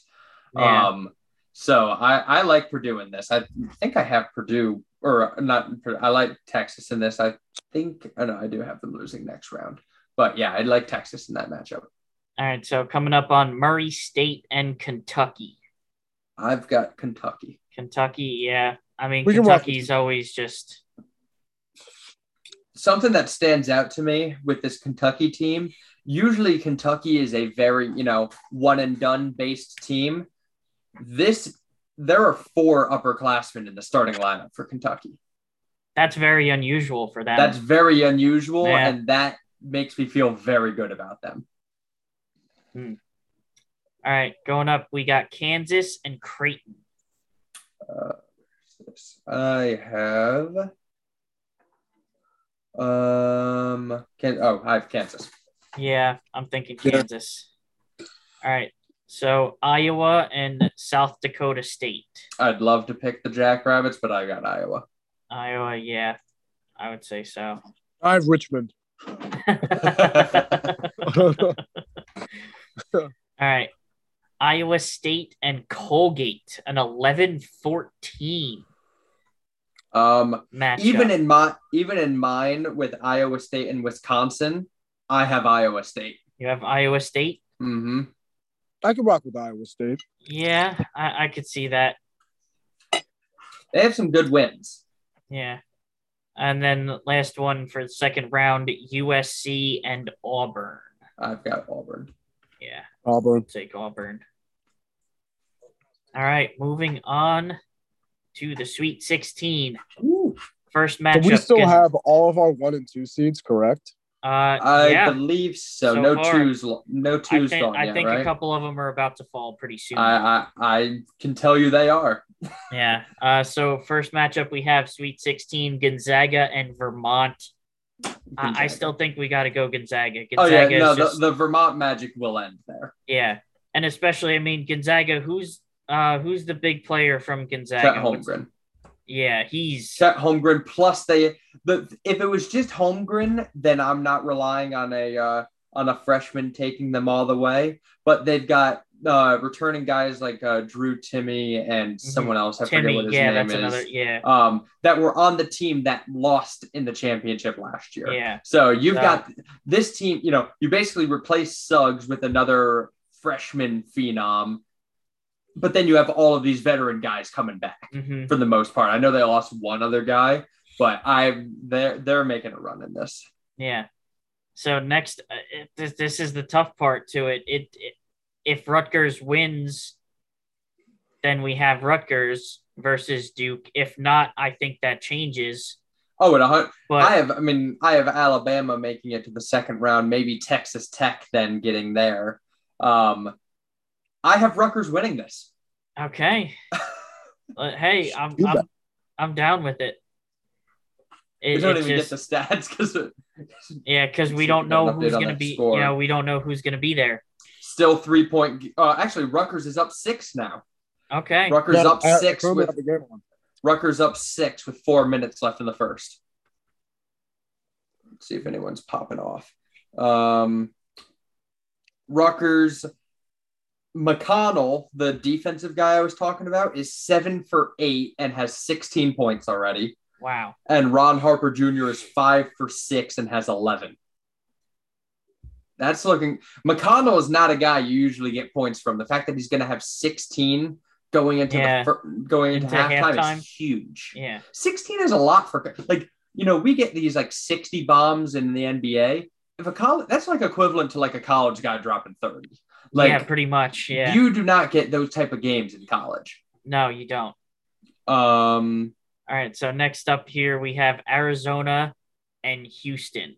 yeah. Um, so I, I like Purdue in this. I think I have Purdue, or not, I like Texas in this. I think, oh no, I do have them losing next round. But yeah, I'd like Texas in that matchup. All right. So coming up on Murray State and Kentucky. I've got Kentucky. Kentucky, yeah. I mean, We can rock Kentucky's always just something that stands out to me with this Kentucky team. Usually, Kentucky is a very, you know, one and done based team. This, there are four upperclassmen in the starting lineup for Kentucky. that's very unusual for them. That's very unusual, Yeah. and that makes me feel very good about them. All right, going up, we got Kansas and Creighton. I have, um, can oh, I have Kansas. Yeah, I'm thinking Yeah. Kansas. All right, so Iowa and South Dakota State. I'd love to pick the Jackrabbits, but I got Iowa. Iowa, yeah, I would say so. I have Richmond. *laughs* All right. Iowa State and Colgate, an 11 14 um, matchup. even in my even in mine with Iowa State and Wisconsin, I have Iowa State. you have Iowa State. Mm-hmm. I can rock with Iowa State. Yeah, I, I could see that. They have some good wins. Yeah. And then last one for the second round USC and Auburn. I've got Auburn. Yeah, Auburn. take Auburn. All right, moving on to the Sweet 16. Ooh. First So we still have all of our one and two seeds, correct? Uh, I yeah, believe so. So no far. twos. No I twos think, gone I yet, think right? a couple of them are about to fall pretty soon. I, I I can tell you they are. *laughs* yeah. Uh, so first matchup we have Sweet 16 Gonzaga and Vermont. I, I still think we got to go Gonzaga. Oh yeah, no, just, the, the Vermont Magic will end there. yeah, and especially I mean Gonzaga. Who's uh who's the big player from Gonzaga? Chet What's- Holmgren. Yeah, he's Chet Holmgren. Plus they the if it was just Holmgren, then I'm not relying on a uh, on a freshman taking them all the way. But they've got uh, returning guys like uh, Drew Timme and someone else. I forget Mm-hmm. What his Yeah, name that's is. another. Yeah, Um, that were on the team that lost in the championship last year. yeah, So you've So- got this team, you know, you basically replace Suggs with another freshman phenom, but then you have all of these veteran guys coming back hmm for the most part. I know they lost one other guy, but I they're they're making a run in this. yeah. So next, uh, it, this this is the tough part to it. It, it if Rutgers wins, then we have Rutgers versus Duke. If not, I think that changes. Oh, and a But I have I mean I have Alabama making it to the second round, maybe Texas Tech then getting there. Um, I have Rutgers winning this. Okay. *laughs* Hey, I'm I'm. I'm down with it. We don't it even just, get the stats because *laughs* yeah, because we don't know who's gonna be. score. You know, we don't know who's gonna be there. still three point. Uh, actually, Rutgers is up six now. Okay. Rutgers Yeah, up I- I six currently with have the game on. Rutgers up six with four minutes left in the first. Let's see if anyone's popping off. Um, Rutgers, McConnell, the defensive guy I was talking about, is seven for eight and has 16 points already. Wow. And Ron Harper Jr. is five for six and has 11. That's looking. McConnell is not a guy you usually get points from. The fact that he's going to have 16 going into Yeah. the fir- going into, Into halftime, halftime. is huge. Yeah. 16 is a lot for like you know we get these like 60 bombs in the NBA. If a college that's like equivalent to like a college guy dropping 30. Like yeah, pretty much. Yeah. you do not get those type of games in college. no, you don't. Um All right. So next up here we have Arizona and Houston.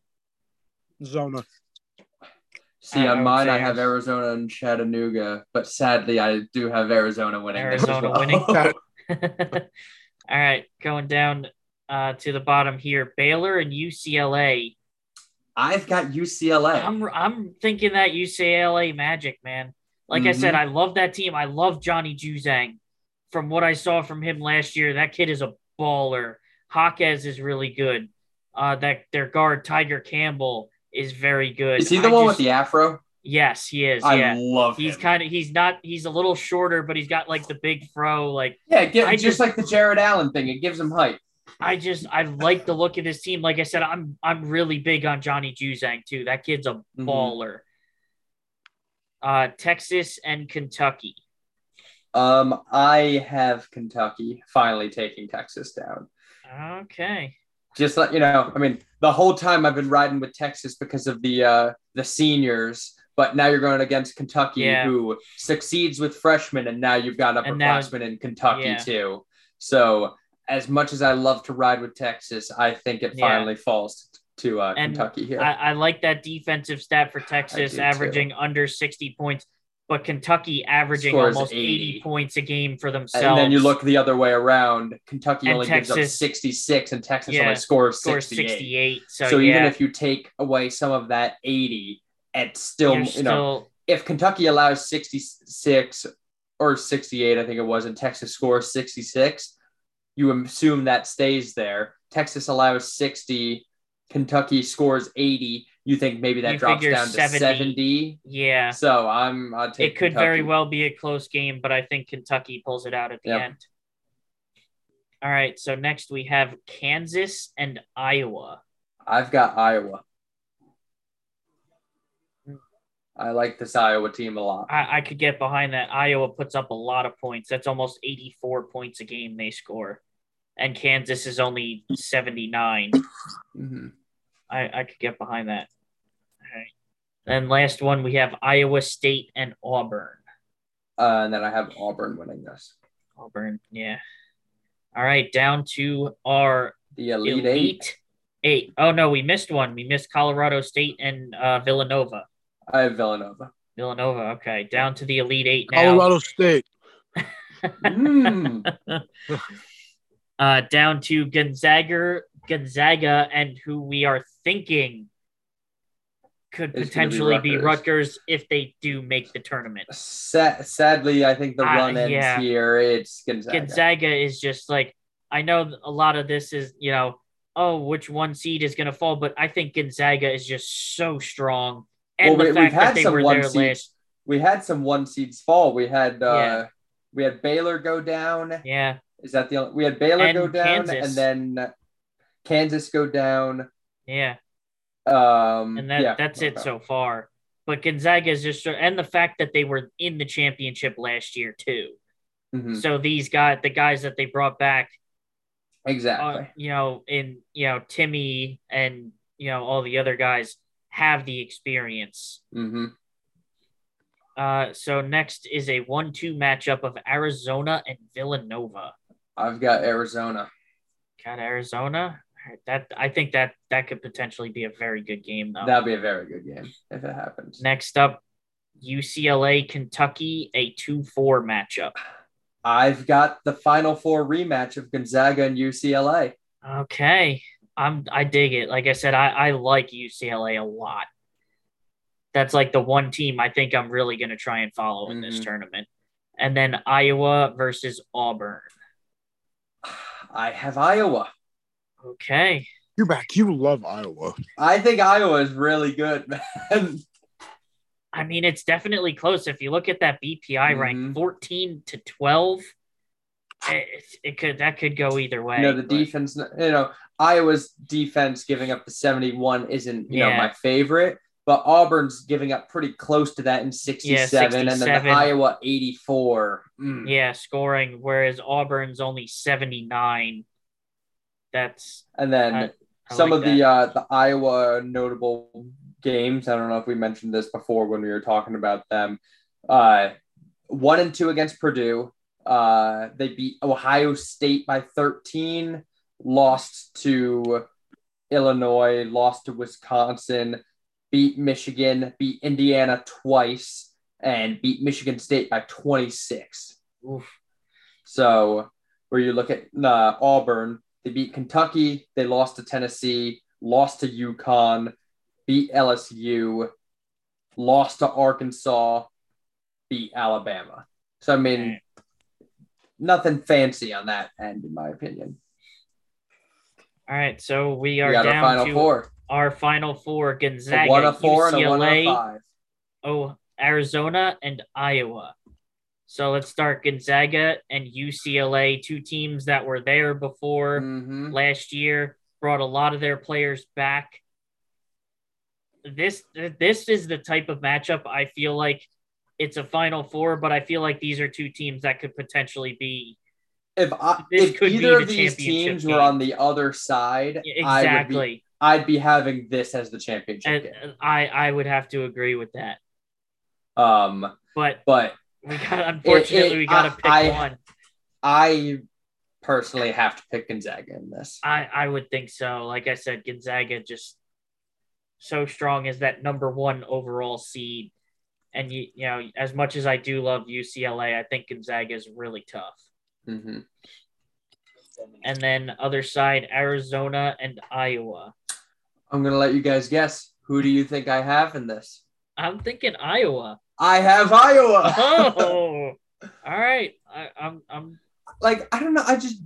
Zona. see I on would mine I have Arizona and Chattanooga, but sadly I do have Arizona winning. Arizona well. winning. *laughs* *laughs* All right, going down uh, to the bottom here, Baylor and UCLA. I've got UCLA. I'm I'm thinking that UCLA Magic, man. Like I said, I love that team. I love Johnny Juzang. From what I saw from him last year, that kid is a baller. Hawkes is really good. Uh, that their guard Tiger Campbell is very good. is he the I one just- with the afro? Yes, he is. I yeah, love he's kind of he's not he's a little shorter, but he's got like the big fro. Like yeah, get, I just, just- like the Jarrett Allen thing. It gives him height. I just I like the look of this team. Like I said, I'm I'm really big on Johnny Juzang too. That kid's a Mhm. baller. Uh, Texas and Kentucky. Um, I have Kentucky finally taking Texas down. Okay. Just let you know, I mean, the whole time I've been riding with Texas because of the uh the seniors, but now you're going against Kentucky, Yeah. who succeeds with freshmen, and now you've got now- upperclassmen in Kentucky Yeah. too. So as much as I love to ride with Texas, I think it Yeah. finally falls to uh, Kentucky here. I, I like that defensive stat for Texas, do, too. averaging under 60 points, but Kentucky averaging Scores almost 80. 80. points a game for themselves. and then you look the other way around. Kentucky And only gives up 66, and Texas Yeah, only scores scores 68. 68. So, So, yeah, even if you take away some of that 80, it's still, you're you still know, if Kentucky allows 66 or 68, I think it was, and Texas scores 66, you assume that stays there. Texas allows 60 Kentucky scores 80, you think maybe that You drops down to 70. 70. Yeah. So I'm I'll take It could very well be a close game, but I think Kentucky pulls it out at the Yep. end. All right. So next we have Kansas and Iowa. I've got Iowa. I like this Iowa team a lot. I, I could get behind that. Iowa puts up a lot of points. That's almost 84 points a game they score. And Kansas is only 79. Mhm. I, I could get behind that. All right. Then last one, we have Iowa State and Auburn. Uh, and then I have Auburn winning this. Auburn, yeah. All right, down to our The Elite, Elite, Eight. Eight. Oh, no, we missed one. We missed Colorado State and uh, Villanova. I have Villanova. Villanova, okay. Down to the Elite Eight now. Colorado State. *laughs* Mm. *laughs* uh, down to Gonzaga, Gonzaga, and who we are thinking could It's gonna be potentially be Rutgers. Rutgers if they do make the tournament. Sa- sadly, I think the Uh, run ends yeah. here. It's Gonzaga. Gonzaga is just like I know a lot of this is you know oh which one seed is going to fall, but I think Gonzaga is just so strong, and Well, the we, that had they some were one seeds. last, We had some one seeds fall. We had uh, Yeah. we had Baylor go down. yeah, Is that the only? We had Baylor And go down, Kansas. and then Kansas go down. yeah, Um, and that yeah, that's it so far. But Gonzaga is just and the fact that they were in the championship last year too. Mhm. So these guys, the guys that they brought back, Exactly. uh, you know, in you know Timme and you know all the other guys have the experience. hmm Uh, so next is a one-two matchup of Arizona and Villanova. I've got Arizona. Got Arizona. That I think that that could potentially be a very good game though. That'll be a very good game if it happens. Next up, UCLA Kentucky, a two-four matchup. I've got the Final Four rematch of Gonzaga and UCLA. Okay, I'm I dig it. Like I said, I I like UCLA a lot. That's like the one team I think I'm really going to try and follow in this Mhm. tournament. And then Iowa versus Auburn. I have Iowa. Okay. You're back. You love Iowa. I think Iowa is really good, *laughs* man. I mean, it's definitely close. If you look at that BPI rank, Mhm. 14 to 12, it, it could that could go either way. you know, the but- defense, you know, Iowa's defense giving up the 71 isn't, you know, my favorite, but Auburn's giving up pretty close to that in 67, and then the Iowa 84. Mm. Yeah, scoring, whereas Auburn's only 79. That's And then I- I some like of the uh, the Iowa notable games. I don't know if we mentioned this before when we were talking about them. Uh, one and two against Purdue. Uh, they beat Ohio State by 13, lost to Illinois, lost to Wisconsin, beat Michigan, beat Indiana twice, and beat Michigan State by 26. oof. So where you look at uh, Auburn, they beat Kentucky, they lost to Tennessee, lost to UConn, beat LSU, lost to Arkansas, beat Alabama. So I mean, nothing fancy on that end, in my opinion. All right, so we We are our down final to four, our final four: Gonzaga, of four a UCLA, oh, Arizona, and Iowa. So let's start Gonzaga and UCLA, two teams that were there before Mhm. last year, brought a lot of their players back. This this is the type of matchup I feel like it's a final four, but I feel like these are two teams that could potentially be If I, This if either the of these teams were on the other side, I would be exactly. I'd be having this as the championship And game. I I would have to agree with that. Um, But but we got *laughs* unfortunately it- we got to pick I- one. I personally have to pick Gonzaga in this. I I would think so. Like I said, Gonzaga just so strong as that number one overall seed. And you you know, as much as I do love UCLA, I think Gonzaga is really tough. hmm And then other side, Arizona and Iowa. I'm gonna let you guys guess. Who do you think I have in this? I'm thinking Iowa. I have Iowa. Oh, *laughs* all right. I, I'm I'm like I don't know. I just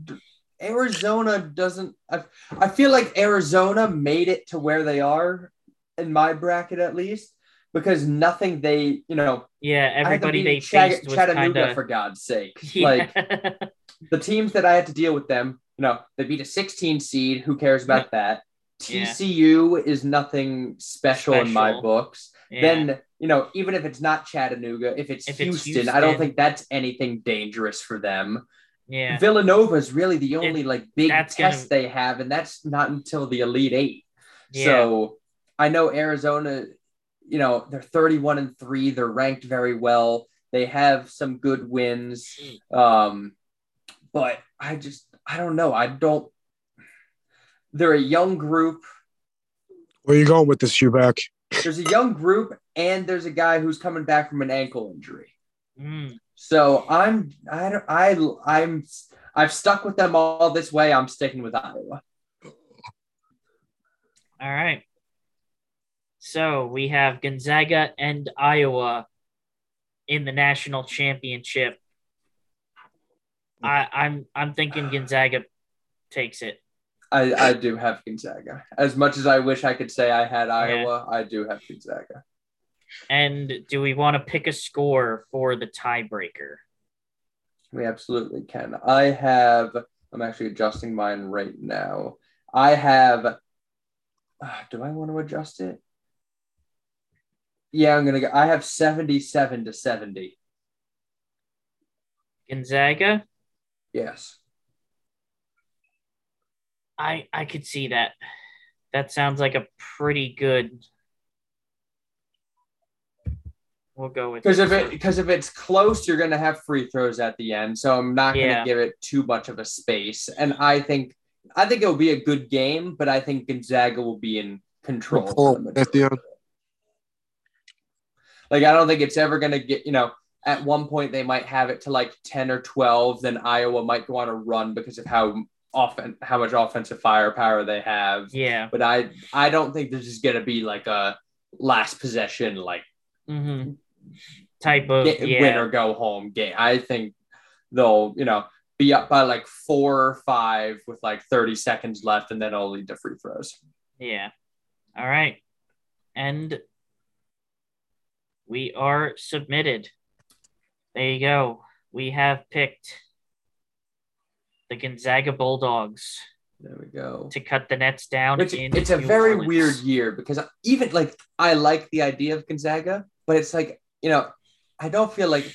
Arizona doesn't. I, I feel like Arizona made it to where they are in my bracket at least because nothing they you know Yeah, I had to everybody they Chat- faced Chattanooga kind of for God's sake. *laughs* Like the teams that I had to deal with them, you know, they beat a 16 seed. Who cares about that? Yeah. TCU is nothing special, in my books. yeah. Then, you know, even if it's not Chattanooga, if it's, If it's Houston, I don't think that's anything dangerous for them. yeah, Villanova is really the only like big test gonna- they have, and that's not until the Elite Eight. yeah, So I know Arizona, you know, they're 31 and three. They're ranked very well. They have some good wins. Um, but I just, I don't know. I don't, they're a young group. Where are you going with this, Huback? There's a young group, and there's a guy who's coming back from an ankle injury. Mm, So I'm, I don't, I, I'm, I've stuck with them all this way. I'm sticking with Iowa. all right. So we have Gonzaga and Iowa in the national championship. I, I'm I'm thinking Gonzaga takes it. I, I do have Gonzaga. As much as I wish I could say I had Iowa, I do have Gonzaga. And do we want to pick a score for the tiebreaker? We absolutely can. I have, I'm actually adjusting mine right now. I have, uh, do I want to adjust it? Yeah, I'm going to go. I have 77 to 70. Gonzaga? Yes. I I could see that. That sounds like a pretty good. We'll go with Because if it because if it's close, you're going to have free throws at the end. So I'm not going to Yeah. give it too much of a space. And I think I think it'll be a good game, but I think Gonzaga will be in control. for the At the end. Like I don't think it's ever going to get, you know, at one point they might have it to like 10 or 12, then Iowa might go on a run because of how often how much offensive firepower they have. yeah. But I I don't think this is going to be like a last possession like mm-hmm. Type of get, yeah. win or go home game. I think they'll, you know, be up by like 4 or 5 with like 30 seconds left and then it'll lead to free throws. Yeah. All right. And we are submitted. There you go. We have picked the Gonzaga Bulldogs There we go. to cut the nets down. Which it's a New very Orleans. weird year because even like I like the idea of Gonzaga, but it's like you know I don't feel like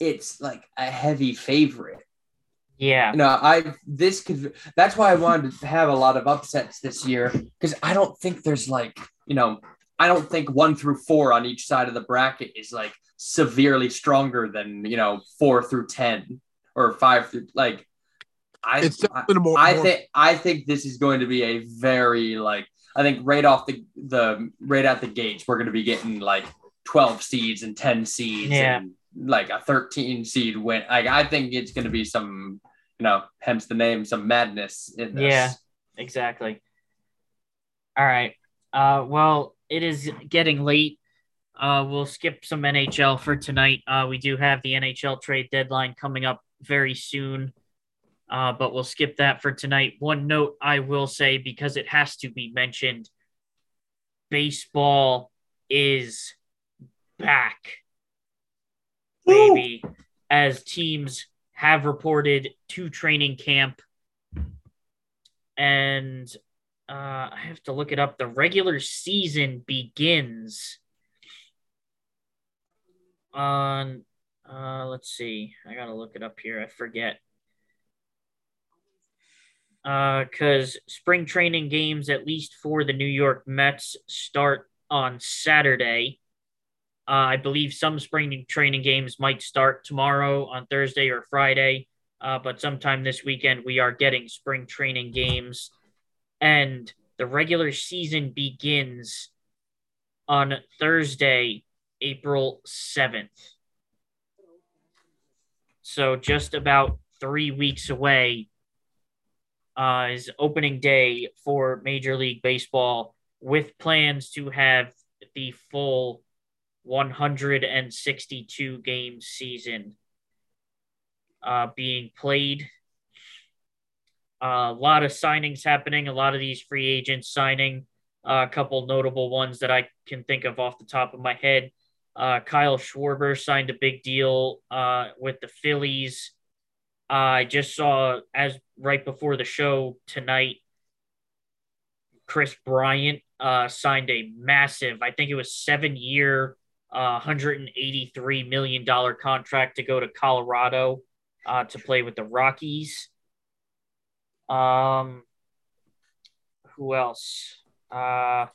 it's like a heavy favorite. Yeah. You know, I this could that's why I wanted to have a lot of upsets this year because I don't think there's like you know I don't think one through four on each side of the bracket is like severely stronger than you know four through ten or five through like I It's definitely more. I more- think I think this is going to be a very like I think right off the the right out the gates we're going to be getting like 12 seeds and 10 seeds Yeah. and like a 13 seed win. Like I think it's going to be some you know hence the name some madness in this. Yeah. Exactly. All right. Uh, well, it is getting late. Uh, we'll skip some NHL for tonight. Uh, we do have the NHL trade deadline coming up very soon, uh, but we'll skip that for tonight. One note I will say because it has to be mentioned baseball is back, baby, as teams have reported to training camp. And uh, I have to look it up. The regular season begins on, uh, let's see. I got to look it up here. I forget. Because spring training games, at least for the New York Mets, start on Saturday. Uh, I believe some spring training games might start tomorrow on Thursday or Friday, uh, but sometime this weekend we are getting spring training games, and the regular season begins on Thursday, April 7th. So just about three weeks away uh, is opening day for Major League Baseball with plans to have the full 162 game season uh, being played. a lot of signings happening, a lot of these free agents signing. Uh, a couple notable ones that I can think of off the top of my head. Uh, Kyle Schwarber signed a big deal uh, with the Phillies. I just saw as right before the show tonight. Kris Bryant uh, signed a massive, I think it was seven year, uh, $183 million contract to go to Colorado uh, to play with the Rockies. Um, who else? A uh,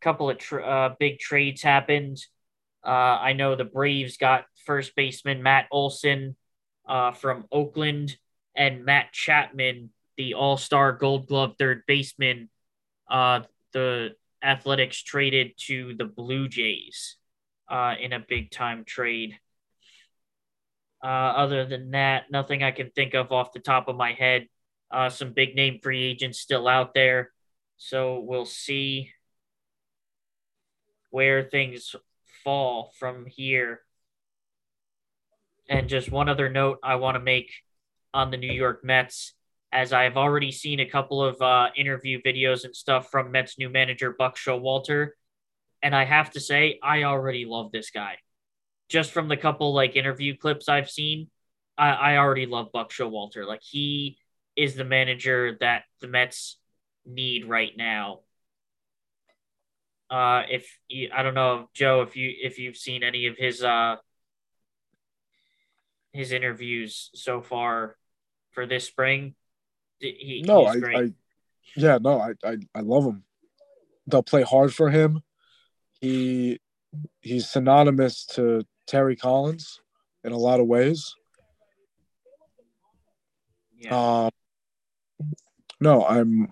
couple of tra- uh, big trades happened. Uh, I know the Braves got first baseman Matt Olson uh, from Oakland and Matt Chapman, the All Star Gold Glove third baseman. Uh, the Athletics traded to the Blue Jays uh, in a big time trade. Uh, other than that, nothing I can think of off the top of my head. Uh, some big name free agents still out there. So we'll see where things fall from here. And just one other note I want to make on the New York Mets, as I've already seen a couple of uh, interview videos and stuff from Mets new manager Buck Showalter. And I have to say, I already love this guy. Just from the couple like interview clips I've seen, I, I already love Buck Showalter. Like he is the manager that the Mets need right now. Uh, if you, I don't know, Joe, if you if you've seen any of his uh his interviews so far for this spring, he, no, I, I, yeah, no, I, I I love him. They'll play hard for him. He he's synonymous to Terry Collins in a lot of ways. Yeah. Um, no, I'm.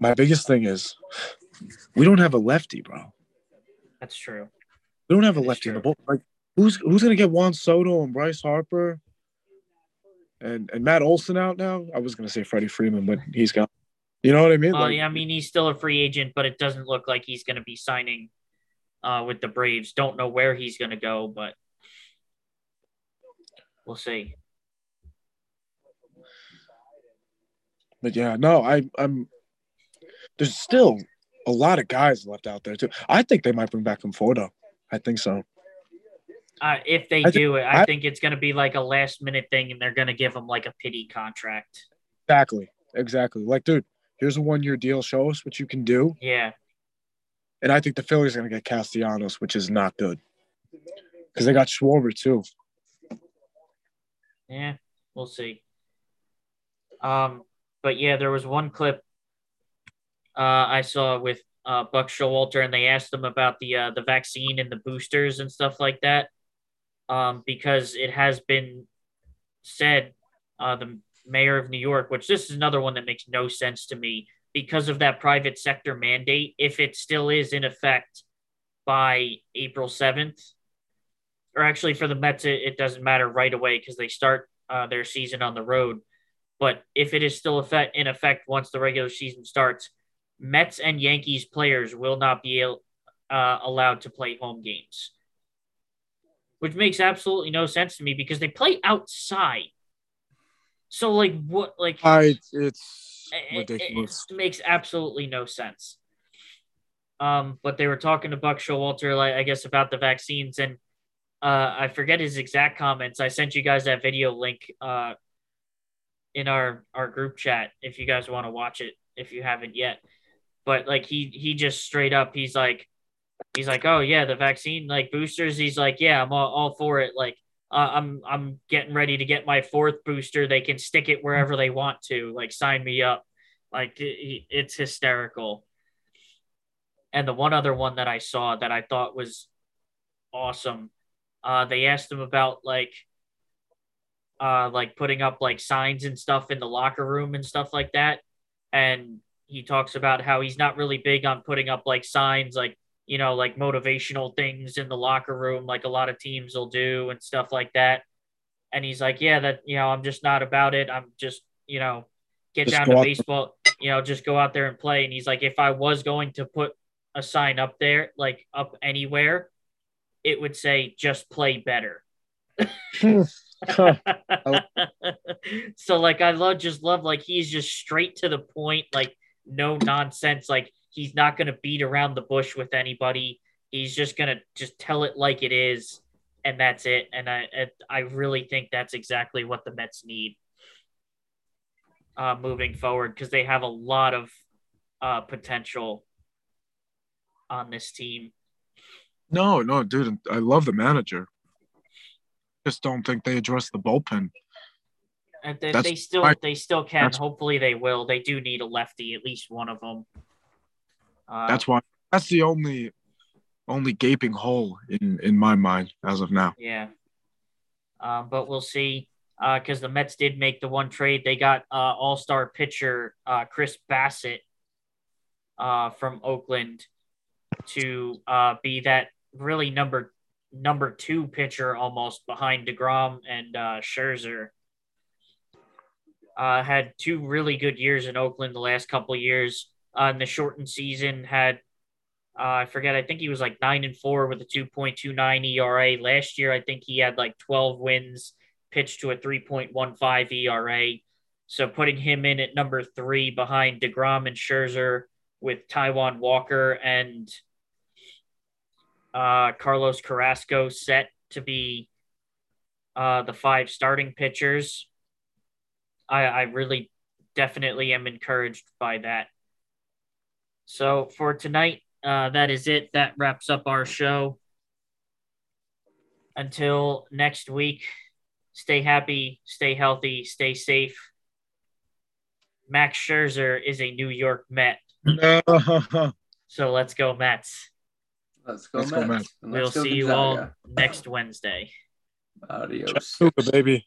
My biggest thing is we don't have a lefty, bro. That's true. We don't have a lefty in the ball. Like, who's who's gonna get Juan Soto and Bryce Harper and and Matt Olson out now? I was gonna say Freddie Freeman, but he's got. You know what I mean? Oh like, yeah, I mean he's still a free agent, but it doesn't look like he's gonna be signing uh, with the Braves. Don't know where he's gonna go, but we'll see. But yeah, no, I I'm there's still a lot of guys left out there too. I think they might bring back Conforto. I think so. Uh, if they I do it, I, I, think it's going to be like a last minute thing, and they're going to give him like a pity contract. Exactly, exactly. Like, dude, here's a one year deal. Show us what you can do. Yeah. And I think the Phillies are going to get Castellanos, which is not good because they got Schwarber too. Yeah, we'll see. Um, but yeah, there was one clip uh, I saw with uh, Buck Showalter, and they asked him about the uh, the vaccine and the boosters and stuff like that, um, because it has been said uh, the mayor of New York, which this is another one that makes no sense to me, because of that private sector mandate, if it still is in effect by April seventh, or actually for the Mets, it, it doesn't matter right away because they start uh, their season on the road. But if it is still effect, in effect once the regular season starts, Mets and Yankees players will not be uh, allowed to play home games, which makes absolutely no sense to me because they play outside. So, like, what, like, I, it's ridiculous. It, it makes absolutely no sense. Um, but they were talking to Buck Showalter, like, I guess, about the vaccines, and uh, I forget his exact comments. I sent you guys that video link uh, in our our group chat if you guys want to watch it if you haven't yet. But like he he just straight up he's like he's like oh yeah the vaccine like boosters. He's like yeah I'm all, all for it. Like uh, I'm I'm getting ready to get my fourth booster. They can stick it wherever they want to. Like sign me up. Like it, it's hysterical. And the one other one that I saw that I thought was awesome uh, they asked him about like uh, like putting up like signs and stuff in the locker room and stuff like that. And he talks about how he's not really big on putting up like signs, like, you know, like motivational things in the locker room, like a lot of teams will do and stuff like that. And he's like, yeah, that, you know, I'm just not about it. I'm just, you know, get just down to baseball, you know, just go out there and play. And he's like, if I was going to put a sign up there, like up anywhere, it would say just play better. *laughs* *laughs* so like I love just love like he's just straight to the point, like no nonsense. Like he's not gonna beat around the bush with anybody. He's just gonna just tell it like it is, and that's it. And I I really think that's exactly what the Mets need uh, moving forward because they have a lot of uh, potential on this team. No, no, dude, I love the manager. Just don't think they address the bullpen. And they, they still they still can. Hopefully they will. They do need a lefty, at least one of them. Uh, that's why that's the only only gaping hole in in my mind as of now. Yeah. Uh, but we'll see because uh, the Mets did make the one trade. They got uh, All Star pitcher uh, Chris Bassitt uh, from Oakland to uh, be that really number number two pitcher almost behind Degrom and uh, Scherzer. Uh, had two really good years in Oakland the last couple years. Uh, in the shortened season, had uh, I forget. I think he was like nine and four with a two point two nine ERA. Last year, I think he had like twelve wins, pitched to a three point one five ERA. So putting him in at number three behind Degrom and Scherzer with Taijuan Walker and uh, Carlos Carrasco set to be uh, the five starting pitchers. I, I really definitely am encouraged by that. So for tonight, uh, that is it. That wraps up our show. Until next week, stay happy, stay healthy, stay safe. Max Scherzer is a New York Met. No. *laughs* so let's go Mets. Let's go, Let's Mets. Go, Mets. We'll see you all next Wednesday. Adios. baby.